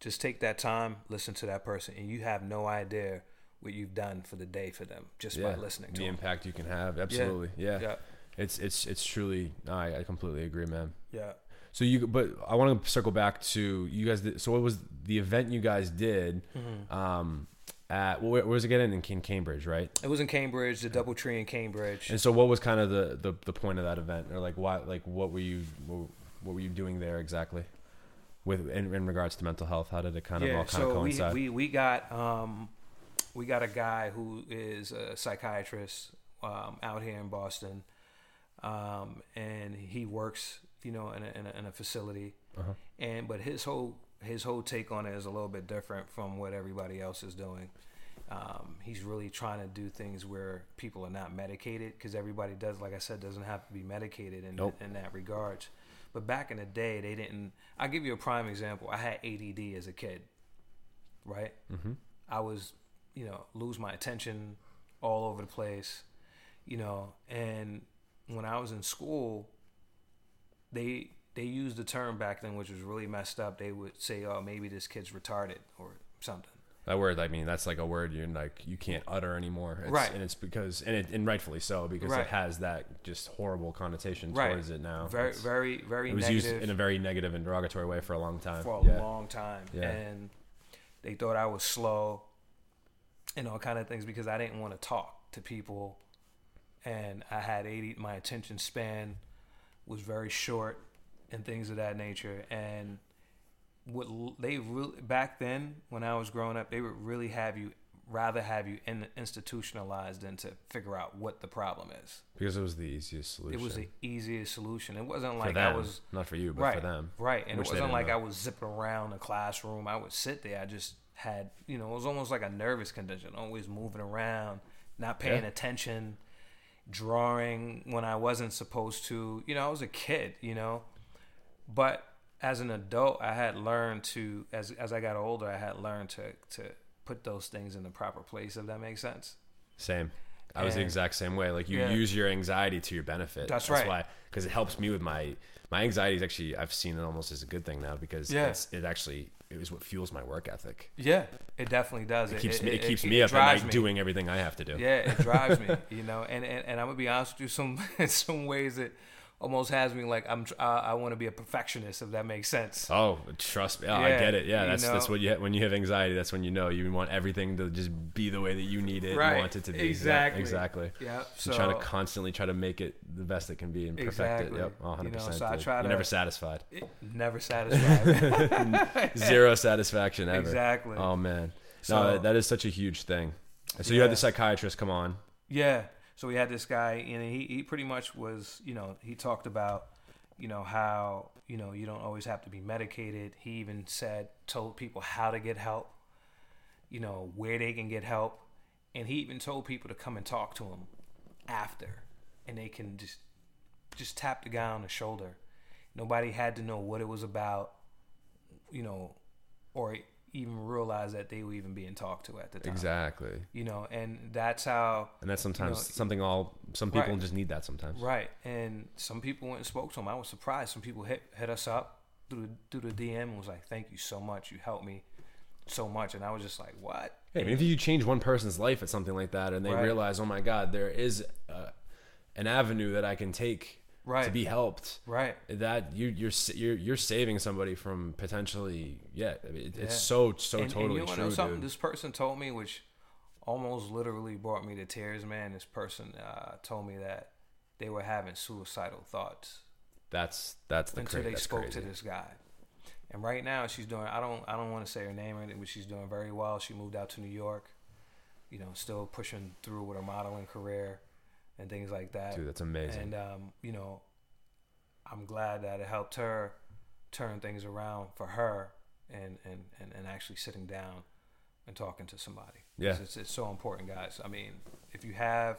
Just take that time, listen to that person, and you have no idea what you've done for the day for them just yeah, by listening to the them. impact you can have. Absolutely, yeah. yeah. yeah. It's it's it's truly. I I completely agree, man. Yeah. So you, but I want to circle back to you guys. Did, so what was the event you guys did? Mm-hmm. Um, at where, was it getting in, in Cambridge, right? It was in Cambridge, the Double Tree in Cambridge. And so, what was kind of the, the, the point of that event, or like why, like what were you, what, were you doing there exactly? With in, in regards to mental health, how did it kind of all kind so of coincide? We, we we got um, we got a guy who is a psychiatrist um, out here in Boston, um, and he works you know in a, in a, in a facility, uh-huh. and but his whole his whole take on it is a little bit different from what everybody else is doing. Um, he's really trying to do things where people are not medicated because everybody does, like I said, doesn't have to be medicated in, nope. in that regard. But back in the day, they didn't. I'll give you a prime example. I had ADD as a kid, right? Mm-hmm. I was, you know, lose my attention all over the place, you know, and when I was in school, they they used the term back then, which was really messed up. They would say, "Oh, maybe this kid's retarded" or something. That word, I mean, that's like a word you're like you can't utter anymore, it's, right? And it's because, and, it, and rightfully so, because right. it has that just horrible connotation right. towards it now. Very, it's, very, very. It was negative. used in a very negative and derogatory way for a long time. For a yeah. long time, yeah. and they thought I was slow, and all kind of things because I didn't want to talk to people, and I had ADD. My attention span was very short, and things of that nature, and what they really back then when I was growing up, they would really have you rather have you in, institutionalized than to figure out what the problem is. Because it was the easiest solution. It was the easiest solution. It wasn't like I was not for you, but right, for them. Right, and it wasn't like know. I was zipping around the classroom. I would sit there. I just had, you know, it was almost like a nervous condition, always moving around, not paying yeah. attention, drawing when I wasn't supposed to. You know, I was a kid, you know, but as an adult, I had learned to as as I got older, I had learned to to put those things in the proper place. If that makes sense. Same. I and, was the exact same way. Like you yeah. use your anxiety to your benefit. That's, That's right. why, because it helps me with my my anxiety. Is actually I've seen it almost as a good thing now because yeah. it actually it is what fuels my work ethic. Yeah, it definitely does. It, keeps it, me it, keeps me up at night me. doing everything I have to do. Yeah, it drives me. You know, and, and and I'm gonna be honest with you. Some in some ways it almost has me like I'm. Uh, I want to be a perfectionist, if that makes sense. Oh, trust me. Oh, I get it. Yeah, you that's that's what you when you have anxiety. That's when you know you want everything to just be the way that you need it, Right. and want it to be. Yeah, Exactly. exactly. Yeah. So So trying to constantly try to make it the best it can be and perfect Exactly. it. Yep, 100. You know, percent so I try You're to- never satisfied. it- never satisfied. Zero satisfaction ever. Exactly. Oh man. So- no, that, that is such a huge thing. So you had the psychiatrist come on. Yeah. So we had this guy, and he, he pretty much was, you know, he talked about, you know, how, you know, you don't always have to be medicated. He even said, told people how to get help, you know, where they can get help. And he even told people to come and talk to him after. And they can just, just tap the guy on the shoulder. Nobody had to know what it was about, you know, or even realize that they were even being talked to at the time. Exactly. You know, and that's how And that's sometimes know, something all some people Right. just need that sometimes. Right, and some people went and spoke to them. I was surprised. Some people hit hit us up through the, through the DM and was like, "Thank you so much. You helped me so much." And I was just like, "What?" Yeah, even if you change one person's life at something like that, and they Right. realize, oh my God, there is uh, an avenue that I can take to be helped. Right, That you you're you're you're saving somebody from potentially yeah. I mean, it, Yeah. It's so so and, and totally you wanna true, know something? dude. This person told me, which almost literally brought me to tears. Man, this person uh, told me that they were having suicidal thoughts That's that's the until cra- they spoke crazy. to this guy. And right now she's doing I don't I don't want to say her name or anything, but she's doing very well. She moved out to New York, you know, still pushing through with her modeling career and things like that. Dude, that's amazing. And um, you know, I'm glad that it helped her turn things around for her and and, and, and actually sitting down and talking to somebody. Yeah. It's, it's so important, guys. I mean, if you have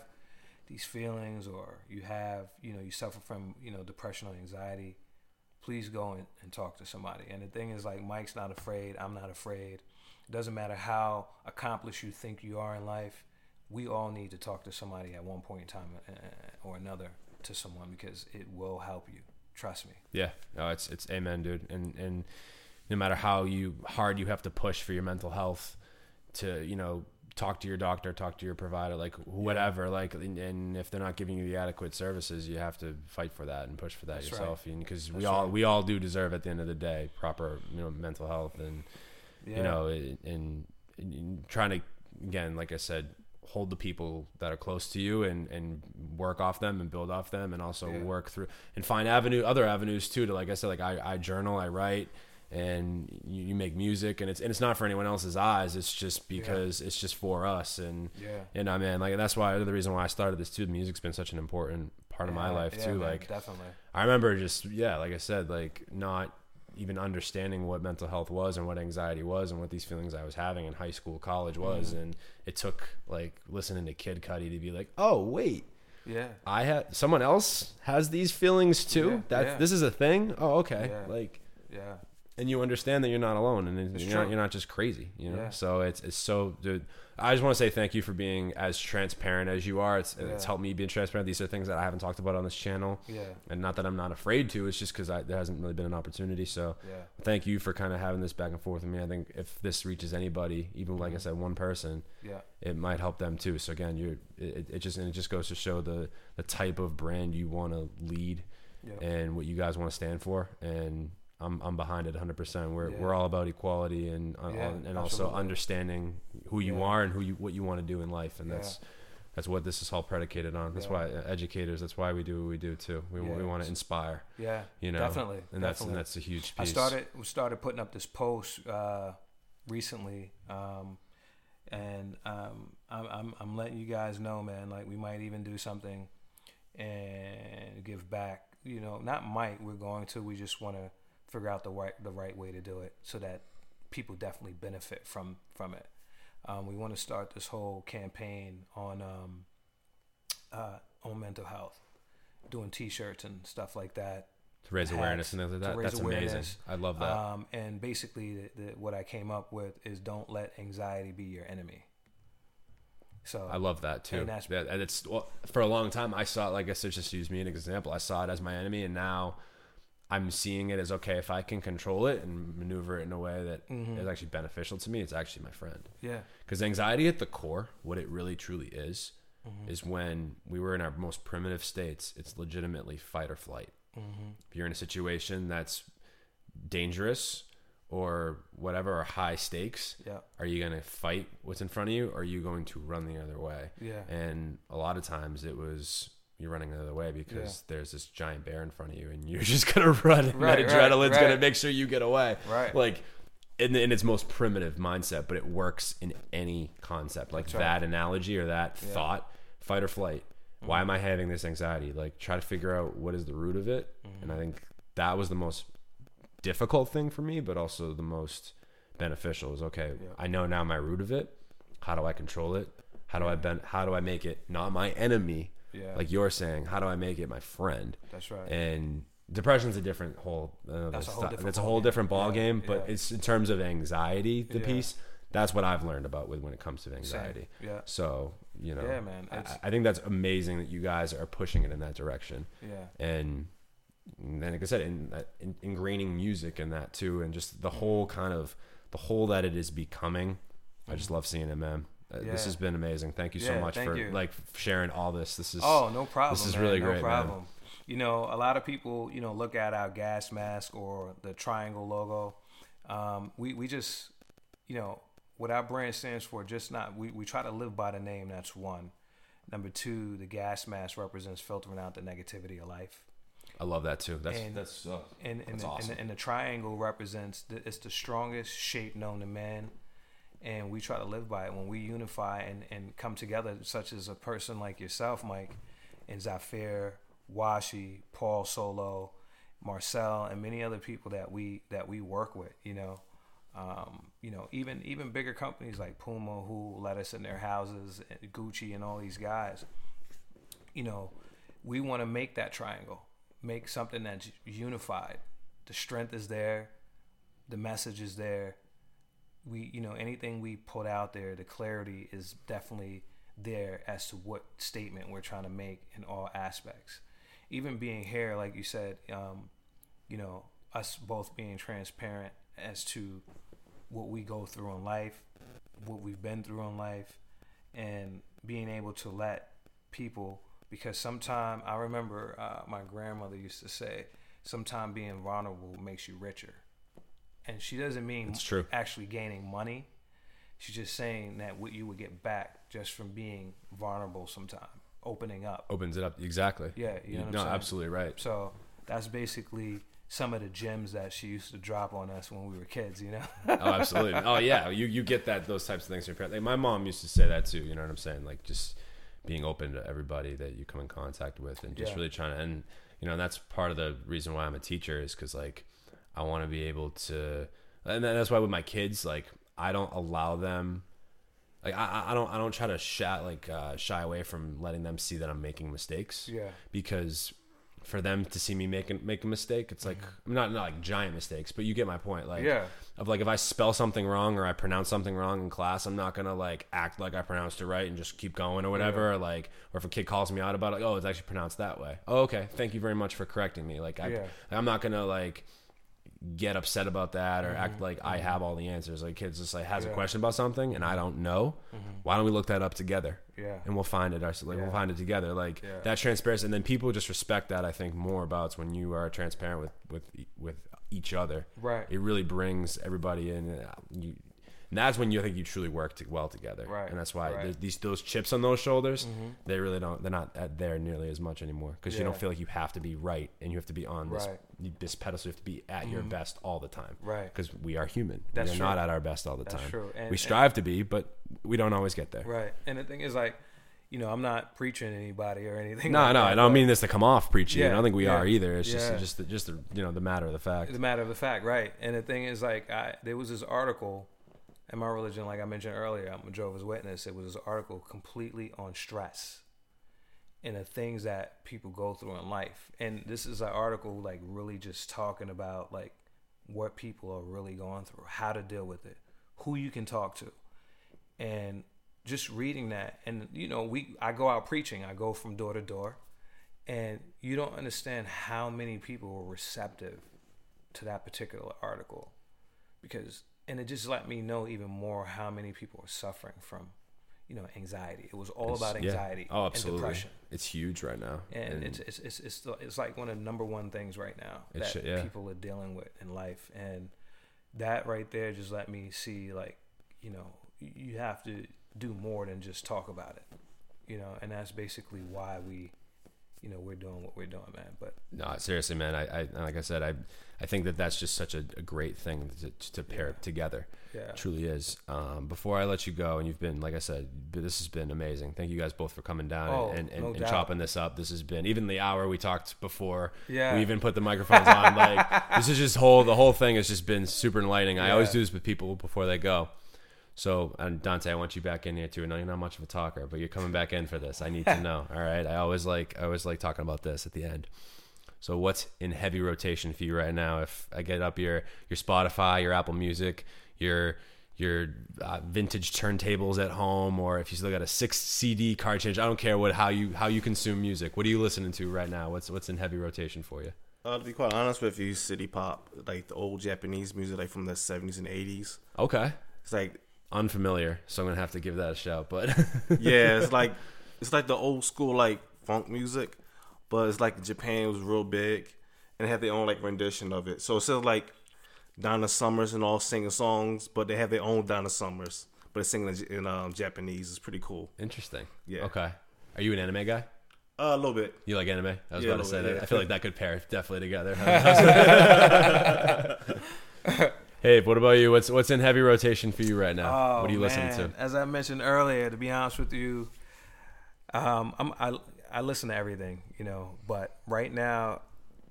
these feelings or you have, you know, you suffer from, you know, depression or anxiety, please go and, and talk to somebody. And the thing is, like, Mike's not afraid. I'm not afraid. It doesn't matter how accomplished you think you are in life. We all need to talk to somebody at one point in time uh, or another to someone because it will help you. Trust me. Yeah, no, it's it's amen, dude. And and no matter how you hard you have to push for your mental health, to you know talk to your doctor, talk to your provider, like whatever, like and, and if they're not giving you the adequate services, you have to fight for that and push for that That's yourself. Because we all right. we all do deserve at the end of the day proper you know mental health and Yeah. you know and, and, and trying to again like I said hold the people that are close to you and and work off them and build off them and also Yeah. work through and find avenue other avenues too to like I said like I, I journal I write and you, you make music and it's and it's not for anyone else's eyes it's just because it's just for us and Yeah. and I mean like that's why the reason why I started this too music's been such an important part of my life yeah, too man, like definitely. I remember just yeah, like I said, like not even understanding what mental health was and what anxiety was and what these feelings I was having in high school, college was, Mm-hmm. and it took like listening to Kid Cudi to be like, oh wait, Yeah. I have someone else has these feelings too. Yeah, that yeah. this is a thing. Oh okay, Yeah. like Yeah. And you understand that you're not alone and It's you're not, you're not just crazy, you know. Yeah. So it's it's so dude. I just want to say thank you for being as transparent as you are. It's it's helped me being transparent. These are things that I haven't talked about on this channel Yeah. and not that I'm not afraid to. It's just because there hasn't really been an opportunity. So Yeah. thank you for kind of having this back and forth with me. I think if this reaches anybody, even like I Mm-hmm. said, one person, Yeah. it might help them too. So again, you're it, it just and it just goes to show the the type of brand you want to lead Yeah. and what you guys want to stand for. And I'm I'm behind it 100. percent We're Yeah. we're all about equality and uh, Yeah, and also absolutely. understanding who you Yeah. are and who you what you want to do in life. And that's that's what this is all predicated on. That's why uh, educators. That's why we do what we do too. We we want to inspire. Yeah. You know, Definitely. and that's and that's a huge piece. I started we started putting up this post uh, recently, um, and um, I'm, I'm I'm letting you guys know, man. Like we might even do something and give back. You know, not might. We're going to. We just want to figure out the right the right way to do it so that people definitely benefit from from it. Um, we want to start this whole campaign on um, uh, on mental health, doing T-shirts and stuff like that. to raise hats awareness and things like that. That's awareness. amazing. I love that. Um, and basically, the, the, what I came up with is don't let anxiety be your enemy. So I love that too. and that's- That- and it's well, for a long time I saw it like I said, just use me an example. I saw it as my enemy, and now I'm seeing it as okay. If I can control it and maneuver it in a way that is Mhm. actually beneficial to me, it's actually my friend. yeah, Because anxiety at the core, what it really truly is, is when we were in our most primitive states. It's legitimately fight or flight. If you're in a situation that's dangerous or whatever, or high stakes, Yeah. are you going to fight what's in front of you, or are you going to run the other way? Yeah. And a lot of times it was you're running the other way because there's this giant bear in front of you, and you're just gonna run. And Right, that right, adrenaline's gonna make sure you get away. Right. Like in, in its most primitive mindset, but it works in any concept. Like right. that analogy or that Yeah. Mm-hmm. thought, fight or flight. Why am I having this anxiety? Like try to figure out what is the root of it. And I Mm-hmm. think that was the most difficult thing for me, but also the most beneficial. Is okay. Yeah. I know now my root of it. How do I control it? How do I ben- How do I make it not my enemy? Yeah. Like you're saying, how do I make it my friend? That's right. And depression's a different whole. Uh, That's a whole different It's a whole game. different ball Yeah, game. But yeah. it's in terms of anxiety, the Yeah. piece. That's what I've learned about with when it comes to anxiety. Yeah. So you know, Yeah, man. I, I think that's amazing that you guys are pushing it in that direction, Yeah. and and then, like I said, in, uh, in ingraining music in that too, and just the mm-hmm. whole kind of the whole that it is becoming. I just mm-hmm. love seeing it, man. Uh, This Mm-hmm. Has been amazing. Thank you so much for you. like sharing all this. This is Oh, no problem. This is man. really no great, man. problem. You know, a lot of people, you know, look at our gas mask or the triangle logo. Um, we we just, you know, what our brand stands for. Just not we we try to live by the name. That's one. Number two, the gas mask represents filtering out the negativity of life. I love that too. That's And- that's uh, and and, That's the, awesome. and, the, and the triangle represents the, it's the strongest shape known to man and we try to live by it when we unify and, and come together such as a person like yourself mike and zafir washi paul solo marcel and many other people that we that we work with you know um, you know even even bigger companies like puma who let us in their houses and gucci and all these guys you know, we want to make that triangle, make something that's unified. The strength is there, the message is there. We, you know, anything we put out there, the clarity is definitely there as to what statement we're trying to make in all aspects. Even being here, like you said, um, you know, us both being transparent as to what we go through in life, what we've been through in life, and being able to let people because sometime I remember uh, my grandmother used to say, "Sometime being vulnerable makes you richer," and she doesn't mean It's true. actually gaining money. She's just saying that what you would get back just from being vulnerable, sometime opening up. opens it up exactly. Yeah, you know no, absolutely right. So that's basically some of the gems that she used to drop on us when we were kids. You know. oh, absolutely. Oh, yeah. You you get that those types of things from your parents. Like my mom used to say that too. You know what I'm saying? Like just being open to everybody that you come in contact with, and just Yeah. really trying to. And you know, that's part of the reason why I'm a teacher is because like I want to be able to, and that's why with my kids, like I don't allow them. Like I, I- don't I don't try to shy like uh, shy away from letting them see that I'm making mistakes yeah. because for them to see me make a, make a mistake, it's like not not like giant mistakes, but you get my point. Like Yeah. of like if I spell something wrong or I pronounce something wrong in class, I'm not gonna like act like I pronounced it right and just keep going or whatever. Or like or if a kid calls me out about it, like, oh, it's actually pronounced that way. Oh, okay, thank you very much for correcting me. Like I, Yeah. I'm not gonna like get upset about that or Mm-hmm. act like I have all the answers. Like kids just like has a question about something and I don't know. Why don't we look that up together? Yeah. and we'll find it ourselves. Like Yeah. we'll find it together. Like Yeah. that transparency, and then people just respect that. I think more about when you are transparent with with with each other. Right. It really brings everybody in. You, and that's when you I think you truly work to, well together. Right. And that's why Right. Mm-hmm. these those chips on those shoulders. They really don't. They're not at there nearly as much anymore because you don't feel like you have to be right and you have to be on this Right. this pedestal. You have to be at your best all the time. Right. Because we are human. That's we are true. not at our best all the That's time. true. And- we and- strive to be, but we don't always get there. Right. And the thing is, like, you know, I'm not preaching anybody or anything. No, like no, that, I don't mean this to come off preachy. I don't think we yeah, are either. It's just, yeah. just, the, just the, you know, the matter of the fact. A matter of the fact, right? And the thing is, like, I there was this article in my religion, like I mentioned earlier, I'm a Jehovah's Witness. It was this article completely on stress and the things that people go through in life. And this is an article like really just talking about like what people are really going through, how to deal with it, who you can talk to, and just reading that. And you know, we I go out preaching. I go from door to door, and you don't understand how many people were receptive to that particular article because and it just let me know even more how many people are suffering from you know anxiety. It was all about yeah. anxiety Oh, and absolutely. depression. It's huge right now. And, it's, it's it's it's it's like one of the number one things right now that should- yeah. people are dealing with in life, and that right there just let me see like you know you have to do more than just talk about it, you know, and that's basically why we, you know, we're doing what we're doing, man. But No, seriously, man. I, I like I said, I, I think that that's just such a, a great thing to, to pair Yeah. together. yeah, truly is. Um, before I let you go, and you've been, like I said, this has been amazing. Thank you guys both for coming down Oh, and, and, no and chopping this up. This has been even the hour we talked before. Yeah. we even put the microphones on. Like this is just whole. The whole thing has just been super enlightening. I always do this with people before they go. So, and Dante, I want you back in here too. I know you're not much of a talker, but you're coming back in for this. I need to know. All right. I always like I always like talking about this at the end. So, what's in heavy rotation for you right now? If I get up your your Spotify, your Apple Music, your your uh, vintage turntables at home, or if you still got a six CD card change, I don't care what how you how you consume music. What are you listening to right now? What's what's in heavy rotation for you? Uh, to be quite honest with you, city pop, like the old Japanese music, like from the seventies and eighties. Okay, It's like, unfamiliar, so I'm gonna have to give that a shout. But yeah, it's like it's like the old school like funk music, but it's like Japan was real big and they have their own like rendition of it. So it's still like Donna Summers and all singing songs, but they have their own Donna Summers, but it's singing in, um, Japanese. It's pretty cool. interesting. Yeah. Okay. Are you an anime guy? Uh, a little bit. You like anime? I was Yeah, about to say little that. bit, I feel like that could pair definitely together. hey, what about you? What's what's in heavy rotation for you right now? Oh, what are you listening to? As I mentioned earlier, to be honest with you, um, I'm, I I listen to everything, you know. But right now,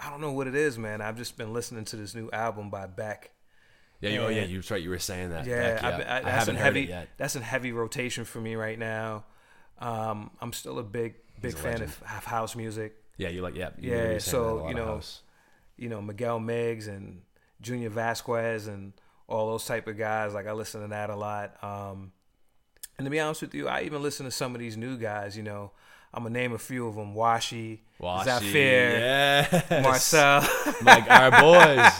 I don't know what it is, man. I've just been listening to this new album by Beck. Yeah, you, oh yeah, you right. You were saying that. Yeah, I've been- I, I, that's haven't heard heavy. it yet. That's in heavy rotation for me right now. Um, I'm still a big big He's fan of, of house music. Yeah, you like yeah. Yeah, were saying that so, you know, you know Miguel Migs and Junior Vasquez and all those type of guys. Like I listen to that a lot. Um, and to be honest with you, I even listen to some of these new guys. You know, I'm gonna name a few of them: Washi, Washi, Zafir, yes. Marcel. like our boys.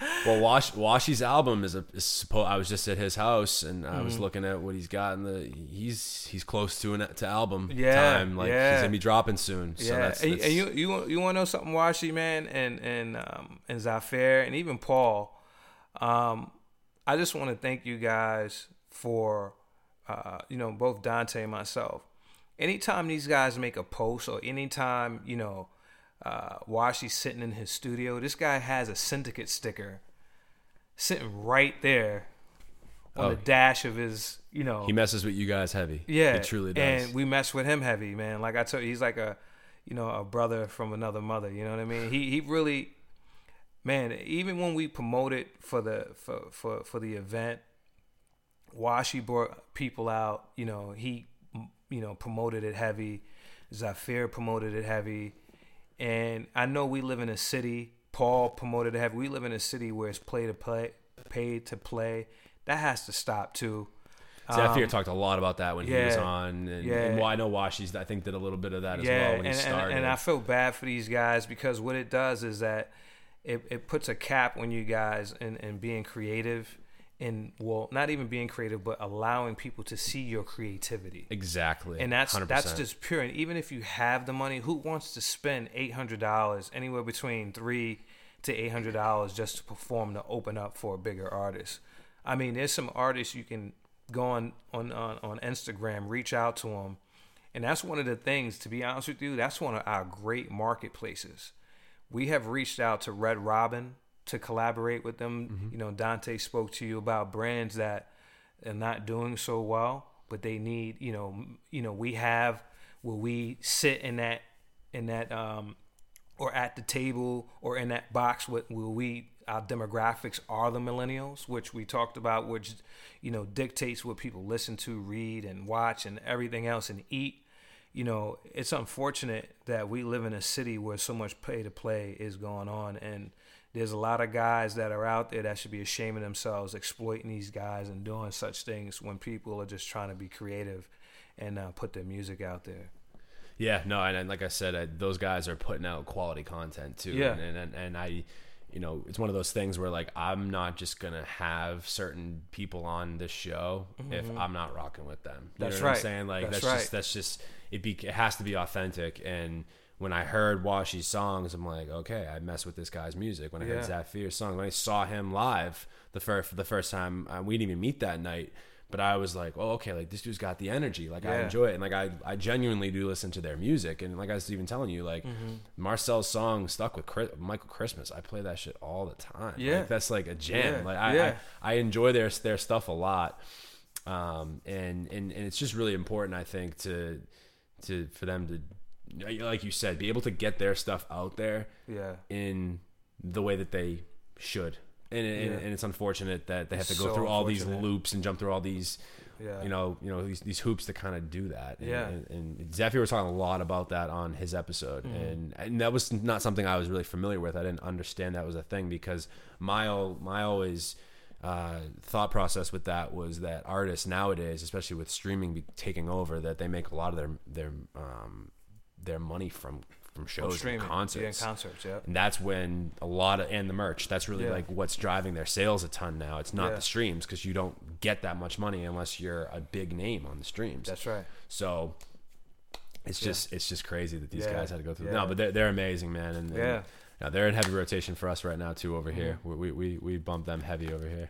Well, Wash Washi's album is a is suppo- I was just at his house and I Mm-hmm. was looking at what he's got in the. He's he's close to an to album Yeah, time. Like yeah. he's gonna be dropping soon. So yeah, that's, and, that's and you you want you want to know something, Washi man, and and um, and Zafir, and even Paul. Um, I just want to thank you guys for, uh, you know, both Dante and myself. Anytime these guys make a post, or anytime you know, uh, Washi's sitting in his studio, this guy has a syndicate sticker sitting right there on Oh. the dash of his, you know, he messes with you guys heavy. yeah, he truly does. And we mess with him heavy, man. Like I told you, he's like a, you know, a brother from another mother. You know what I mean? He he really, man. Even when we promoted for the for for for the event, Washi brought people out. You know, he you know promoted it heavy. Zafir promoted it heavy, and I know we live in a city. Paul promoted it heavy. We live in a city where it's play to play, pay to play. That has to stop too. Zafir Um, talked a lot about that when he was on, and, yeah. and well, I know Washi's I think did a little bit of that as well when and, he and- started. and I feel bad for these guys because what it does is that it, it puts a cap on you guys and and being creative and well not even being creative but allowing people to see your creativity. Exactly, and that's 100%. that's just pure. And even if you have the money who wants to spend $800 anywhere between 3 to $800 just to perform to open up for a bigger artist? I mean there's some artists you can go on on on, on instagram reach out to them and that's one of the things to be honest with you that's one of our great marketplaces. We have reached out to red robin to collaborate with them. You know dante spoke to you about brands that are not doing so well but they need you know you know we have where we sit in that in that um or at the table or in that box with where we our demographics are the millennials which we talked about which you know dictates what people listen to read and watch and everything else and eat. You know it's unfortunate that we live in a city where so much pay to play is going on and there's a lot of guys that are out there that should be ashamed of themselves exploiting these guys and doing such things when people are just trying to be creative and uh, put their music out there Yeah, no, and, and like I said, I, those guys are putting out quality content too. Yeah. and, and and I, you know, it's one of those things where like I'm not just gonna have certain people on this show if I'm not rocking with them. You Mm-hmm. That's know what right. I'm saying? Like That's that's, right. just that's just it. Be it has to be authentic. And when I heard Washi's songs, I'm like, okay, I mess with this guy's music. When I Yeah. heard Zafir's song, when I saw him live the first the first time, uh, we didn't even meet that night. But I was like, oh, okay, like this dude's got the energy. Like I enjoy it, and like I, I genuinely do listen to their music. And like I was even telling you, like Mm-hmm. Marcel's song "Stuck with Chris, Michael Christmas," I play that shit all the time. Yeah. like, that's like a jam. Yeah. Like I, Yeah. I, I enjoy their their stuff a lot. Um, and and and it's just really important, I think, to to for them to, like you said, be able to get their stuff out there Yeah. in the way that they should. And, and, Yeah. and it's unfortunate that they have to go So through all these loops and jump through all these, Yeah. you know, you know these, these hoops to kind of do that. And, Yeah. And, and Zafir was talking a lot about that on his episode, Mm-hmm. and and that was not something I was really familiar with. I didn't understand that was a thing because my my always uh, thought process with that was that artists nowadays, especially with streaming taking over, that they make a lot of their their um, their money from from shows Streaming. and concerts. Yeah, concerts. Yeah. And that's when a lot of and the merch. That's really Yeah. like what's driving their sales a ton now. It's not Yeah. the streams because you don't get that much money unless you're a big name on the streams. That's right. so it's just it's just crazy that these guys had to go through. No, but they're they're amazing, man. And, and, Yeah. Mm-hmm. they're in heavy rotation for us right now too over here. We, we we we bump them heavy over here.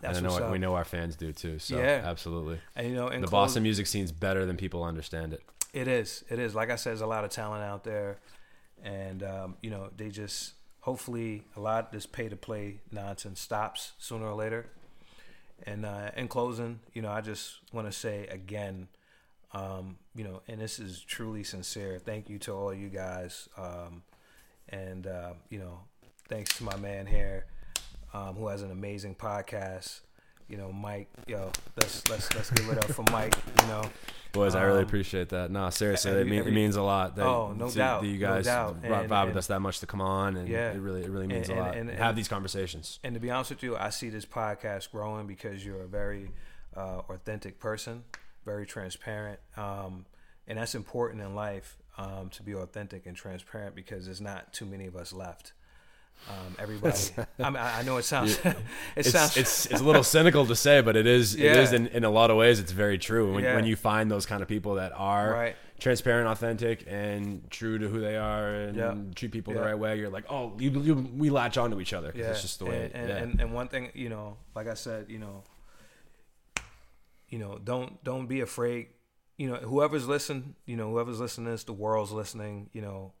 That's and I know we know our fans do too. So Yeah. absolutely. And you know, the close- Boston music scene's better than people understand it. It is. It is. Like I said, there's a lot of talent out there, and um, you know, they just hopefully a lot of this pay to play nonsense stops sooner or later. And uh, in closing, you know, I just want to say again, um, you know, and this is truly sincere. Thank you to all you guys, um, and uh, you know, thanks to my man here, um, who has an amazing podcast. You know, Mike. Yo, let's let's let's give it up for Mike. You know. Boys, I really Um, appreciate that. No, seriously, every- it, mean, every- it means a lot. That, Oh, no to- doubt, That you no guys doubt. rock And- vibe with us that much to come on, and Yeah. it really, it really means And- a lot. and- and- have these conversations. And to be honest with you, I see this podcast growing because you're a very uh, authentic person, very transparent, um, and that's important in life um, to be authentic and transparent because there's not too many of us left. Um, everybody, I, mean, I know it sounds, it It's, sounds, it's it's a little cynical to say, but it is it Yeah. is in, in a lot of ways. It's very true. When, Yeah. when you find those kind of people that are Right. transparent, authentic, and true to who they are, and Yeah. treat people Yeah. the right way, you're like, oh, you, you, we latch onto each other. yeah. That's just the way. And, and, and, and one thing, you know, like I said, you know, you know, don't don't be afraid. You know, whoever's listening, you know, whoever's listening to this, the world's listening. You know,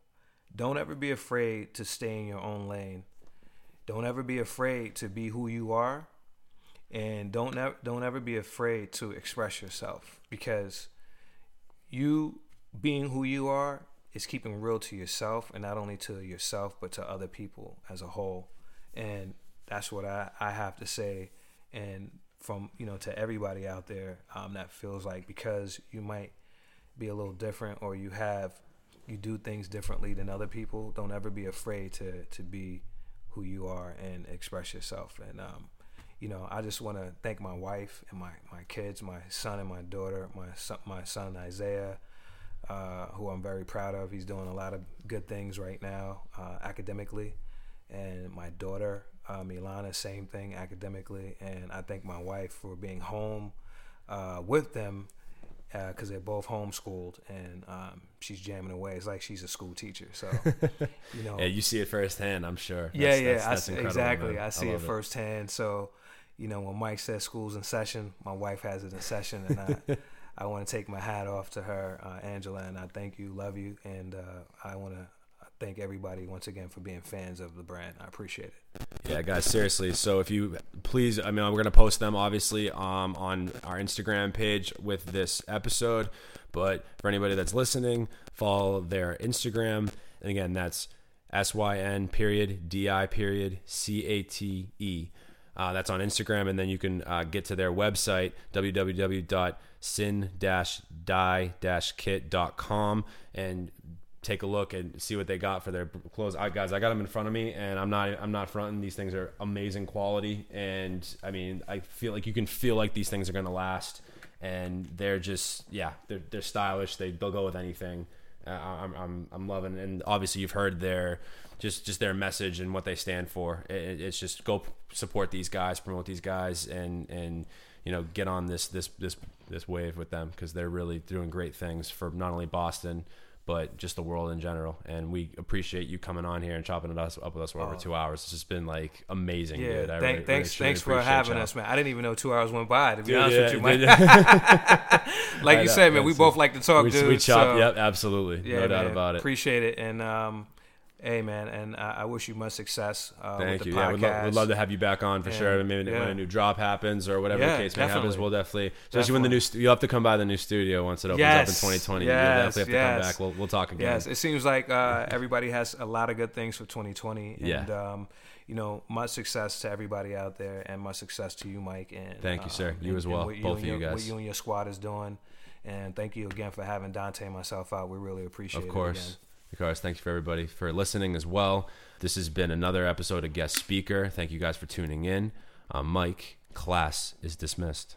don't ever be afraid to stay in your own lane. Don't ever be afraid to be who you are, and don't ever don't ever be afraid to express yourself because you being who you are is keeping real to yourself and not only to yourself but to other people as a whole. And that's what i, I have to say. And from you know to everybody out there um, that feels like because you might be a little different or you have you do things differently than other people don't ever be afraid to to be who you are and express yourself. And um, you know i just want to thank my wife and my, my kids my son and my daughter my son, my son isaiah uh, who i'm very proud of. He's doing a lot of good things right now uh, academically. And my daughter uh, milana same thing academically. And i thank my wife for being home uh, with them because they're both homeschooled and um, she's jamming away. It's like she's a school teacher. So, you know, yeah, you see it firsthand, I'm sure. yeah, That's- yeah, that's- that's see, incredible, exactly. man. I see it love firsthand. So, you know, when Mike says school's in session, my wife has it in session, and I, I want to take my hat off to her, uh, Angela, and I thank you, love you, and uh, I want to thank everybody once again for being fans of the brand. I appreciate it. Yeah, guys, seriously. So if you please, I mean, we're gonna post them obviously um, on our Instagram page with this episode. But for anybody that's listening, follow their Instagram, and again, that's S Y N period D I period C A T E. Uh, that's on Instagram, and then you can uh, get to their website www.sin-die-kit.com and take a look and see what they got for their clothes. I guys, I got them in front of me, and I'm not I'm not fronting. These things are amazing quality, and I mean, I feel like you can feel like these things are gonna last, and they're just yeah, they're they're stylish. They they'll go with anything. Uh, I, I'm, I'm I'm loving, and obviously you've heard their just just their message and what they stand for. It, it's just go support these guys, promote these guys, and and you know get on this this this this wave with them because they're really doing great things for not only Boston but just the world in general. And we appreciate you coming on here and chopping it us up with us for over two hours. It's just been like amazing, Oh. Yeah, dude. I thank, really- thanks, really, thanks for having y'all. us, man. I didn't even know two hours went by. To be Dude, honest yeah, with you, man. like I you know, said, man, we both like to talk, we, dude. we chop. so- yep, absolutely, Yeah, no doubt about it. Appreciate it, and um, hey, man, and I, I wish you much success uh, Thank with you. the Yeah, podcast. we'd, lo- we'd love to have you back on for And, sure. Maybe when a new drop happens or whatever Yeah, the case may happens, we'll definitely, especially when the new, st- you'll have to come by the new studio once it opens Yes, up in 2020. yes, you'll definitely have to yes. come back. We'll, we'll talk again. Yes, it seems like uh, everybody has a lot of good things for 2020. And, Yeah. um, you know, much success to everybody out there, and much success to you, Mike. And Thank you, sir. um, You and- as well. what Both of you your- What you and your squad is doing, and thank you again for having Dante and myself out. We really appreciate it. Of course. Thank you for everybody for listening as well. This has been another episode of Guest Speaker. Thank you guys for tuning in. Uh, Mike, class is dismissed.